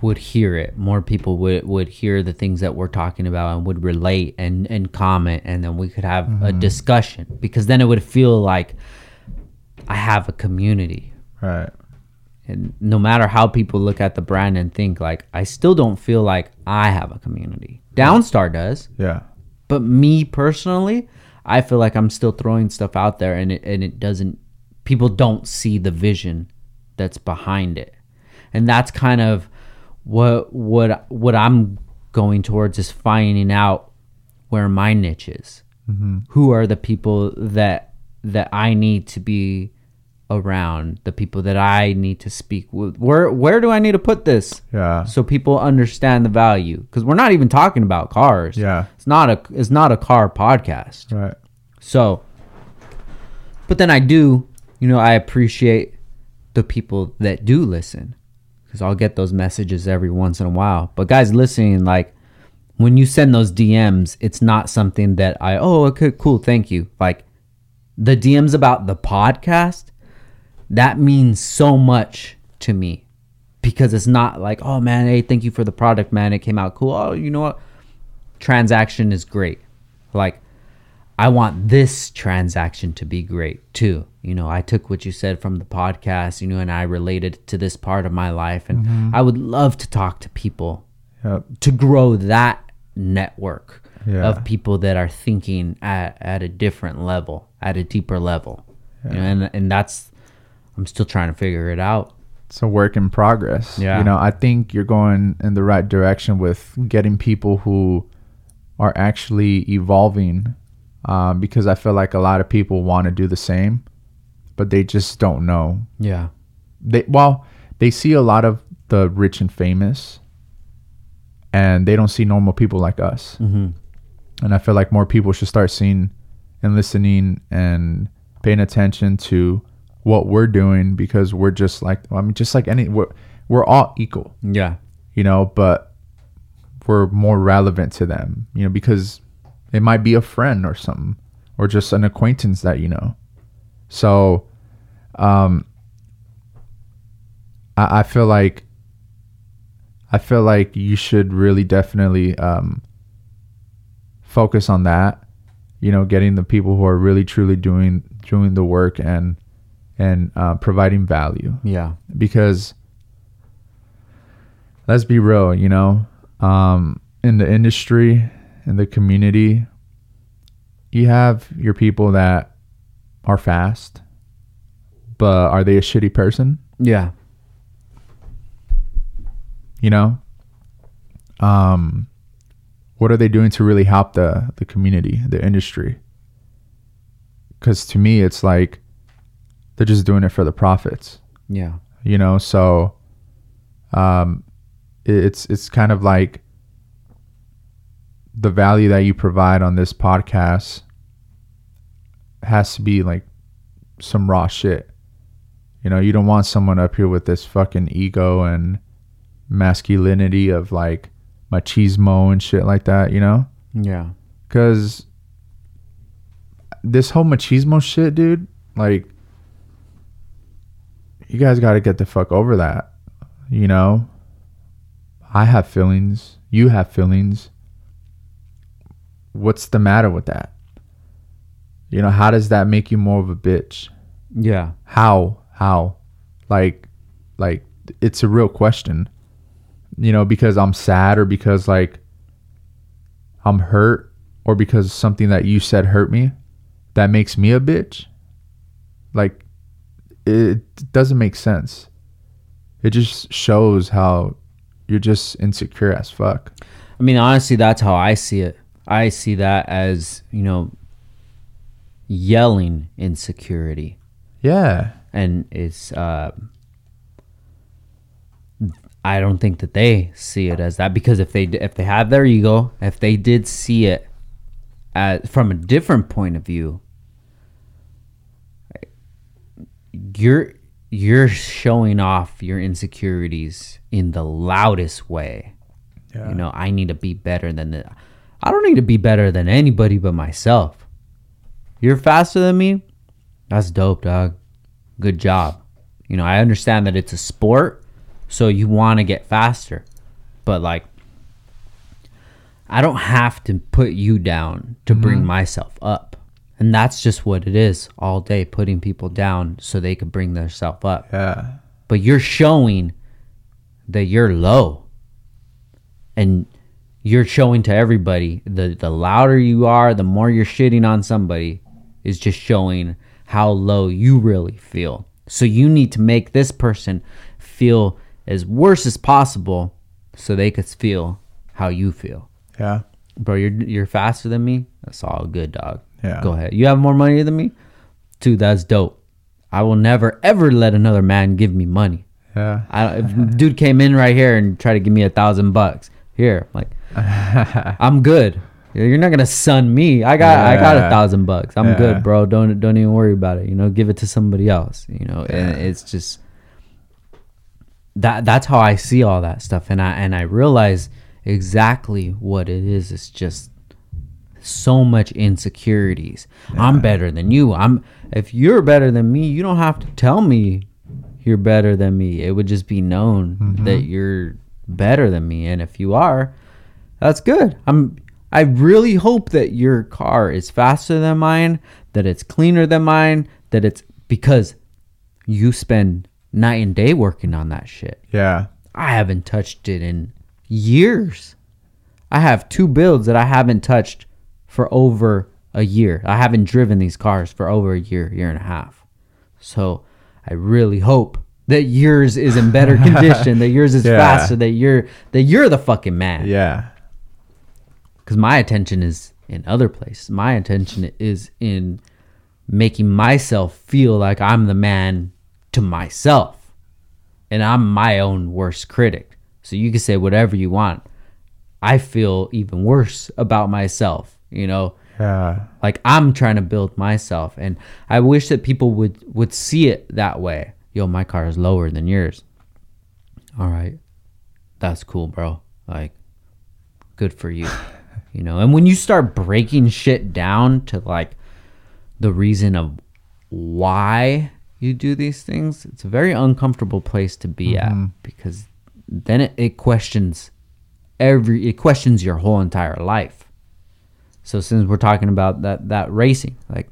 would hear it. More people would would hear the things that we're talking about and would relate and and comment and then we could have a mm-hmm. discussion because then it would feel like I have a community right. and no matter how people look at the brand and think like i still don't feel like i have a community downstar does Yeah. but me personally i feel like i'm still throwing stuff out there and it, and it doesn't people don't see the vision that's behind it and that's kind of what what what i'm going towards is finding out where my niche is. Mm-hmm. Who are the people that that i need to be around? The people that i need to speak with. Where where do i need to put this? Yeah. so people understand the value. Because we're not even talking about cars. Yeah. it's not a it's not a car podcast. Right. so but then i do you know i appreciate the people that do listen because i'll get those messages every once in a while. But guys listening like when you send those dms it's not something that i oh okay cool thank you. Like the dms about the podcast that means so much to me because it's not like oh man hey thank you for the product man. It came out cool. Oh you know what? Transaction is great. Like i want this transaction to be great too you know i took what you said from the podcast you know and i related it to this part of my life and mm-hmm. i would love to talk to people Yep. to grow that network Yeah. of people that are thinking at, at a different level at a deeper level you know, and, and that's i'm still trying to figure it out it's a work in progress. Yeah. You know, I think you're going in the right direction with getting people who are actually evolving um, because I feel like a lot of people want to do the same, but they just don't know. yeah They well, they see a lot of the rich and famous, and they don't see normal people like us. mm-hmm. And I feel like more people should start seeing and listening and paying attention to what we're doing because we're just like I mean, just like any we're, we're all equal yeah you know, but we're more relevant to them, you know, because it might be a friend or something, or just an acquaintance that you know. So, um, I, I feel like, I feel like you should really definitely um, focus on that. You know, getting the people who are really truly doing doing the work and and uh, providing value yeah because let's be real, you know, um, in the industry, in the community, you have your people that are fast, but are they a shitty person? Yeah. You know, um, what are they doing to really help the the community, the industry? Because to me, it's like they're just doing it for the profits. Yeah. you know so um it's it's kind of like the value that you provide on this podcast has to be like some raw shit you know you don't want someone up here with this fucking ego and masculinity of like machismo and shit like that you know Yeah. because this whole machismo shit, dude, like, you guys got to get the fuck over that. You know, I have feelings. You have feelings. What's the matter with that? You know, how does that make you more of a bitch? Yeah. How? How? Like, like, it's a real question. You know, because I'm sad or because, like, I'm hurt or because something that you said hurt me that makes me a bitch like it doesn't make sense it just shows how you're just insecure as fuck I mean, honestly, that's how I see it. I see that as, you know, yelling insecurity. yeah And it's, uh, I don't think that they see it as that because if they if they have their ego, if they did see it as from a different point of view, you're you're showing off your insecurities in the loudest way. yeah You know, I need to be better than the. I don't need to be better than anybody but myself. You're faster than me. That's dope, dog. Good job. You know, I understand that it's a sport, so you want to get faster. But like I don't have to put you down to mm-hmm. bring myself up. And that's just what it is all day putting people down so they could bring themselves up yeah but you're showing that you're low and you're showing to everybody the the louder you are the more you're shitting on somebody is just showing how low you really feel. So you need to make this person feel as worse as possible so they could feel how you feel. Yeah. Bro you're you're faster than me? That's all good dog. Yeah. go ahead. You have more money than me? Dude that's dope. I will never ever let another man give me money. Yeah. I, if dude came in right here and tried to give me a thousand bucks here like i'm good. You're not gonna sun me. I got i got a thousand bucks. I'm Yeah. good bro. Don't don't even worry about it. You know give it to somebody else you know? And it's just that that's how i see all that stuff. And i and i realize exactly what it is. It's just so much insecurities. I'm better than you. I'm if you're better than me you don't have to tell me you're better than me. It would just be known mm-hmm. that you're better than me. And if you are that's good i'm i really hope that your car is faster than mine that it's cleaner than mine that it's because you spend night and day working on that shit yeah I haven't touched it in years. I have two builds that I haven't touched for over a year. I haven't driven these cars for over a year, year and a half. So I really hope that yours is in better condition, that yours is Yeah. faster, that you're that you're the fucking man. yeah Because my attention is in other places. My attention is in making myself feel like I'm the man to myself. And I'm my own worst critic. So you can say whatever you want. I feel even worse about myself, you know? yeah Like I'm trying to build myself and I wish that people would would see it that way. Yo, my car is lower than yours. All right. That's cool, bro. Like good for you. you know, and when you start breaking shit down to like the reason of why you do these things, it's a very uncomfortable place to be at because then it, it questions every it questions your whole entire life. So since we're talking about that that racing, like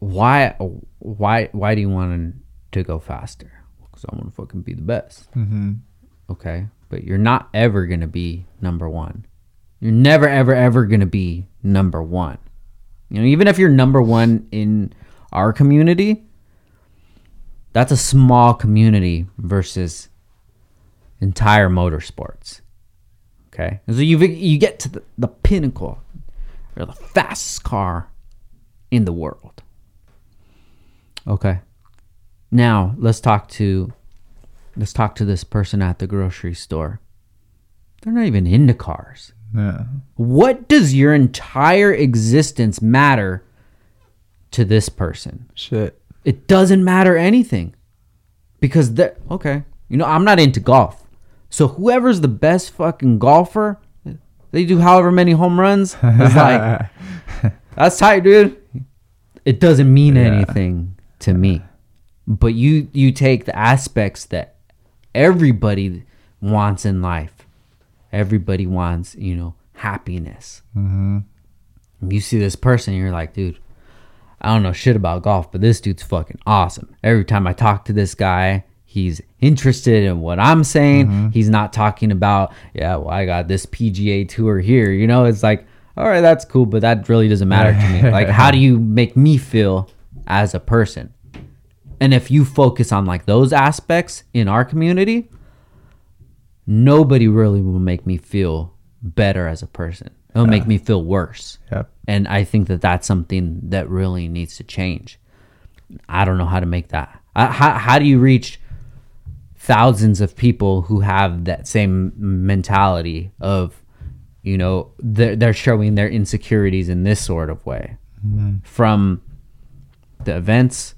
why why why do you want to go faster? because I want to fucking be the best. Mm-hmm. Okay, but you're not ever gonna be number one. You're never, ever, ever gonna be number one. You know, even if you're number one in our community, that's a small community versus entire motorsports. Okay, so you you get to the, the pinnacle, or the fastest car in the world. Okay, now let's talk to let's talk to this person at the grocery store. They're not even into cars. Yeah. What does your entire existence matter to this person? Shit. It doesn't matter anything. Because they okay, you know, I'm not into golf. So whoever's the best fucking golfer, they do however many home runs. It's like that's tight, dude. It doesn't mean Yeah. anything to me. But you you take the aspects that everybody wants in life. Everybody wants, you know, happiness. Mm-hmm. You see this person, you're like, dude, I don't know shit about golf, but this dude's fucking awesome. Every time I talk to this guy, he's interested in what I'm saying. He's not talking about, yeah, well, I got this PGA tour here. You know, it's like, all right, that's cool, but that really doesn't matter to me. Like, how do you make me feel as a person? And if you focus on like those aspects in our community, nobody really will make me feel better as a person. It'll make me feel worse. Yep. And I think that that's something that really needs to change. I don't know how to make that. How, how do you reach thousands of people who have that same mentality of, you know, they're, they're showing their insecurities in this sort of way? Mm-hmm. From the events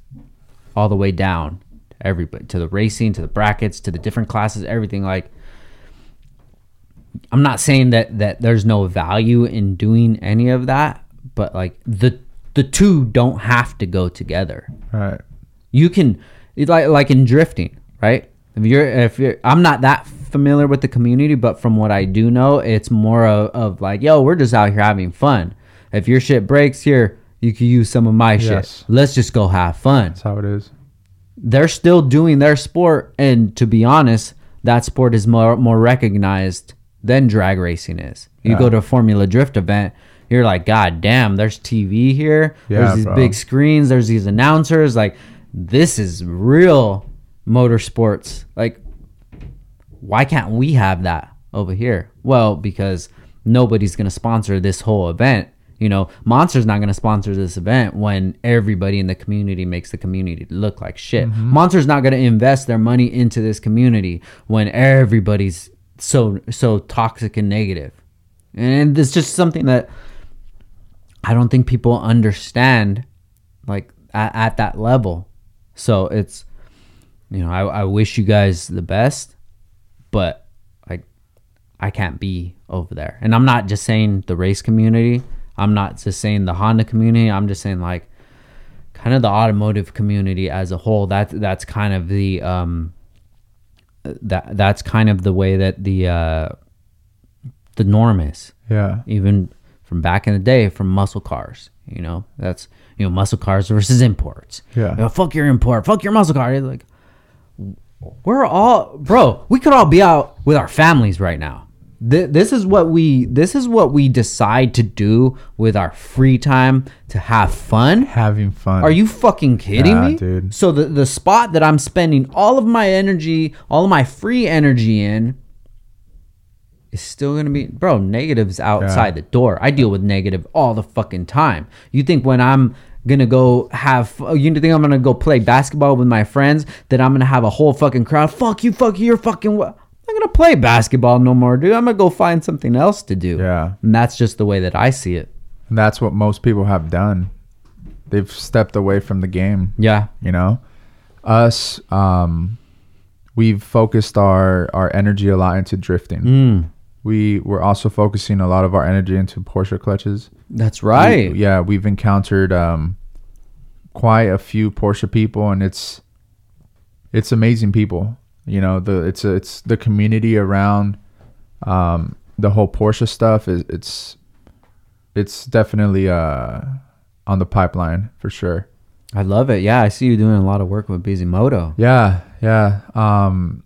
all the way down to everybody, to the racing, to the brackets, to the different classes, everything like. I'm not saying that that there's no value in doing any of that, but like the the two don't have to go together. Right. You can like like in drifting, right? If you're if you're I'm not that familiar with the community, but from what I do know, it's more of, of like, yo, we're just out here having fun. If your shit breaks here, you can use some of my shit. Let's just go have fun That's how it is. they're still doing their sport and to be honest that sport is more more recognized than drag racing is you Yeah. go to a formula drift event you're like god damn there's tv here Yeah, there's these bro. big screens there's these announcers like this is real motorsports like why can't we have that over here well because nobody's going to sponsor this whole event you know monster's not going to sponsor this event when everybody in the community makes the community look like shit mm-hmm. monster's not going to invest their money into this community when everybody's so so toxic and negative and it's just something that i don't think people understand like at, at that level so it's you know I, I wish you guys the best but like I can't be over there. And I'm not just saying the race community. I'm not just saying the Honda community. I'm just saying like kind of the automotive community as a whole. That that's kind of the um that that's kind of the way that the uh the norm is. Yeah. Even from back in the day from muscle cars. You know, that's you know, muscle cars versus imports. Yeah. You know, fuck your import, fuck your muscle car. Like we're all bro we could all be out with our families right now Th- this is what we this is what we decide to do with our free time to have fun. Having fun. are you fucking kidding Yeah, me? dude. so the the spot that i'm spending all of my energy all of my free energy in is still gonna be bro negatives outside the door. I deal with negative all the fucking time. You think when i'm gonna go have oh, you think i'm gonna go play basketball with my friends that i'm gonna have a whole fucking crowd? Fuck you fuck you you're fucking what not gonna play basketball no more dude i'm gonna go find something else to do Yeah. and that's just the way that i see it And that's what most people have done. They've stepped away from the game. yeah You know, us, um, we've focused our our energy a lot into drifting. mm, We we're also focusing a lot of our energy into Porsche clutches. that's right We- yeah, we've encountered um, quite a few Porsche people, and it's it's amazing people. You know, the it's it's the community around um, the whole Porsche stuff is it's it's definitely uh, on the pipeline for sure. I love it. Yeah, I see you doing a lot of work with Bisimoto. Yeah, yeah. Um,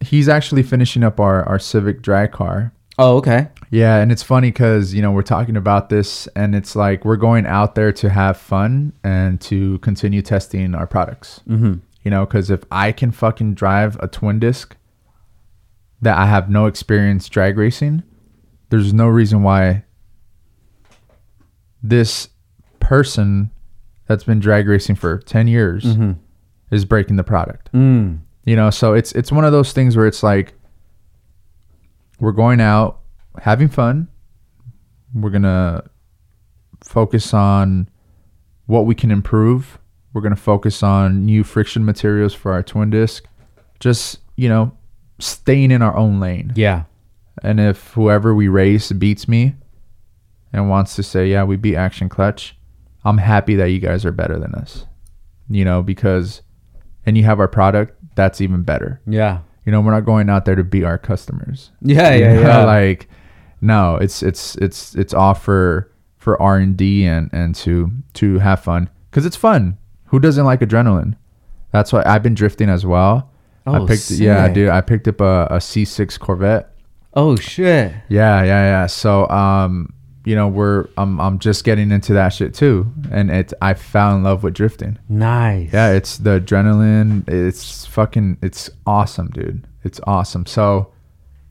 he's actually finishing up our our Civic drag car. Oh, okay. Yeah, and it's funny because you know we're talking about this, and it's like we're going out there to have fun and to continue testing our products. Mm-hmm. You know, because if I can fucking drive a twin disc that I have no experience drag racing, there's no reason why this person that's been drag racing for 10 years Mm-hmm. is breaking the product. Mm. You know, so it's it's one of those things where it's like we're going out having fun. We're going to focus on what we can improve. We're going to focus on new friction materials for our twin disc. Just, you know, staying in our own lane. Yeah. And if whoever we race beats me and wants to say, yeah, we beat Action Clutch, I'm happy that you guys are better than us. You know, because, and you have our product, that's even better. Yeah. You know, we're not going out there to beat our customers. Yeah. Yeah. Yeah. like, no, it's it's it's it's off for for R and D and and to to have fun because it's fun. Who doesn't like adrenaline? That's why I've been drifting as well. I Oh, picked yeah, sick. dude. I picked up a, a C6 Corvette. oh shit. Yeah, yeah, yeah. So, um, you know, we're I'm I'm just getting into that shit too, and it I fell in love with drifting. Nice. Yeah, it's the adrenaline. It's fucking. It's awesome, dude. It's awesome. So,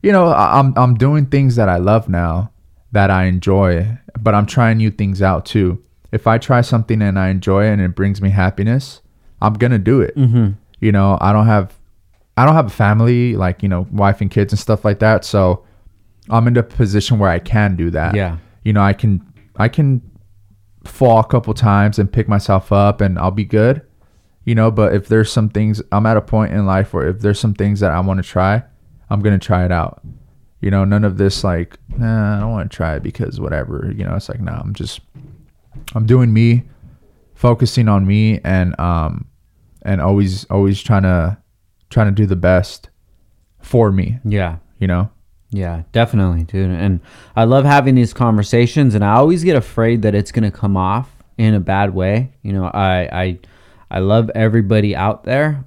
you know, I- I'm I'm doing things that I love now that I enjoy, but I'm trying new things out too. If I try something and I enjoy it and it brings me happiness, I'm gonna do it. Mm-hmm. You know, I don't have I don't have a family like you know wife and kids and stuff like that. So I'm in a position where I can do that. Yeah. You know, I can I can fall a couple times and pick myself up and I'll be good. You know, but if there's some things I'm at a point in life where if there's some things that I want to try, I'm gonna try it out. You know, none of this like, nah, I don't want to try it because whatever. You know, it's like, nah, I'm just I'm doing me, focusing on me and um and always always trying to trying to do the best for me, Yeah. you know? Yeah, definitely, dude. And I love having these conversations, and I always get afraid that it's gonna come off in a bad way. You know, I I I love everybody out there.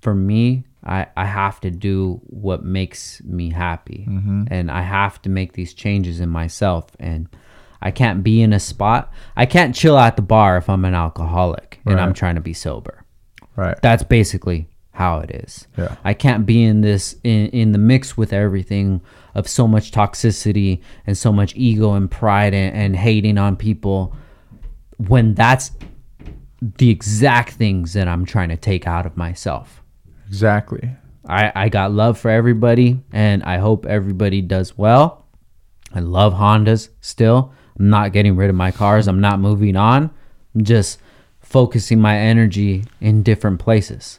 For me, I I have to do what makes me happy, and I have to make these changes in myself. And I can't be in a spot. I can't chill at the bar if I'm an alcoholic and I'm trying to be sober Right. that's basically how it is. Yeah. I can't be in this in, in the mix with everything of so much toxicity and so much ego and pride and, and hating on people when that's the exact things that I'm trying to take out of myself. Exactly. I, I got love for everybody and I hope everybody does well. I love Hondas still. I'm not getting rid of my cars. I'm not moving on. I'm just focusing my energy in different places.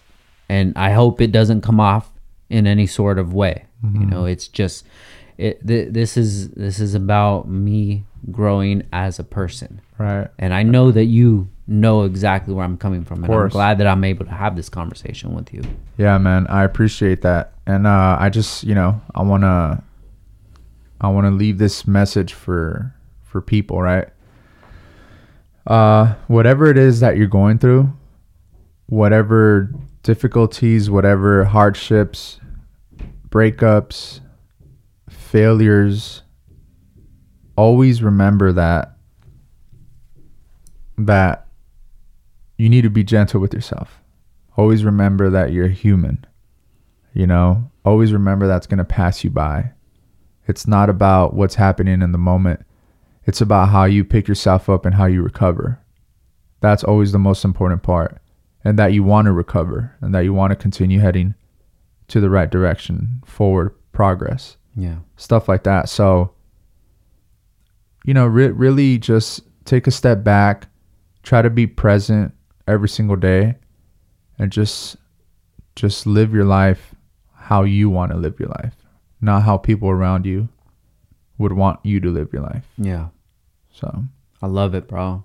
And I hope it doesn't come off in any sort of way. You know, it's just it th- this is this is about me growing as a person. Right. And I know that you know exactly where I'm coming from and I'm glad that I'm able to have this conversation with you. Yeah, man, I appreciate that. And uh I just, you know, I want to I want to leave this message for for people, right? Uh whatever it is that you're going through, whatever difficulties, whatever hardships, breakups, failures, always remember that that you need to be gentle with yourself. Always remember that you're human. You know, always remember that's going to pass you by. It's not about what's happening in the moment. It's about how you pick yourself up and how you recover. That's always the most important part. And that you want to recover and that you want to continue heading to the right direction, forward progress Yeah. stuff like that. So, you know, re- really just take a step back, try to be present every single day, and just just live your life how you want to live your life, not how people around you would want you to live your life. Yeah. So, I love it, bro.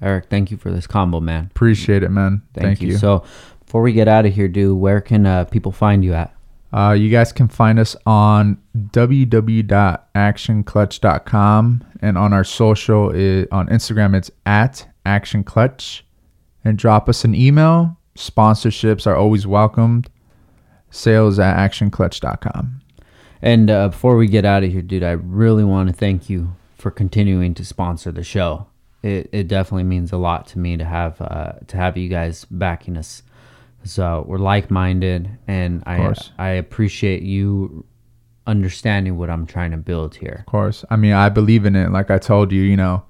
Erik, thank you for this combo, man. appreciate it, man. Thank, you. So, before we get out of here, dude, where can uh, people find you at? Uh, you guys can find us on www.actionclutch.com and on our social i on Instagram it's at actionclutch and drop us an email. Sponsorships are always welcomed. Sales at actionclutch.com. And uh, before we get out of here, dude, I really want to thank you for continuing to sponsor the show. It, it definitely means a lot to me to have uh, to have you guys backing us. So we're like minded, and I. I appreciate you understanding what I'm trying to build here. Of course. I mean, I believe in it. Like I told you, you know,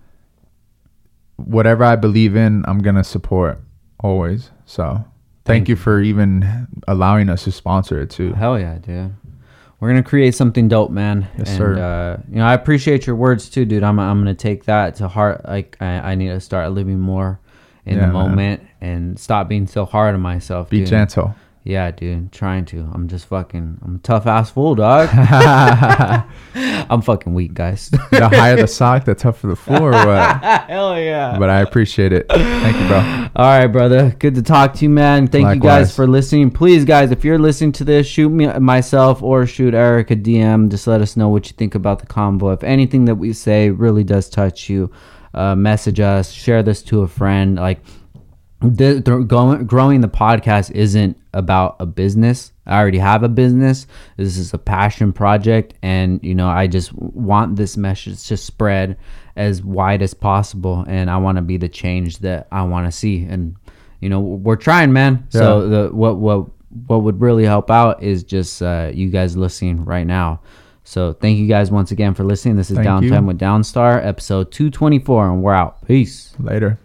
whatever I believe in, I'm to support always. So thank, Thank you for even allowing us to sponsor it too. Hell yeah, dude. We're gonna create something dope, man. Yes, and, sir. Uh, you know, I appreciate your words too, dude. I'm I'm gonna take that to heart. Like I, I need to start living more in Yeah, the man. moment and stop being so hard on myself. Be dude. gentle. Yeah, dude. Trying to. I'm just fucking. I'm a tough ass fool, dog. I'm fucking weak, guys. the higher the sock, the tougher the floor. Or? Hell yeah. But I appreciate it. Thank you, bro. All right, brother. Good to talk to you, man. Thank you guys for listening. Please, guys, if you're listening to this, shoot me myself or shoot Erik a DM. Just let us know what you think about the convo. If anything that we say really does touch you, uh, message us. Share this to a friend. Like the, the going, growing the podcast isn't about a business. I already have a business. This is a passion project, and you know, I just want this message to spread as wide as possible, and I want to be the change that I want to see. And you know, we're trying, man. So the what what what would really help out is just uh, you guys listening right now. So thank you guys once again for listening. This is Thank you. Downtime with Downstar, episode two twenty four, and we're out. Peace. Later.